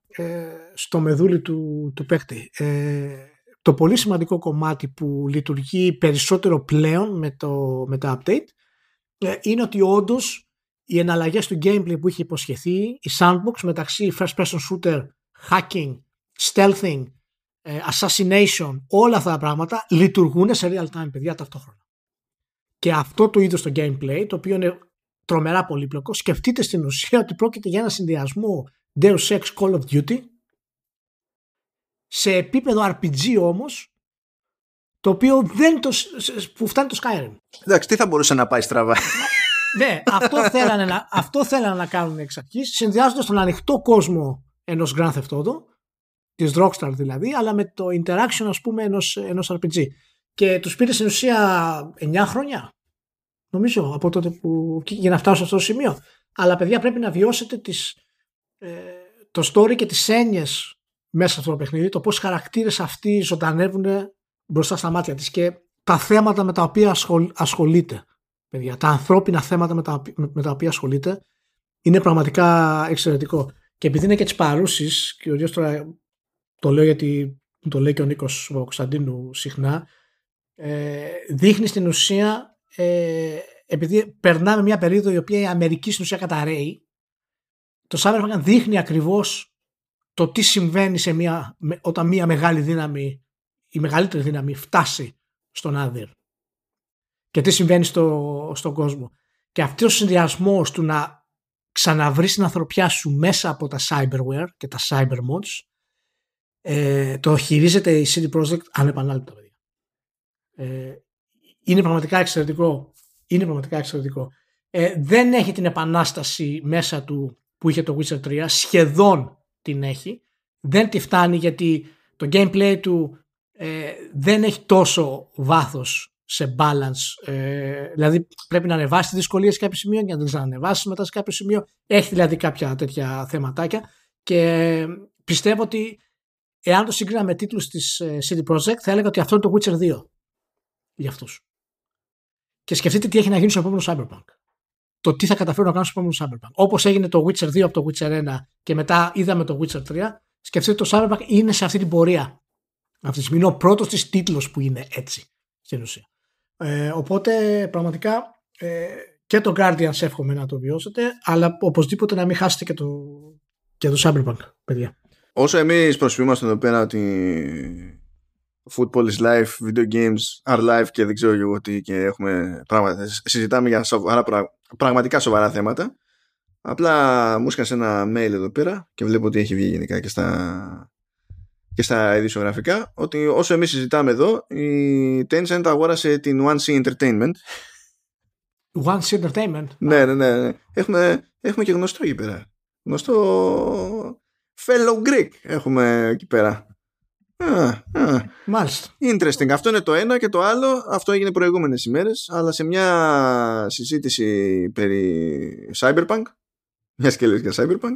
στο μεδούλι του, του παίκτη. Ε, το πολύ σημαντικό κομμάτι που λειτουργεί περισσότερο πλέον με, το, με τα update ε, είναι ότι όντως οι εναλλαγές του gameplay που είχε υποσχεθεί, η sandbox μεταξύ first person shooter, hacking, stealthing, ε, assassination, όλα αυτά τα πράγματα λειτουργούν σε real time, παιδιά, ταυτόχρονα. Και αυτό το είδος το gameplay, το οποίο είναι τρομερά πολύπλοκο, σκεφτείτε στην ουσία ότι πρόκειται για ένα συνδυασμό Deus Ex Call of Duty σε επίπεδο RPG όμως το οποίο δεν το, που φτάνει το Skyrim. Εντάξει, τι θα μπορούσε να πάει στραβά. ναι, αυτό [laughs] θέλανε, να, αυτό θέλανε να κάνουν εξ αρχής, συνδυάζοντας τον ανοιχτό κόσμο ενός Grand Theft Auto της Rockstar δηλαδή, αλλά με το interaction ας πούμε ενός, ενός RPG. Και τους πήρε στην ουσία 9 χρόνια, νομίζω, από τότε που, για να φτάσω σε αυτό το σημείο. Αλλά παιδιά πρέπει να βιώσετε τις, ε, το story και τις έννοιες μέσα σε αυτό το παιχνίδι, το πώς οι χαρακτήρες αυτοί ζωντανεύουν μπροστά στα μάτια της και τα θέματα με τα οποία ασχολείται. Παιδιά, τα ανθρώπινα θέματα με τα, με τα οποία ασχολείται είναι πραγματικά εξαιρετικό. Και επειδή είναι και τι παρούσει, και ο τώρα το λέω γιατί το λέει και ο Νίκος Κωνσταντίνου συχνά, ε, δείχνει στην ουσία, ε, επειδή περνάμε μια περίοδο η οποία η Αμερική στην ουσία καταραίει, το Cyberpunk δείχνει ακριβώς το τι συμβαίνει σε μια, όταν μια μεγάλη δύναμη, η μεγαλύτερη δύναμη φτάσει στον Άδερ και τι συμβαίνει στο, στον κόσμο. Και αυτός ο συνδυασμός του να ξαναβρεις την ανθρωπιά σου μέσα από τα cyberware και τα cybermods ε, το χειρίζεται η CD Projekt ανεπανάληπτα παιδιά. Ε, είναι πραγματικά εξαιρετικό. Είναι πραγματικά εξαιρετικό. Ε, δεν έχει την επανάσταση μέσα του που είχε το Witcher 3. Σχεδόν την έχει. Δεν τη φτάνει γιατί το gameplay του ε, δεν έχει τόσο βάθος σε balance. Ε, δηλαδή πρέπει να ανεβάσει τι δυσκολίες σε κάποιο σημείο και να τι ανεβάσει μετά σε κάποιο σημείο. Έχει δηλαδή κάποια τέτοια θεματάκια και πιστεύω ότι εάν το σύγκρινα με τίτλους της ε, CD Projekt θα έλεγα ότι αυτό είναι το Witcher 2 για αυτούς. Και σκεφτείτε τι έχει να γίνει στο επόμενο Cyberpunk. Το τι θα καταφέρουν να κάνουν στο επόμενο Cyberpunk. Όπως έγινε το Witcher 2 από το Witcher 1 και μετά είδαμε το Witcher 3, σκεφτείτε το Cyberpunk είναι σε αυτή την πορεία. Αυτή τη στιγμή είναι ο πρώτος της τίτλος που είναι έτσι στην ουσία. Ε, οπότε πραγματικά ε, και το Guardian εύχομαι να το βιώσετε, αλλά οπωσδήποτε να μην χάσετε και το, και το Cyberpunk, παιδιά. Όσο εμείς προσποιούμαστε εδώ πέρα ότι football is life, video games are life και δεν ξέρω εγώ τι και έχουμε πράγματα, συζητάμε για σοβαρά, πραγματικά σοβαρά θέματα. Απλά μου έσκασε ένα mail εδώ πέρα και βλέπω ότι έχει βγει γενικά και στα, και στα ειδησιογραφικά ότι όσο εμείς συζητάμε εδώ η Tencent αγόρασε την One C Entertainment One C Entertainment; Ναι, ναι, ναι, ναι. Έχουμε, έχουμε και γνωστό εκεί πέρα γνωστό fellow Greek έχουμε εκεί πέρα Μάλιστα. Interesting. Αυτό είναι το ένα και το άλλο. Αυτό έγινε προηγούμενες ημέρες. Αλλά σε μια συζήτηση περί Cyberpunk, μια και για Cyberpunk,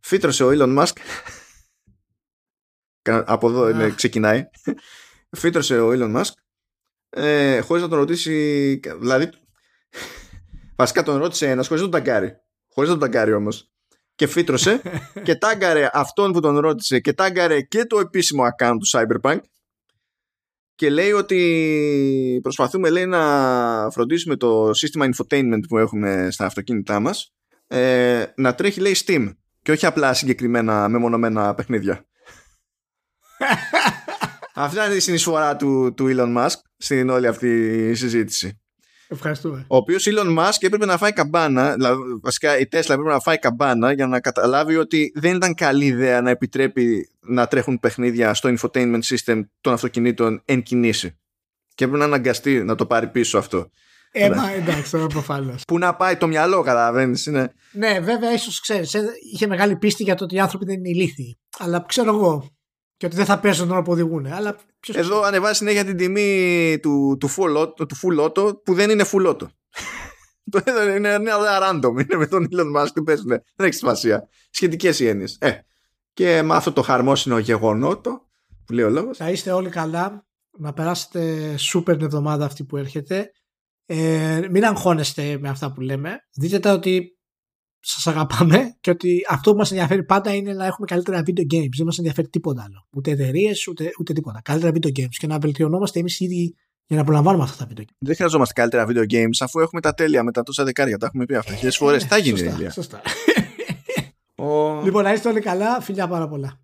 φύτρωσε ο Elon Musk. Από εδώ είναι, ξεκινάει. Φύτρωσε ο Elon Musk ε, χωρίς να τον ρωτήσει. Δηλαδή, βασικά τον ρώτησε ένας χωρίς να τον ταγκάρει. Χωρίς να τον ταγκάρει όμως και φύτρωσε [laughs] και τάγκαρε αυτόν που τον ρώτησε και τάγκαρε και το επίσημο account του Cyberpunk και λέει ότι προσπαθούμε λέει να φροντίσουμε το σύστημα infotainment που έχουμε στα αυτοκίνητά μας ε, να τρέχει λέει Steam και όχι απλά συγκεκριμένα μεμονωμένα παιχνίδια. [laughs] Αυτή είναι η συνεισφορά του, του Elon Musk στην όλη αυτή συζήτηση. Ευχαριστούμε. Ο οποίος Elon Musk έπρεπε να φάει καμπάνα, δηλαδή βασικά η Tesla έπρεπε να φάει καμπάνα για να καταλάβει ότι δεν ήταν καλή ιδέα να επιτρέπει να τρέχουν παιχνίδια στο infotainment system των αυτοκινήτων εν κινήσει. Και έπρεπε να αναγκαστεί να το πάρει πίσω αυτό. Ε, μα εντάξει, τώρα προφανώ. Πού να πάει το μυαλό, καταλαβαίνεις. Είναι... Ναι, βέβαια, ίσως ξέρεις. Ε, είχε μεγάλη πίστη για το ότι οι άνθρωποι δεν είναι ηλίθιοι. Αλλά ξέρω εγώ. Και ότι δεν θα πέσουν τον που οδηγούν. Αλλά εδώ ανεβάζει συνέχεια την τιμή του, του, full, του full auto που δεν είναι full auto. [laughs] είναι ένα random. Είναι με τον Elon Musk που παίζουν. Δεν έχει σημασία. Σχετικές οι έννοιες. Ε, και με αυτό το χαρμόσυνο γεγονότο που λέει ο λόγος. Θα είστε όλοι καλά. Να περάσετε σούπερ την εβδομάδα αυτή που έρχεται. Ε, μην αγχώνεστε με αυτά που λέμε. Δείτε τα ότι σας αγαπάμε και ότι αυτό που μας ενδιαφέρει πάντα είναι να έχουμε καλύτερα video games. Δεν μας ενδιαφέρει τίποτα άλλο. Ούτε εταιρείες, ούτε, ούτε τίποτα. Καλύτερα video games και να βελτιωνόμαστε εμείς ήδη για να απολαμβάνουμε αυτά τα video games. Δεν χρειαζόμαστε καλύτερα video games αφού έχουμε τα τέλεια με τα τόσα δεκάρια. Τα έχουμε πει αυτά χίλιες φορές. Θα γίνει σωστά, σωστά. λοιπόν, να είστε όλοι καλά. Φιλιά πάρα πολλά.